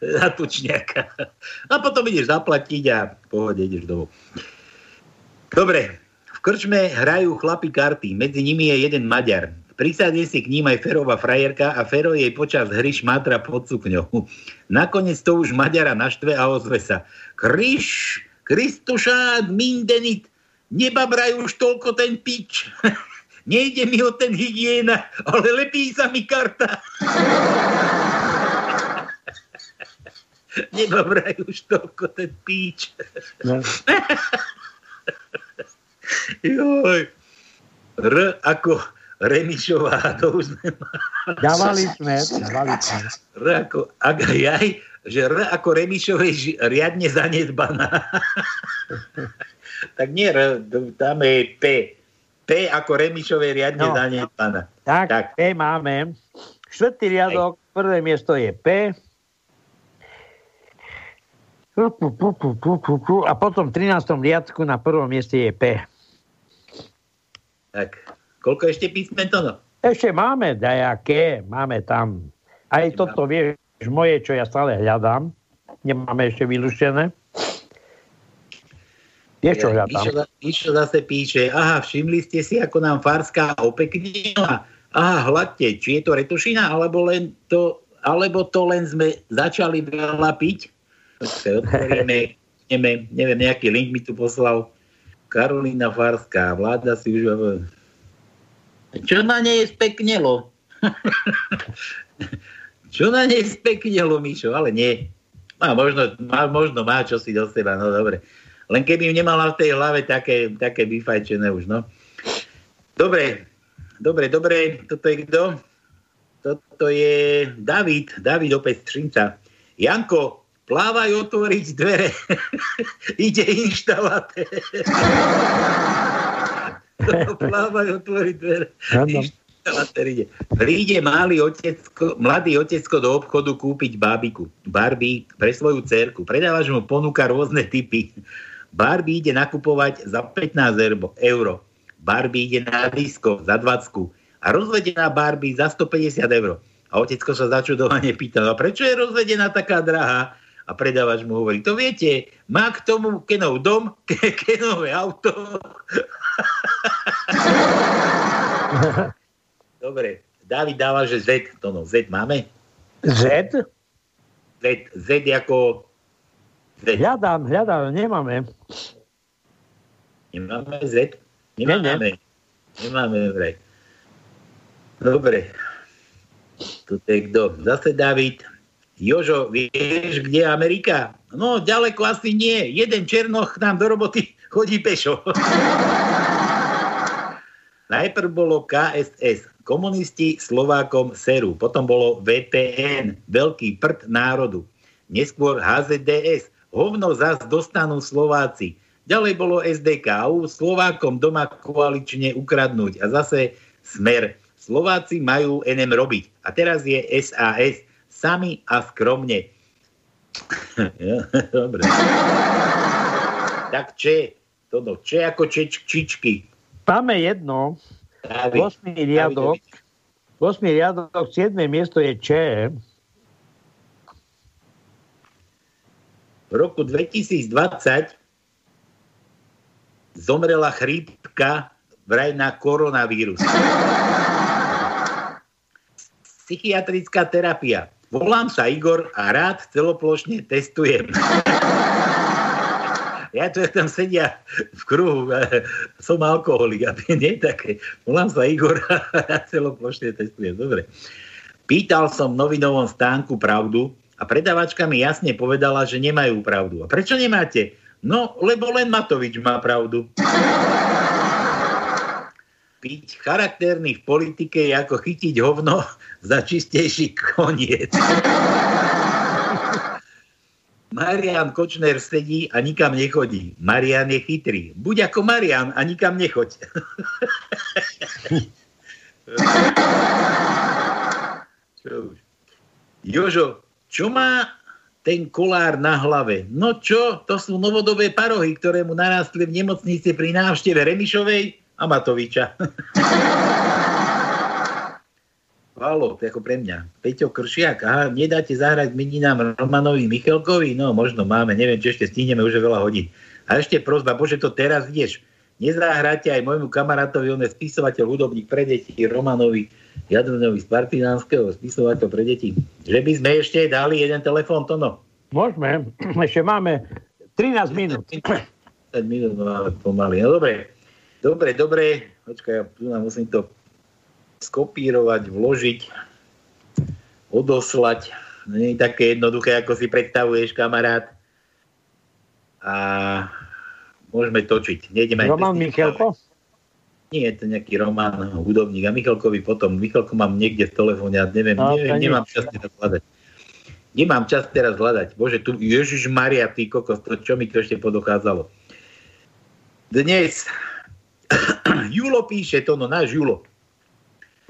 Speaker 4: Na (laughs) tučňaka. A potom ideš zaplatiť a v pohode ideš domov. Dobre, v krčme hrajú chlapi karty. Medzi nimi je jeden Maďar. Prisadne si k ním aj Ferová frajerka a Fero jej počas hry šmátra pod sukňou. Nakoniec to už Maďara naštve a ozve sa. Kryš, Kristuša, mindenit, nebabraj už toľko ten pič. (laughs) Nejde mi o ten hygiena, ale lepí sa mi karta. (laughs) Nebabraj už toľko ten píč.
Speaker 5: No. (laughs)
Speaker 4: Joj. R ako Remišová, to už nemá.
Speaker 5: Dávali sme, dávali sme.
Speaker 4: R ako Agajaj, že R ako Remišovej ži- riadne zanedbaná. (laughs) tak nie, R, tam je P. P ako Remišové riadne
Speaker 5: No.
Speaker 4: zanedbaná.
Speaker 5: Tak,
Speaker 4: Tak.
Speaker 5: P máme. Štvrtý riadok, prvé miesto je P. A potom v 13. riadku na prvom mieste je P.
Speaker 4: Tak, koľko ešte písmen to?
Speaker 5: Ešte máme dajaké, máme tam. Aj toto vieš moje, čo ja stále hľadám. Nemáme ešte vylúštené. Vieš, čo hľadám?
Speaker 4: Mišo, Mišo zase píše, aha, všimli ste si, ako nám Farská opeknila. Aha, hladte, či je to retušina, alebo len to, alebo to len sme začali veľa piť. Otvoríme, (laughs) neviem, neviem, nejaký link mi tu poslal. Karolína Farská, vláda si už... Čo na nej speknelo? (laughs) Čo na nej speknelo, Mišo? Ale nie. Má, možno, má, možno má čo si do seba, no dobre. Len keby nemala v tej hlave také, také vyfajčené už, no. Dobre, dobre, dobre, toto je kto? Toto je David, David opäť Střinca. Janko, plávaj otvoriť dvere. (laughs) Ide inštalatér. (laughs) plávaj otvoriť dvere. Inštalatér ide. Príde malý otecko, mladý otecko do obchodu kúpiť bábiku. Barbie pre svoju cerku. Predávač mu ponúka rôzne typy. Barbie ide nakupovať za 15 erbo- euro. Barbie ide na disko za 20 a rozvedená Barbie za 150 eur. A otecko sa začudovane pýta, a prečo je rozvedená taká drahá? A predávač mu hovorí, to viete, má k tomu Kenov dom, ke- (laughs) Kenové auto. (laughs) Dobre, David dáva, že Z, to no, Z máme?
Speaker 5: Z?
Speaker 4: Z, Z ako... Z.
Speaker 5: Hľadám, hľadám, nemáme.
Speaker 4: Nemáme Z? Nemáme. Nemáme vraj. Dobre. Tu je kto? Zase David. Jožo, vieš, kde je Amerika? No, ďaleko asi nie. Jeden Černoch nám do roboty chodí pešo. (laughs) Najprv bolo KSS, komunisti Slovákom seru, potom bolo VPN, veľký prd národu, neskôr HZDS, hovno zas dostanú Slováci. Ďalej bolo SDKU, Slovákom doma koalične ukradnúť a zase smer. Slováci majú NM robiť. A teraz je SAS, sami a skromne. (laughs) Dobre. Tak če, toto, če ako čeč, čičky.
Speaker 5: Máme jedno,
Speaker 4: David,
Speaker 5: 8. riadok, 8. riadok, 7. miesto je Č.
Speaker 4: V roku 2020 zomrela chrípka vraj na koronavírus. Psychiatrická terapia. Volám sa Igor a rád celoplošne testujem. Ja tu tam sedia v kruhu, som alkoholik, a nie také. Volám sa Igor a celoplošne testujem. Dobre. Pýtal som v novinovom stánku pravdu a predavačka mi jasne povedala, že nemajú pravdu. A prečo nemáte? No, lebo len Matovič má pravdu. Byť charakterný v politike je ako chytiť hovno za čistejší koniec. Marian Kočner sedí a nikam nechodí. Marian je chytrý. Buď ako Marian a nikam nechoď. čo už? Jožo, čo má ten kolár na hlave? No čo, to sú novodobé parohy, ktoré mu narástli v nemocnici pri návšteve Remišovej a Matoviča. Je ako pre mňa. Peťo Kršiak, aha, nedáte zahrať meninám Romanovi Michalkovi? No, možno máme, neviem, či ešte stihneme, už je veľa hodín. A ešte prozba, bože, to teraz ideš. Nezahráte aj môjmu kamarátovi, on je spisovateľ, hudobník pre deti, Romanovi Jadrnovi z Partinánskeho, spisovateľ pre deti. Že by sme ešte dali jeden telefón, to no.
Speaker 5: Môžeme, (clears throat) ešte máme 13 minút. (clears throat)
Speaker 4: 10 minút máme pomaly. No dobre, dobre, dobre. Počkaj, ja tu nám musím to skopírovať, vložiť, odoslať. Nie je také jednoduché, ako si predstavuješ, kamarát. A môžeme točiť. Nejdeme
Speaker 5: Roman Michalko?
Speaker 4: Nie, je to nejaký Roman, hudobník. A Michalkovi potom, Michalko mám niekde v telefóne a neviem,
Speaker 5: No,
Speaker 4: neviem nemám čas teraz hľadať. Nemám čas teraz hľadať. Bože, tu, Ježiš Maria, ty kokos, to, čo mi to ešte podochádzalo. Dnes (coughs) Julo píše, to no náš Julo.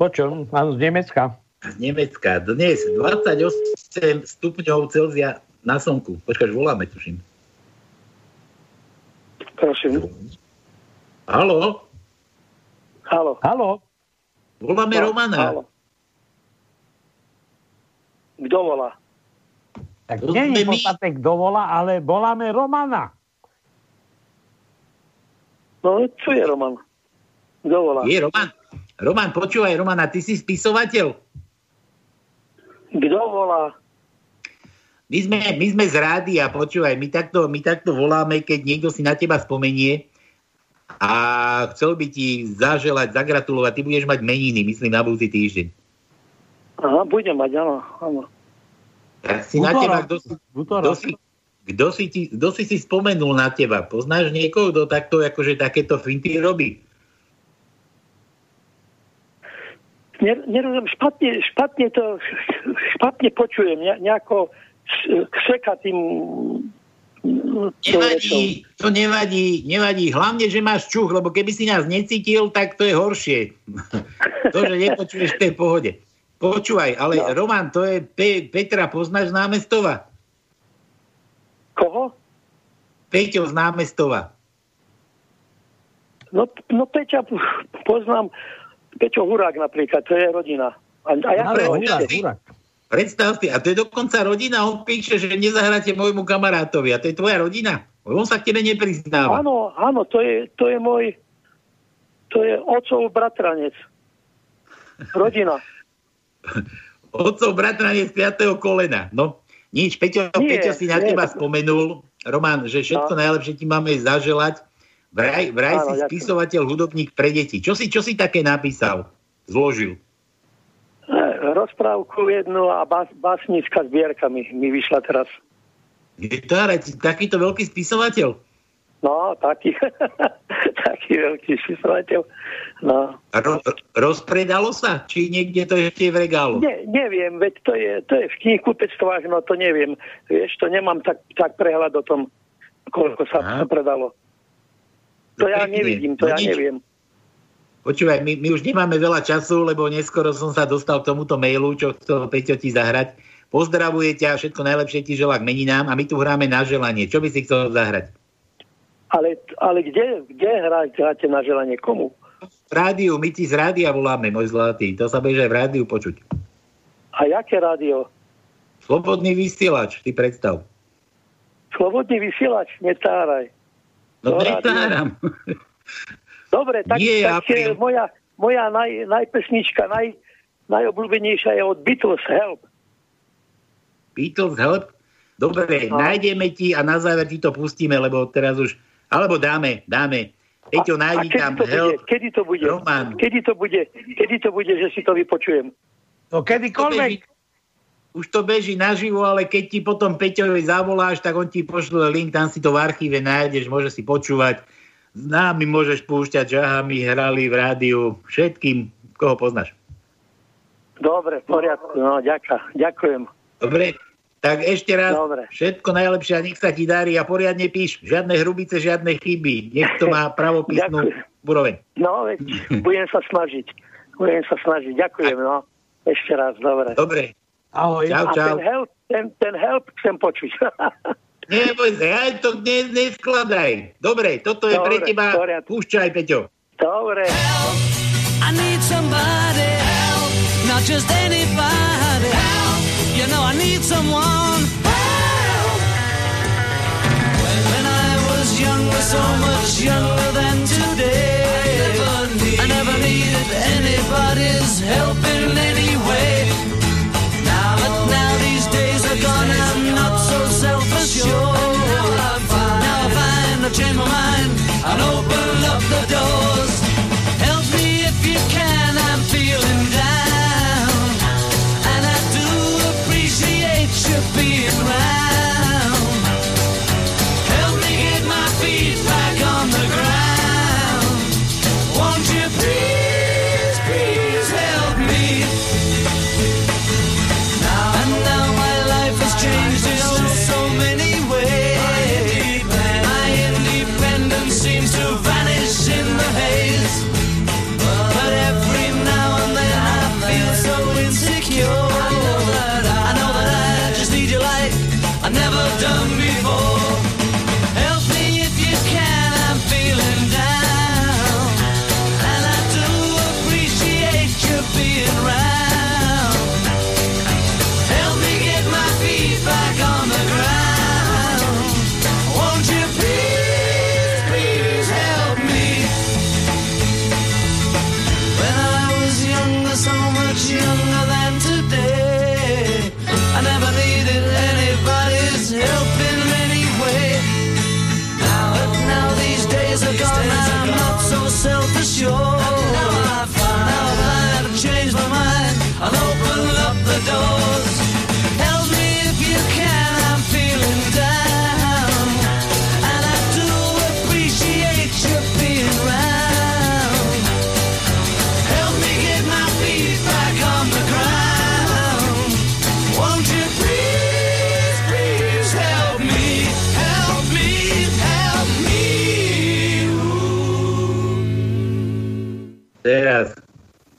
Speaker 5: Počom? Áno, z Nemecka.
Speaker 4: Z Nemecka. Dnes 28 stupňov Celzia na slnku. Počkaš, voláme, tuším.
Speaker 13: Prosím.
Speaker 4: Halo?
Speaker 13: Halo.
Speaker 5: Halo?
Speaker 4: Voláme
Speaker 13: No,
Speaker 4: Romana.
Speaker 13: halo. Kto volá?
Speaker 5: Tak
Speaker 4: To
Speaker 5: nie je
Speaker 4: my.
Speaker 5: podstate kto volá, ale voláme Romana.
Speaker 13: No, čo je Roman? Kto volá?
Speaker 4: Je Roman. Roman, počúvaj, Romana, ty si spisovateľ?
Speaker 13: Kto volá?
Speaker 4: My sme, my sme z rádia, počúvaj, my takto, my takto voláme, keď niekto si na teba spomenie a chcel by ti zaželať, zagratulovať, ty budeš mať meniny, myslím, na budúci týždeň.
Speaker 13: Aha, budem mať, áno, áno.
Speaker 4: Tak si na
Speaker 5: Útorok.
Speaker 4: teba, kto si, kto si, kto si, ti, kto si si spomenul na teba? Poznáš niekoho, kto takto, akože takéto finty robí?
Speaker 13: Ne- Nerozumiem, špatne, špatne to, špatne počujem, ne, nejako kseka tým rečou.
Speaker 4: Nevadí, to nevadí, nevadí. Hlavne, že máš čuch, lebo keby si nás necítil, tak to je horšie. (laughs) to, že nepočuješ, to je v pohode. Počúvaj, ale no. Roman, to je Pe- Petra, poznáš z námestova?
Speaker 13: Koho?
Speaker 4: Peťo z námestova.
Speaker 13: No, no Peťa poznám, Peťo Hurák napríklad, to je rodina. A, a ja
Speaker 4: Ale
Speaker 13: to
Speaker 4: Hurák, Hurák. Predstav si, a to je dokonca rodina, on píše, že nezahráte môjmu kamarátovi, a to je tvoja rodina. On sa k tebe nepriznáva.
Speaker 13: Áno, áno, to je, to je môj, to je otcov bratranec. Rodina. (laughs)
Speaker 4: Otcov bratranec z 5. kolena. No, nič, Peťo,
Speaker 13: Nie,
Speaker 4: Peťo si na
Speaker 13: nie.
Speaker 4: teba spomenul, Roman, že všetko
Speaker 13: No.
Speaker 4: najlepšie ti máme zaželať. Vraj, vraj
Speaker 13: Áno,
Speaker 4: si
Speaker 13: ďakujem.
Speaker 4: spisovateľ, hudobník pre deti. Čo si, čo si také napísal? Zložil.
Speaker 13: E, Rozprávku jednu a bas, básnická zbierka mi, mi vyšla teraz.
Speaker 4: Si takýto veľký spisovateľ.
Speaker 13: No, taký, (laughs) taký veľký spisovateľ. No.
Speaker 4: Ro, rozpredalo sa? Či niekde to ešte je v regálu?
Speaker 13: Ne, neviem, veď to je, to je v knihkupectvách, no to neviem. Vieš, to nemám tak, tak prehľad o tom, koľko sa
Speaker 4: Aha.
Speaker 13: predalo. To ja
Speaker 4: pekne.
Speaker 13: nevidím, to
Speaker 4: No
Speaker 13: ja
Speaker 4: nič.
Speaker 13: neviem.
Speaker 4: Počúvaj, my, my už nemáme veľa času, lebo neskoro som sa dostal k tomuto mailu, čo chcel Peťo ti zahrať. Pozdravuje ťa, všetko najlepšie ti želá k meninám a my tu hráme na želanie. Čo by si chcel zahrať?
Speaker 13: Ale, ale kde, kde hráte, hráte na želanie? Komu?
Speaker 4: V rádiu, my ti z rádia voláme, môj zlatý. To sa budeš aj v rádiu počuť.
Speaker 13: A jaké rádio?
Speaker 4: Slobodný vysielač, ty predstav.
Speaker 13: Slobodný vysielač? Netáraj.
Speaker 4: No netáram.
Speaker 13: Dobre, tak,
Speaker 4: Nie,
Speaker 13: tak
Speaker 4: apríl.
Speaker 13: moja, moja naj, najpesnička, naj, najobľúbenejšia je od Beatles Help.
Speaker 4: Beatles help? Dobre,
Speaker 13: No.
Speaker 4: nájdeme ti a na záver ti to pustíme, lebo teraz už... Alebo dáme, dáme. Peťo,
Speaker 13: A
Speaker 4: nájdi
Speaker 13: kedy
Speaker 4: tam
Speaker 13: to bude?
Speaker 4: help.
Speaker 13: Kedy to bude?
Speaker 4: Roman.
Speaker 13: Kedy to bude? Kedy to bude, že si to vypočujem?
Speaker 5: No kedykoľvek.
Speaker 4: Už to beží naživo, ale keď ti potom Peťovi zavoláš, tak on ti pošle link, tam si to v archíve nájdeš, môže si počúvať. S nami môžeš púšťať, že aha, my hrali v rádiu všetkým, koho poznáš.
Speaker 13: Dobre, v poriadku. No, ďaká, ďakujem.
Speaker 4: Dobre? Tak ešte raz,
Speaker 13: Dobre.
Speaker 4: všetko najlepšie a nech sa ti darí a poriadne píš. Žiadne hrubice, žiadne chyby. Nech to má pravopisnú úroveň.
Speaker 13: No, veď budem sa snažiť. Budem sa snažiť. Ďakujem, no. Ešte raz, dobre.
Speaker 4: Dobre.
Speaker 5: Ahoj.
Speaker 4: Čau,
Speaker 13: A
Speaker 4: čau.
Speaker 13: ten help, ten, ten help chcem počuť.
Speaker 4: Neboj sa, ja to ne, neskladaj. Dobre, toto je
Speaker 13: Dobre,
Speaker 4: pre teba.
Speaker 13: v poriadku.
Speaker 4: Púšťaj, Peťo.
Speaker 13: Dobre.
Speaker 14: I need somebody help, not just anybody help. You know I need someone help. When I was younger, so much younger than today, I never, needed anybody's help in any change my mind. I'll open up the door.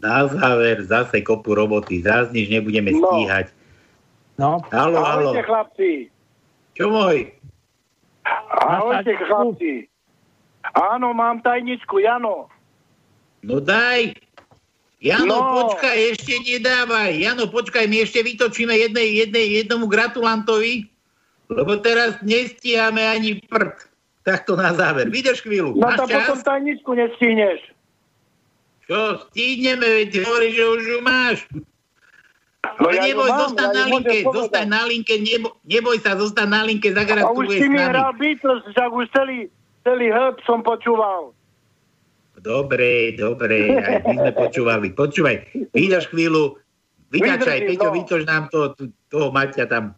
Speaker 4: Na záver zase kopu roboty. Zás nič nebudeme
Speaker 15: No.
Speaker 4: stíhať.
Speaker 5: No.
Speaker 4: Halo, halo.
Speaker 15: Ahojte chlapci.
Speaker 4: Čo môj?
Speaker 15: Ahojte chlapci. Áno, mám tajničku, Jano.
Speaker 4: No daj. Jano,
Speaker 15: No.
Speaker 4: počkaj, ešte nedávaj. Jano, počkaj, my ešte vytočíme jednej, jednej, jednomu gratulantovi, lebo teraz nestíhame ani prd. Takto na záver. Vydrž chvíľu.
Speaker 15: No to potom tajničku nestihneš.
Speaker 4: Čo, stihneme, veď hovoríš, že už ju máš.
Speaker 15: No ja
Speaker 4: neboj,
Speaker 15: mám,
Speaker 4: zostaň
Speaker 15: ja
Speaker 4: na linke, zostaň na linke, nebo, neboj sa, zostaň na linke,
Speaker 15: A už si
Speaker 4: s
Speaker 15: mi
Speaker 4: nami.
Speaker 15: hral Beatles, však už celý, celý hĺb som počúval.
Speaker 4: Dobre, dobre, aj my sme počúvali. Počúvaj, vydrž chvíľu, vytačaj,
Speaker 15: Vydržím,
Speaker 4: Peťo,
Speaker 15: no.
Speaker 4: vytoč nám to, tu- toho Maťa tam.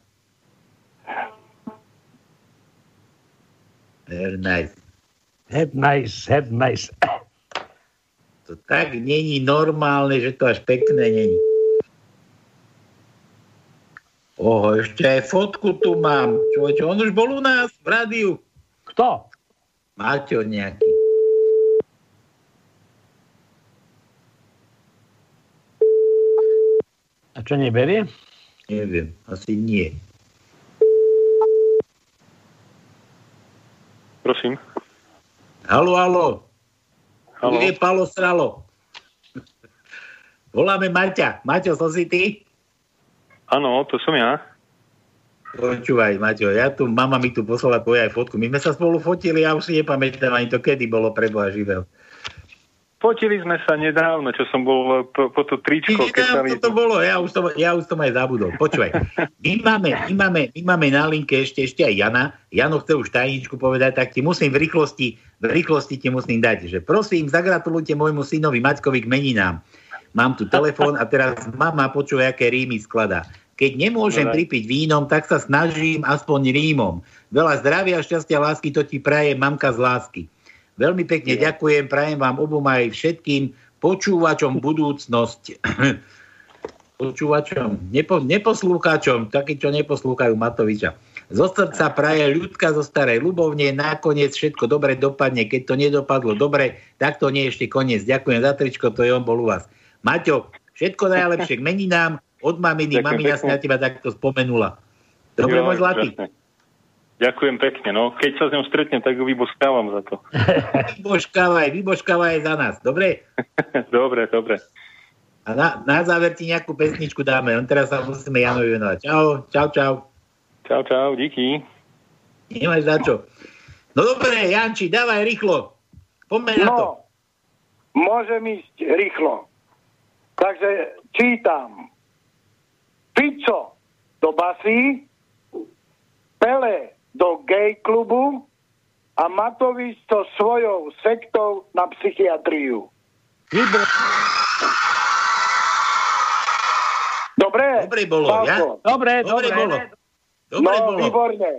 Speaker 4: Very nice.
Speaker 5: Have nice, have nice.
Speaker 4: To tak není normálne, že to až pekné není. Oho, ešte aj fotku tu mám. Čo, čo, on už bol u nás v rádiu.
Speaker 5: Kto?
Speaker 4: Maťo nejaký.
Speaker 5: A čo neberie?
Speaker 4: Neviem, asi nie.
Speaker 16: Prosím.
Speaker 4: Halo, halo.
Speaker 16: Halo.
Speaker 4: Je Palo Sralo. Voláme Maťa. Maťo, to si ty?
Speaker 16: Áno, to som ja.
Speaker 4: Počúvaj, Maťo, ja tu, mama mi tu poslala tvoju aj fotku. My sme sa spolu fotili, ja už si nepamätám ani to, kedy bolo pre Boha živého.
Speaker 16: Fotili sme sa nedávno, čo som bol po, po to tričko, keď sa mi...
Speaker 4: to bolo, ja už, to, ja už som aj zabudol. Počúvaj, my máme, my, máme, my máme na linke ešte, ešte aj Jana. Jano chce už tajničku povedať, tak ti musím v rýchlosti, v rýchlosti ti musím dať, že prosím, zagratulujte môjmu synovi Maťkovi k meninám. Mám tu telefón a teraz mama počuje, aké rímy skladá. Keď nemôžem
Speaker 16: Dobre.
Speaker 4: pripiť vínom, tak sa snažím aspoň rímom. Veľa zdravia, šťastia, lásky, to ti praje mamka z lásky. Veľmi pekne ďakujem, prajem vám obom aj všetkým počúvačom budúcnosť. (clears throat) počúvačom, nepo, neposlúchačom, takí, čo neposlúchajú Matoviča. Zo srdca praje ľudka zo starej ľubovne, nakoniec všetko dobre dopadne, keď to nedopadlo dobre, tak to nie je ešte koniec. Ďakujem za tričko, to je on bol u vás. Maťo, všetko najlepšie k meninám, od maminy,
Speaker 16: Ďakujem
Speaker 4: mamina
Speaker 16: pekne.
Speaker 4: sa na teba takto spomenula. Dobre, môj zlatý.
Speaker 16: úžasné. Ďakujem pekne, no. Keď sa s ňou stretnem, tak ju vyboskávam za to. (laughs)
Speaker 4: Vybožkávaj, vybožkávaj za nás, dobre? (laughs)
Speaker 16: dobre, dobre.
Speaker 4: A na, na záver ti nejakú pesničku dáme, len teraz sa musíme Janovi venovať. Čau, čau, čau.
Speaker 16: Čau, čau, díky.
Speaker 4: Nemáš za čo. No dobre, Janči, dávaj rýchlo. Poďme na to.
Speaker 15: No, môžem ísť rýchlo. Takže čítam. Pico do basy, Pele do gay klubu a Matovič so svojou sektou na psychiatriu. Dobre?
Speaker 4: Dobre bolo, ja?
Speaker 5: Dobre,
Speaker 4: Dobre
Speaker 5: dobre.
Speaker 4: bolo. Dobre
Speaker 15: no,
Speaker 4: bolo.
Speaker 15: výborne.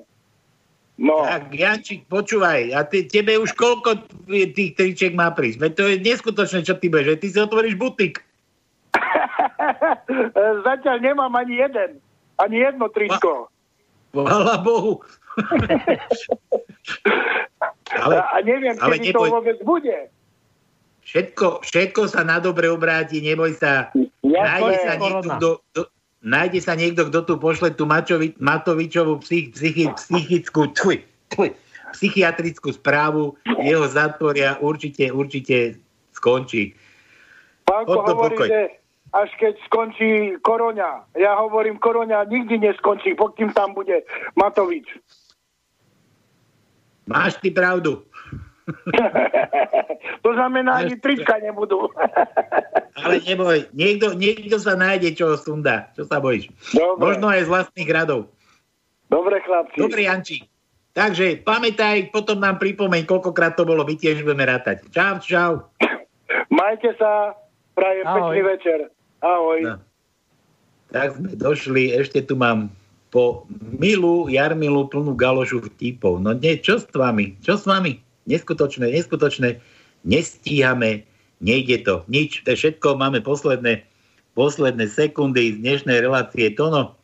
Speaker 15: No.
Speaker 4: Tak, Jančík, počúvaj, a ty, tebe už koľko tých tričiek má prísť? Veď to je neskutočné, čo ty budeš, ty si otvoríš butik. (laughs)
Speaker 15: Zatiaľ nemám ani jeden. Ani jedno tričko.
Speaker 4: Chvála Bohu. Ale,
Speaker 15: a neviem,
Speaker 4: ale
Speaker 15: kedy to
Speaker 4: neboj.
Speaker 15: vôbec bude.
Speaker 4: Všetko, všetko sa na dobre obráti, neboj sa.
Speaker 15: Ja
Speaker 4: nájde,
Speaker 15: to
Speaker 4: sa niekto,
Speaker 15: korona.
Speaker 4: kto, kto, nájde sa niekto, kto tu pošle tú Mačovi, Matovičovú psych, psychi, psychickú, tfuj, tfuj, psychiatrickú správu, jeho zatvoria, určite, určite skončí.
Speaker 15: Pánko hovorí,
Speaker 4: pokoj.
Speaker 15: že až keď skončí koroňa. Ja hovorím, koroňa nikdy neskončí, pokým tam bude Matovič.
Speaker 4: Máš ty pravdu. (laughs)
Speaker 15: to znamená, ani trička nebudú. (laughs)
Speaker 4: Ale neboj, niekto, niekto sa nájde, čo ho sundá. Čo sa bojíš?
Speaker 15: Dobre.
Speaker 4: Možno aj z vlastných radov.
Speaker 15: Dobre, chlapci.
Speaker 4: Dobre, Janči. Takže pamätaj, potom nám pripomeň, koľkokrát to bolo, my tiež budeme rátať. Čau, čau. (laughs)
Speaker 15: Majte sa, prajem
Speaker 4: Ahoj.
Speaker 15: pekný večer. Ahoj.
Speaker 4: No. Tak sme došli, ešte tu mám po Milu, Jarmilu plnú galošu vtipov. No nie, čo s vami? Čo s vami? Neskutočné, neskutočné. Nestíhame, nejde to. Nič, to všetko. Máme posledné, posledné sekundy z dnešnej relácie. Tono,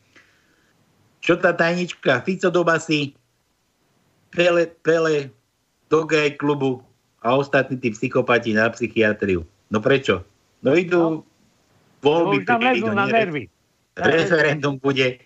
Speaker 4: čo tá tajnička? Fico do basy, Pele, Pele do gay klubu a ostatní tí psychopati na psychiatriu. No prečo? No idú voľby
Speaker 5: To už nám na nervy.
Speaker 4: referendum bude.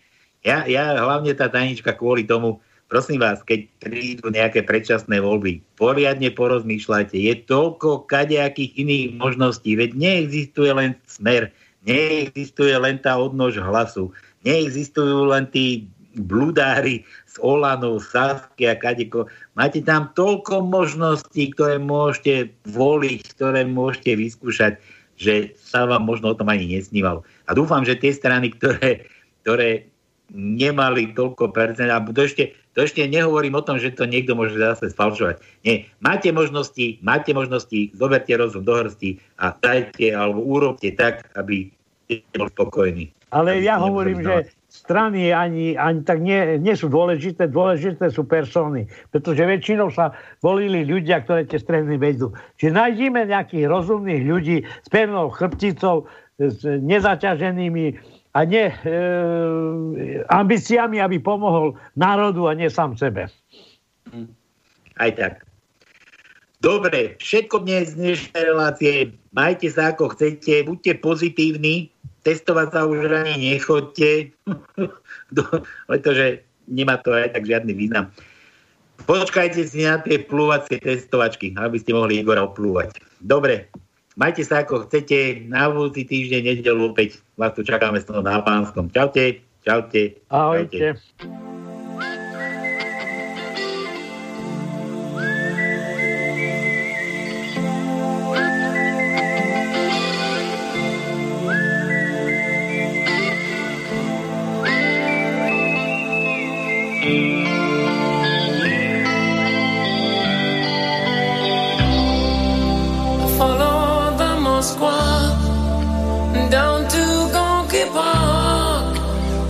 Speaker 4: Ja, ja hlavne tá tajnička kvôli tomu, prosím vás, keď prídu nejaké predčasné voľby, poriadne porozmýšľajte. Je toľko kadejakých iných možností, veď neexistuje len smer, neexistuje len tá odnož hlasu, neexistujú len tí bludári z Olanu, Sasky a kadeko. Máte tam toľko možností, ktoré môžete voliť, ktoré môžete vyskúšať, že sa vám možno o tom ani nesnívalo. A dúfam, že tie strany, ktoré, ktoré nemali toľko percent, a to ešte, to ešte nehovorím o tom, že to niekto môže zase sfalšovať. Nie, máte možnosti, máte možnosti, zoberte rozum do hrsti a dajte alebo urobte tak, aby ste boli spokojní.
Speaker 5: Ale ja hovorím, že strany ani, ani tak nie, nie sú dôležité, dôležité sú persony. Pretože väčšinou sa volili ľudia, ktoré tie strany vedú. Čiže nájdime nejakých rozumných ľudí s pevnou chrbticou, s nezaťaženými a nie e, ambíciami, aby pomohol národu a nie sám sebe.
Speaker 4: Aj tak. Dobre, všetko dnes z dnešnej relácie. Majte sa ako chcete, buďte pozitívni, testovať sa už ani nechoďte, (laughs) Do- pretože nemá to aj tak žiadny význam. Počkajte si na tie plúvacie testovačky, aby ste mohli Igora oplúvať. Dobre, majte sa ako chcete. Na budúci týždeň, nedelu opäť vás tu čakáme s na Pánskom. Čaute, čaute.
Speaker 5: Ahojte.
Speaker 9: Follow Moskwa down to Gonky Park,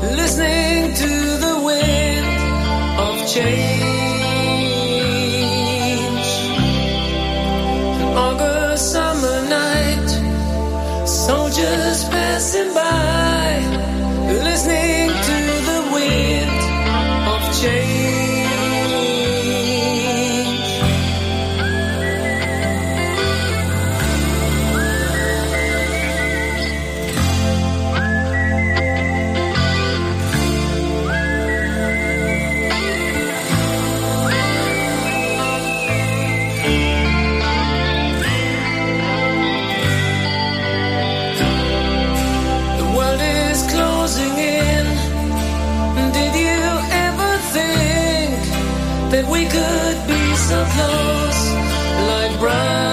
Speaker 9: listening to the wind of change. Close, like brothers?